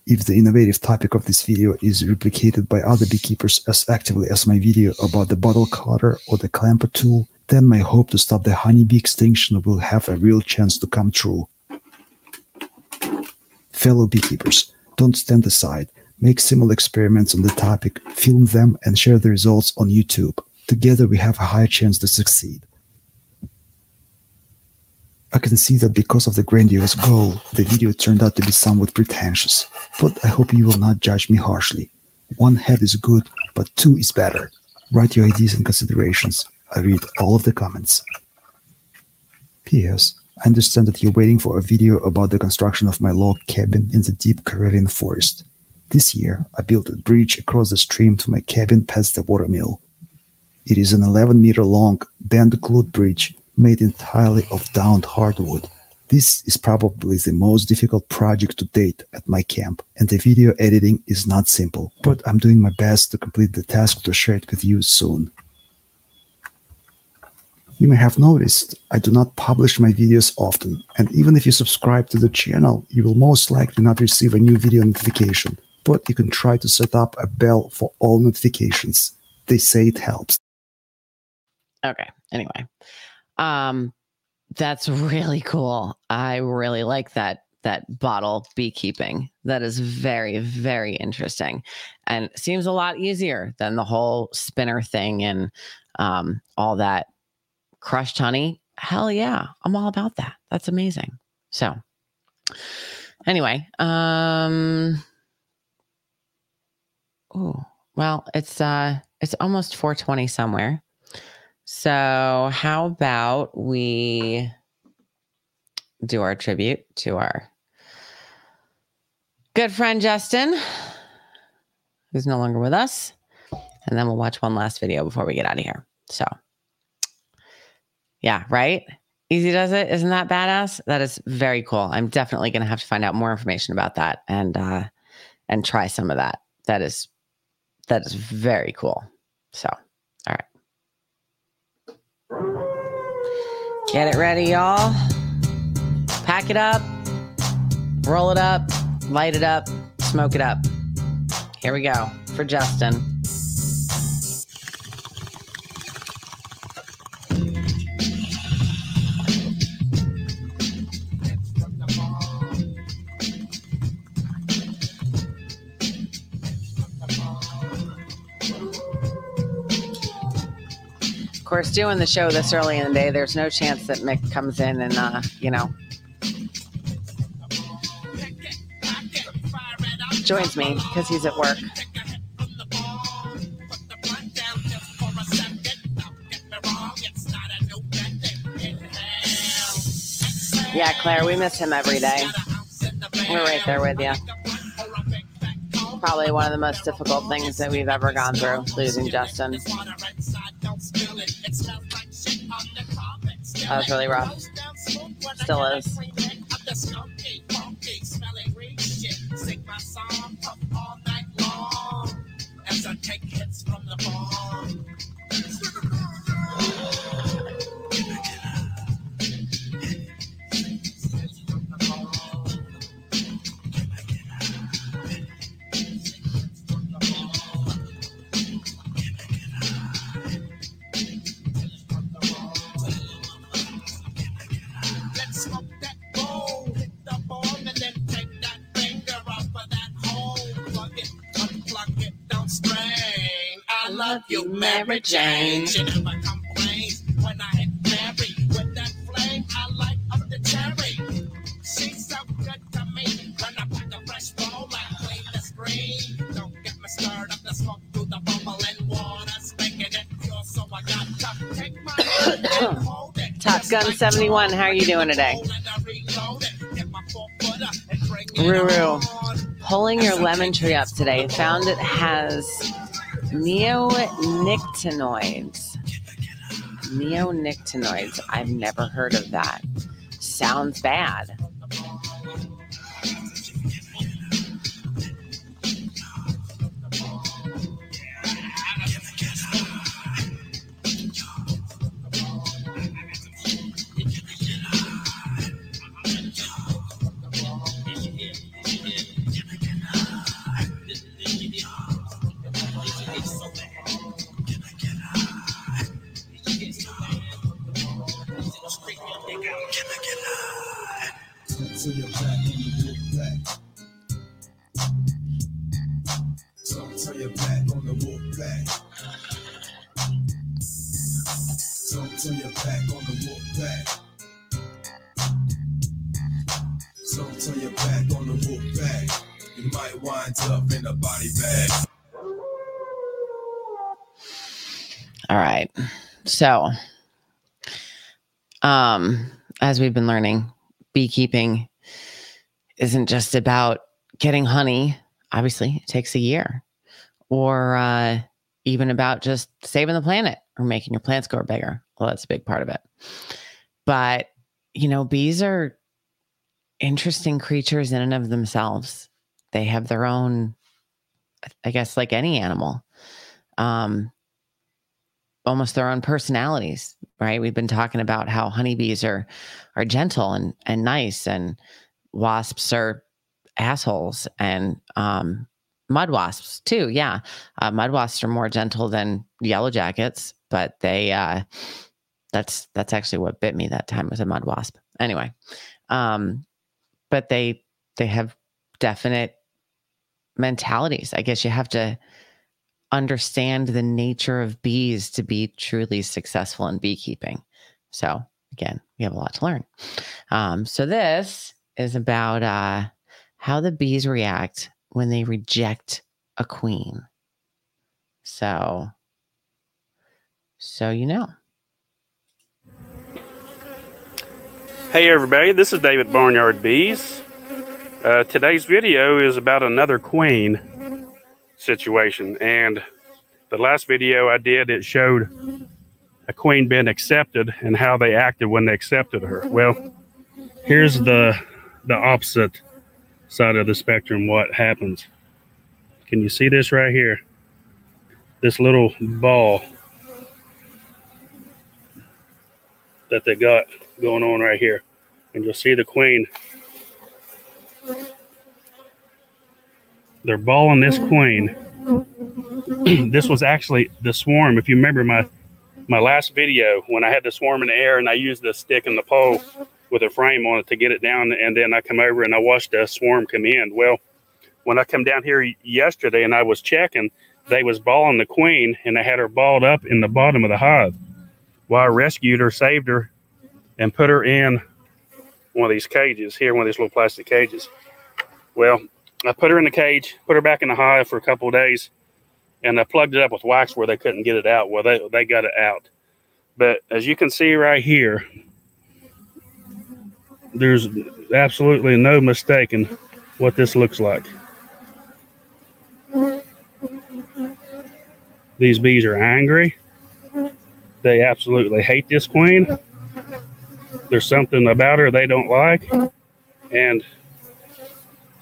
If the innovative topic of this video is replicated by other beekeepers as actively as my video about the bottle cutter or the clamper tool, then my hope to stop the honeybee extinction will have a real chance to come true. Fellow beekeepers, don't stand aside. Make similar experiments on the topic, film them, and share the results on YouTube. Together we have a high chance to succeed. I can see that because of the grandiose goal, the video turned out to be somewhat pretentious, but I hope you will not judge me harshly. One head is good, but two is better. Write your ideas and considerations. I read all of the comments. P.S. I understand that you're waiting for a video about the construction of my log cabin in the deep Karelian forest. This year, I built a bridge across the stream to my cabin past the watermill. It is an 11 meter long bend glued bridge made entirely of downed hardwood. This is probably the most difficult project to date at my camp, and the video editing is not simple, but I'm doing my best to complete the task to share it with you soon. You may have noticed I do not publish my videos often, and even if you subscribe to the channel, you will most likely not receive a new video notification, but you can try to set up a bell for all notifications. They say it helps. Okay. Anyway, um, that's really cool. I really like that that bottle beekeeping. That is very very interesting, and seems a lot easier than the whole spinner thing and um, all that crushed honey. Hell yeah, I'm all about that. That's amazing. So, anyway, um, oh well, it's uh, it's almost 420 somewhere. So, how about we do our tribute to our good friend Justin, who's no longer with us. And then we'll watch one last video before we get out of here. So, yeah, right? Easy does it. Isn't that badass? That is very cool. I'm definitely going to have to find out more information about that and uh and try some of that. That is that is very cool. So. Get it ready, y'all. Pack it up, roll it up, light it up, smoke it up. Here we go for Justin. Course, doing the show this early in the day, there's no chance that Mick comes in and, uh, you know, joins me because he's at work. Yeah, Claire, we miss him every day. We're right there with you. Probably one of the most difficult things that we've ever gone through, losing Justin. That was really rough. Still is. Mary Jane. She never complains when I hit Mary with that flame. I light up the cherry. She's so good to me. When I pack a fresh bowl, I clean the screen. Don't get me stirred up the smoke through the bubbling water's making it pure, so I got to take my and hold it. Top Gun 71, how are you doing today? Ruru, pulling your lemon tree up today. Found it has neonicotinoids. Neonicotinoids. I've never heard of that. Sounds bad. So you're back on the wolf pack. So turn your back on the wolf pack. So turn your back on the wolf pack. So turn your back on the wolf pack. You might wind up in a body bag. All right. So, um, as we've been learning, beekeeping isn't just about getting honey. Obviously, it takes a year, or uh, even about just saving the planet or making your plants grow bigger. Well, that's a big part of it. But you know, bees are interesting creatures in and of themselves. They have their own, I guess, like any animal, um, almost their own personalities, right? We've been talking about how honeybees are are gentle and and nice, and wasps are assholes, and um, mud wasps too. Yeah, uh, mud wasps are more gentle than yellow jackets, but they uh, that's that's actually what bit me that time was a mud wasp. Anyway, um, but they they have definite mentalities. I guess you have to understand the nature of bees to be truly successful in beekeeping. So again, we have a lot to learn. Um, so this is about uh, how the bees react when they reject a queen. So, so you know. Hey everybody, this is David Barnyard Bees. Uh, today's video is about another queen situation, and the last video I did it showed a queen being accepted and how they acted when they accepted her. Well, here's the the opposite side of the spectrum. What happens? Can you see this right here? This little ball that they got going on right here. And you'll see the queen. They're balling this queen. this was actually the swarm. If you remember my my last video when I had the swarm in the air and I used the stick and the pole with a frame on it to get it down and then I come over and I watched a swarm come in. Well, when I come down here yesterday and I was checking, they was balling the queen and they had her balled up in the bottom of the hive. Well, I rescued her, saved her, and put her in one of these cages here, one of these little plastic cages. Well, I put her in the cage, put her back in the hive for a couple of days, and I plugged it up with wax where they couldn't get it out. Well, they, they got it out. But as you can see right here, there's absolutely no mistaking what this looks like. These bees are angry. They absolutely hate this queen. There's something about her they don't like. And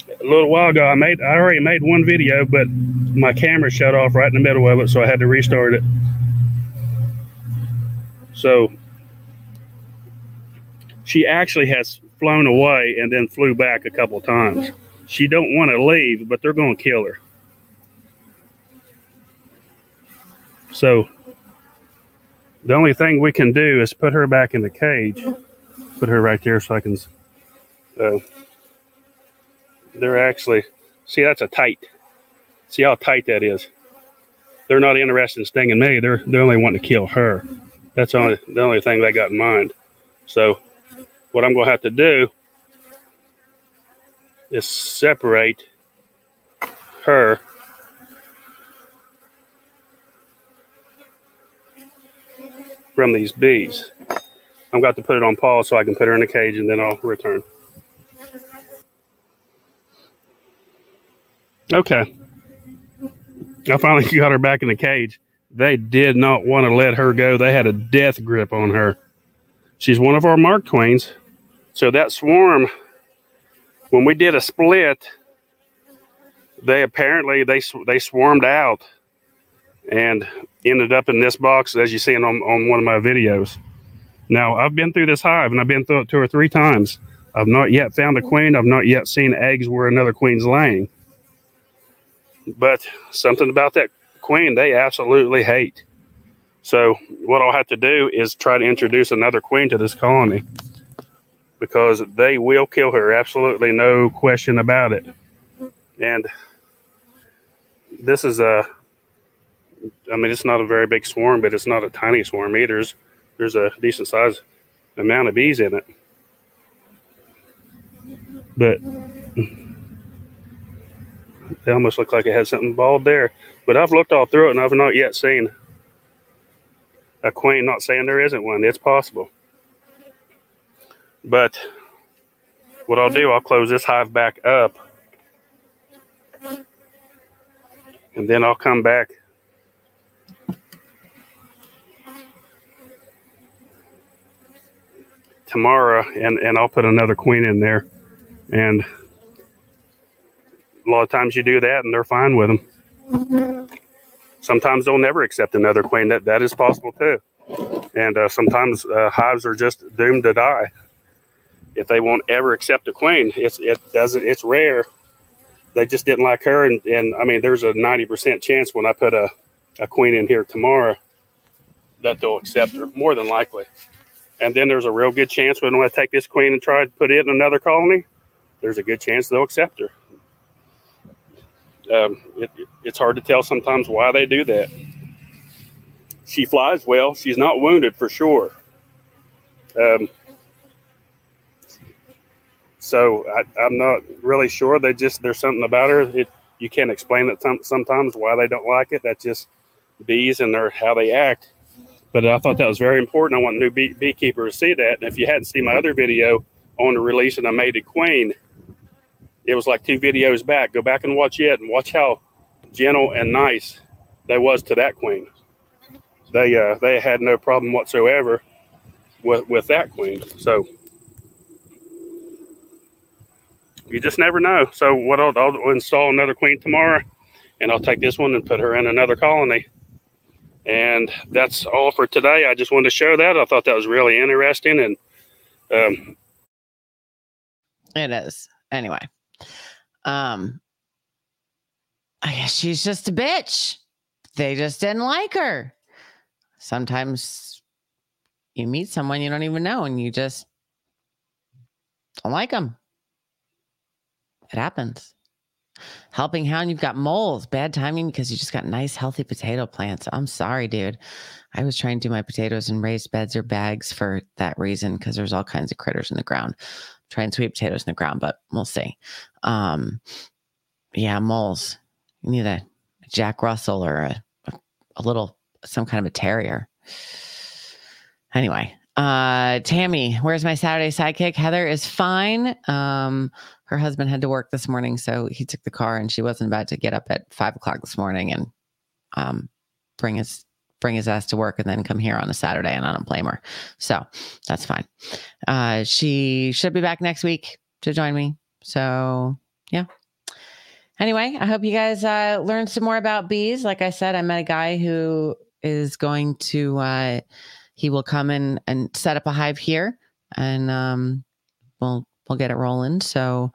a little while ago, I made I already made one video, but my camera shut off right in the middle of it, so I had to restart it. So she actually has flown away and then flew back a couple times. She don't want to leave, but they're going to kill her. So the only thing we can do is put her back in the cage. Put her right there so I can. Uh, they're actually see that's a tight. See how tight that is. They're not interested in stinging me. They're they're only wanting to kill her. That's only the only thing they got in mind. So what I'm going to have to do is separate her from these bees. I'm going to put it on pause so I can put her in a cage and then I'll return. Okay. I finally got her back in the cage. They did not want to let her go. They had a death grip on her. She's one of our mark queens. So that swarm, when we did a split, they apparently they they swarmed out and ended up in this box as you see on, on one of my videos. Now I've been through this hive and I've been through it two or three times. I've not yet found a queen. I've not yet seen eggs where another queen's laying. But something about that queen they absolutely hate. So what I'll have to do is try to introduce another queen to this colony because they will kill her. Absolutely no question about it. And this is a I mean, it's not a very big swarm, but it's not a tiny swarm either. There's, there's a decent size amount of bees in it. But they almost look like it had something bald there. But I've looked all through it and I've not yet seen a queen. Not saying there isn't one, it's possible. But what I'll do, I'll close this hive back up. And then I'll come back tomorrow and, and I'll put another queen in there And a lot of times you do that and they're fine with them. Sometimes they'll never accept another queen. That that is possible too. And uh, sometimes uh, hives are just doomed to die if they won't ever accept a queen. It's it doesn't. It's rare. They just didn't like her, and, and I mean, there's a ninety percent chance when I put a, a queen in here tomorrow that they'll accept her, more than likely. And then there's a real good chance when I take this queen and try to put it in another colony, there's a good chance they'll accept her. Um, it, it's hard to tell sometimes why they do that. She flies well. She's not wounded for sure. Um, so I, I'm not really sure. They just there's something about her. It you can't explain it some, sometimes why they don't like it. That's just bees and their how they act. But I thought that was very important. I want new bee, beekeepers to see that. And if you hadn't seen my other video on the release of a mated queen, it was like two videos back. Go back and watch it and watch how gentle and nice they was to that queen. They uh, they had no problem whatsoever with with that queen. So you just never know. So what I'll, I'll install another queen tomorrow, and I'll take this one and put her in another colony. And that's all for today. I just wanted to show that. I thought that was really interesting, and um, It is. Anyway. Um I guess she's just a bitch. They just didn't like her. Sometimes you meet someone you don't even know and you just don't like them. It happens. Helping Hound, you've got moles. Bad timing because you just got nice, healthy potato plants. I'm sorry, dude. I was trying to do my potatoes in raised beds or bags for that reason because there's all kinds of critters in the ground. Try and sweet potatoes in the ground, but we'll see. Um, yeah, moles. You need a, a Jack Russell or a, a, a little, some kind of a terrier. Anyway, uh, Tammy, where's my Saturday sidekick? Heather is fine. Um, her husband had to work this morning, so he took the car, and she wasn't about to get up at five o'clock this morning and um, bring his bring his ass to work and then come here on a Saturday, and I don't blame her. So that's fine. Uh, she should be back next week to join me. So yeah. Anyway, I hope you guys uh, learned some more about bees. Like I said, I met a guy who is going to uh, he will come in and set up a hive here, and um, we'll we'll get it rolling. So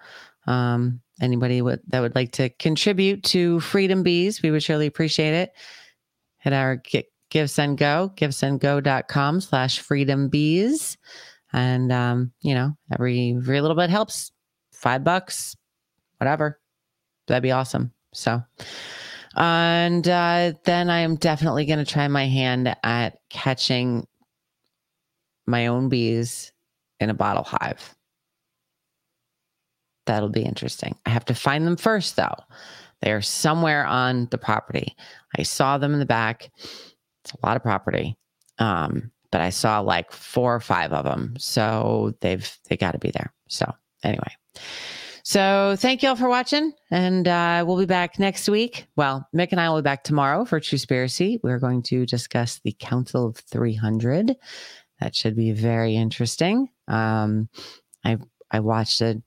um, anybody that would like to contribute to Freedom Bees, we would surely appreciate it. Hit our gi- Give Send Go, givesendgo.com slash freedom bees. And, um, you know, every, every little bit helps. Five bucks, whatever. That'd be awesome. So, and uh, then I am definitely going to try my hand at catching my own bees in a bottle hive. That'll be interesting. I have to find them first, though. They're somewhere on the property. I saw them in the back. It's a lot of property. Um, but I saw like four or five of them. So they've they got to be there. So anyway. So thank you all for watching. And uh, we'll be back next week. Well, Mick and I will be back tomorrow for Truspiracy. We're going to discuss the Council of 300. That should be very interesting. Um, I I watched a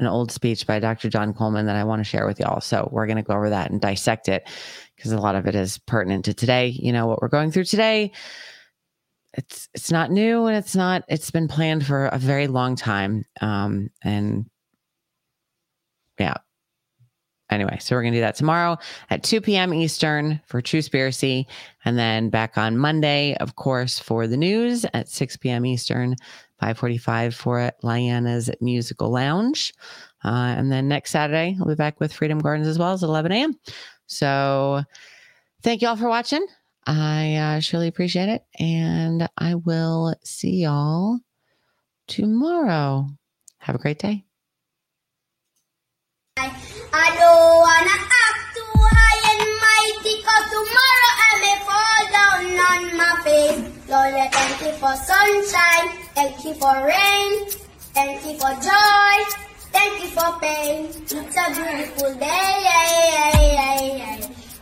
an old speech by Dr. John Coleman that I want to share with y'all. So we're going to go over that and dissect it because a lot of it is pertinent to today. You know what we're going through today. It's it's not new and it's not. It's been planned for a very long time. Um, and yeah. Anyway, so we're going to do that tomorrow at 2 p.m. Eastern for Truspiracy. And then back on Monday, of course, for the news at 6 p.m. Eastern, 545 for Liana's Musical Lounge. Uh, and then next Saturday, I'll be back with Freedom Gardens as well as 11 a.m. So thank you all for watching. I uh, surely appreciate it. And I will see y'all tomorrow. Have a great day. I don't wanna act too high and mighty Cause tomorrow I may fall down on my face. Lord, I thank you for sunshine Thank you for rain Thank you for joy Thank you for pain. It's a beautiful day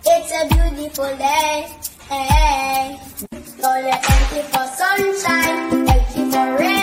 It's a beautiful day Lord, I thank you for sunshine Thank you for rain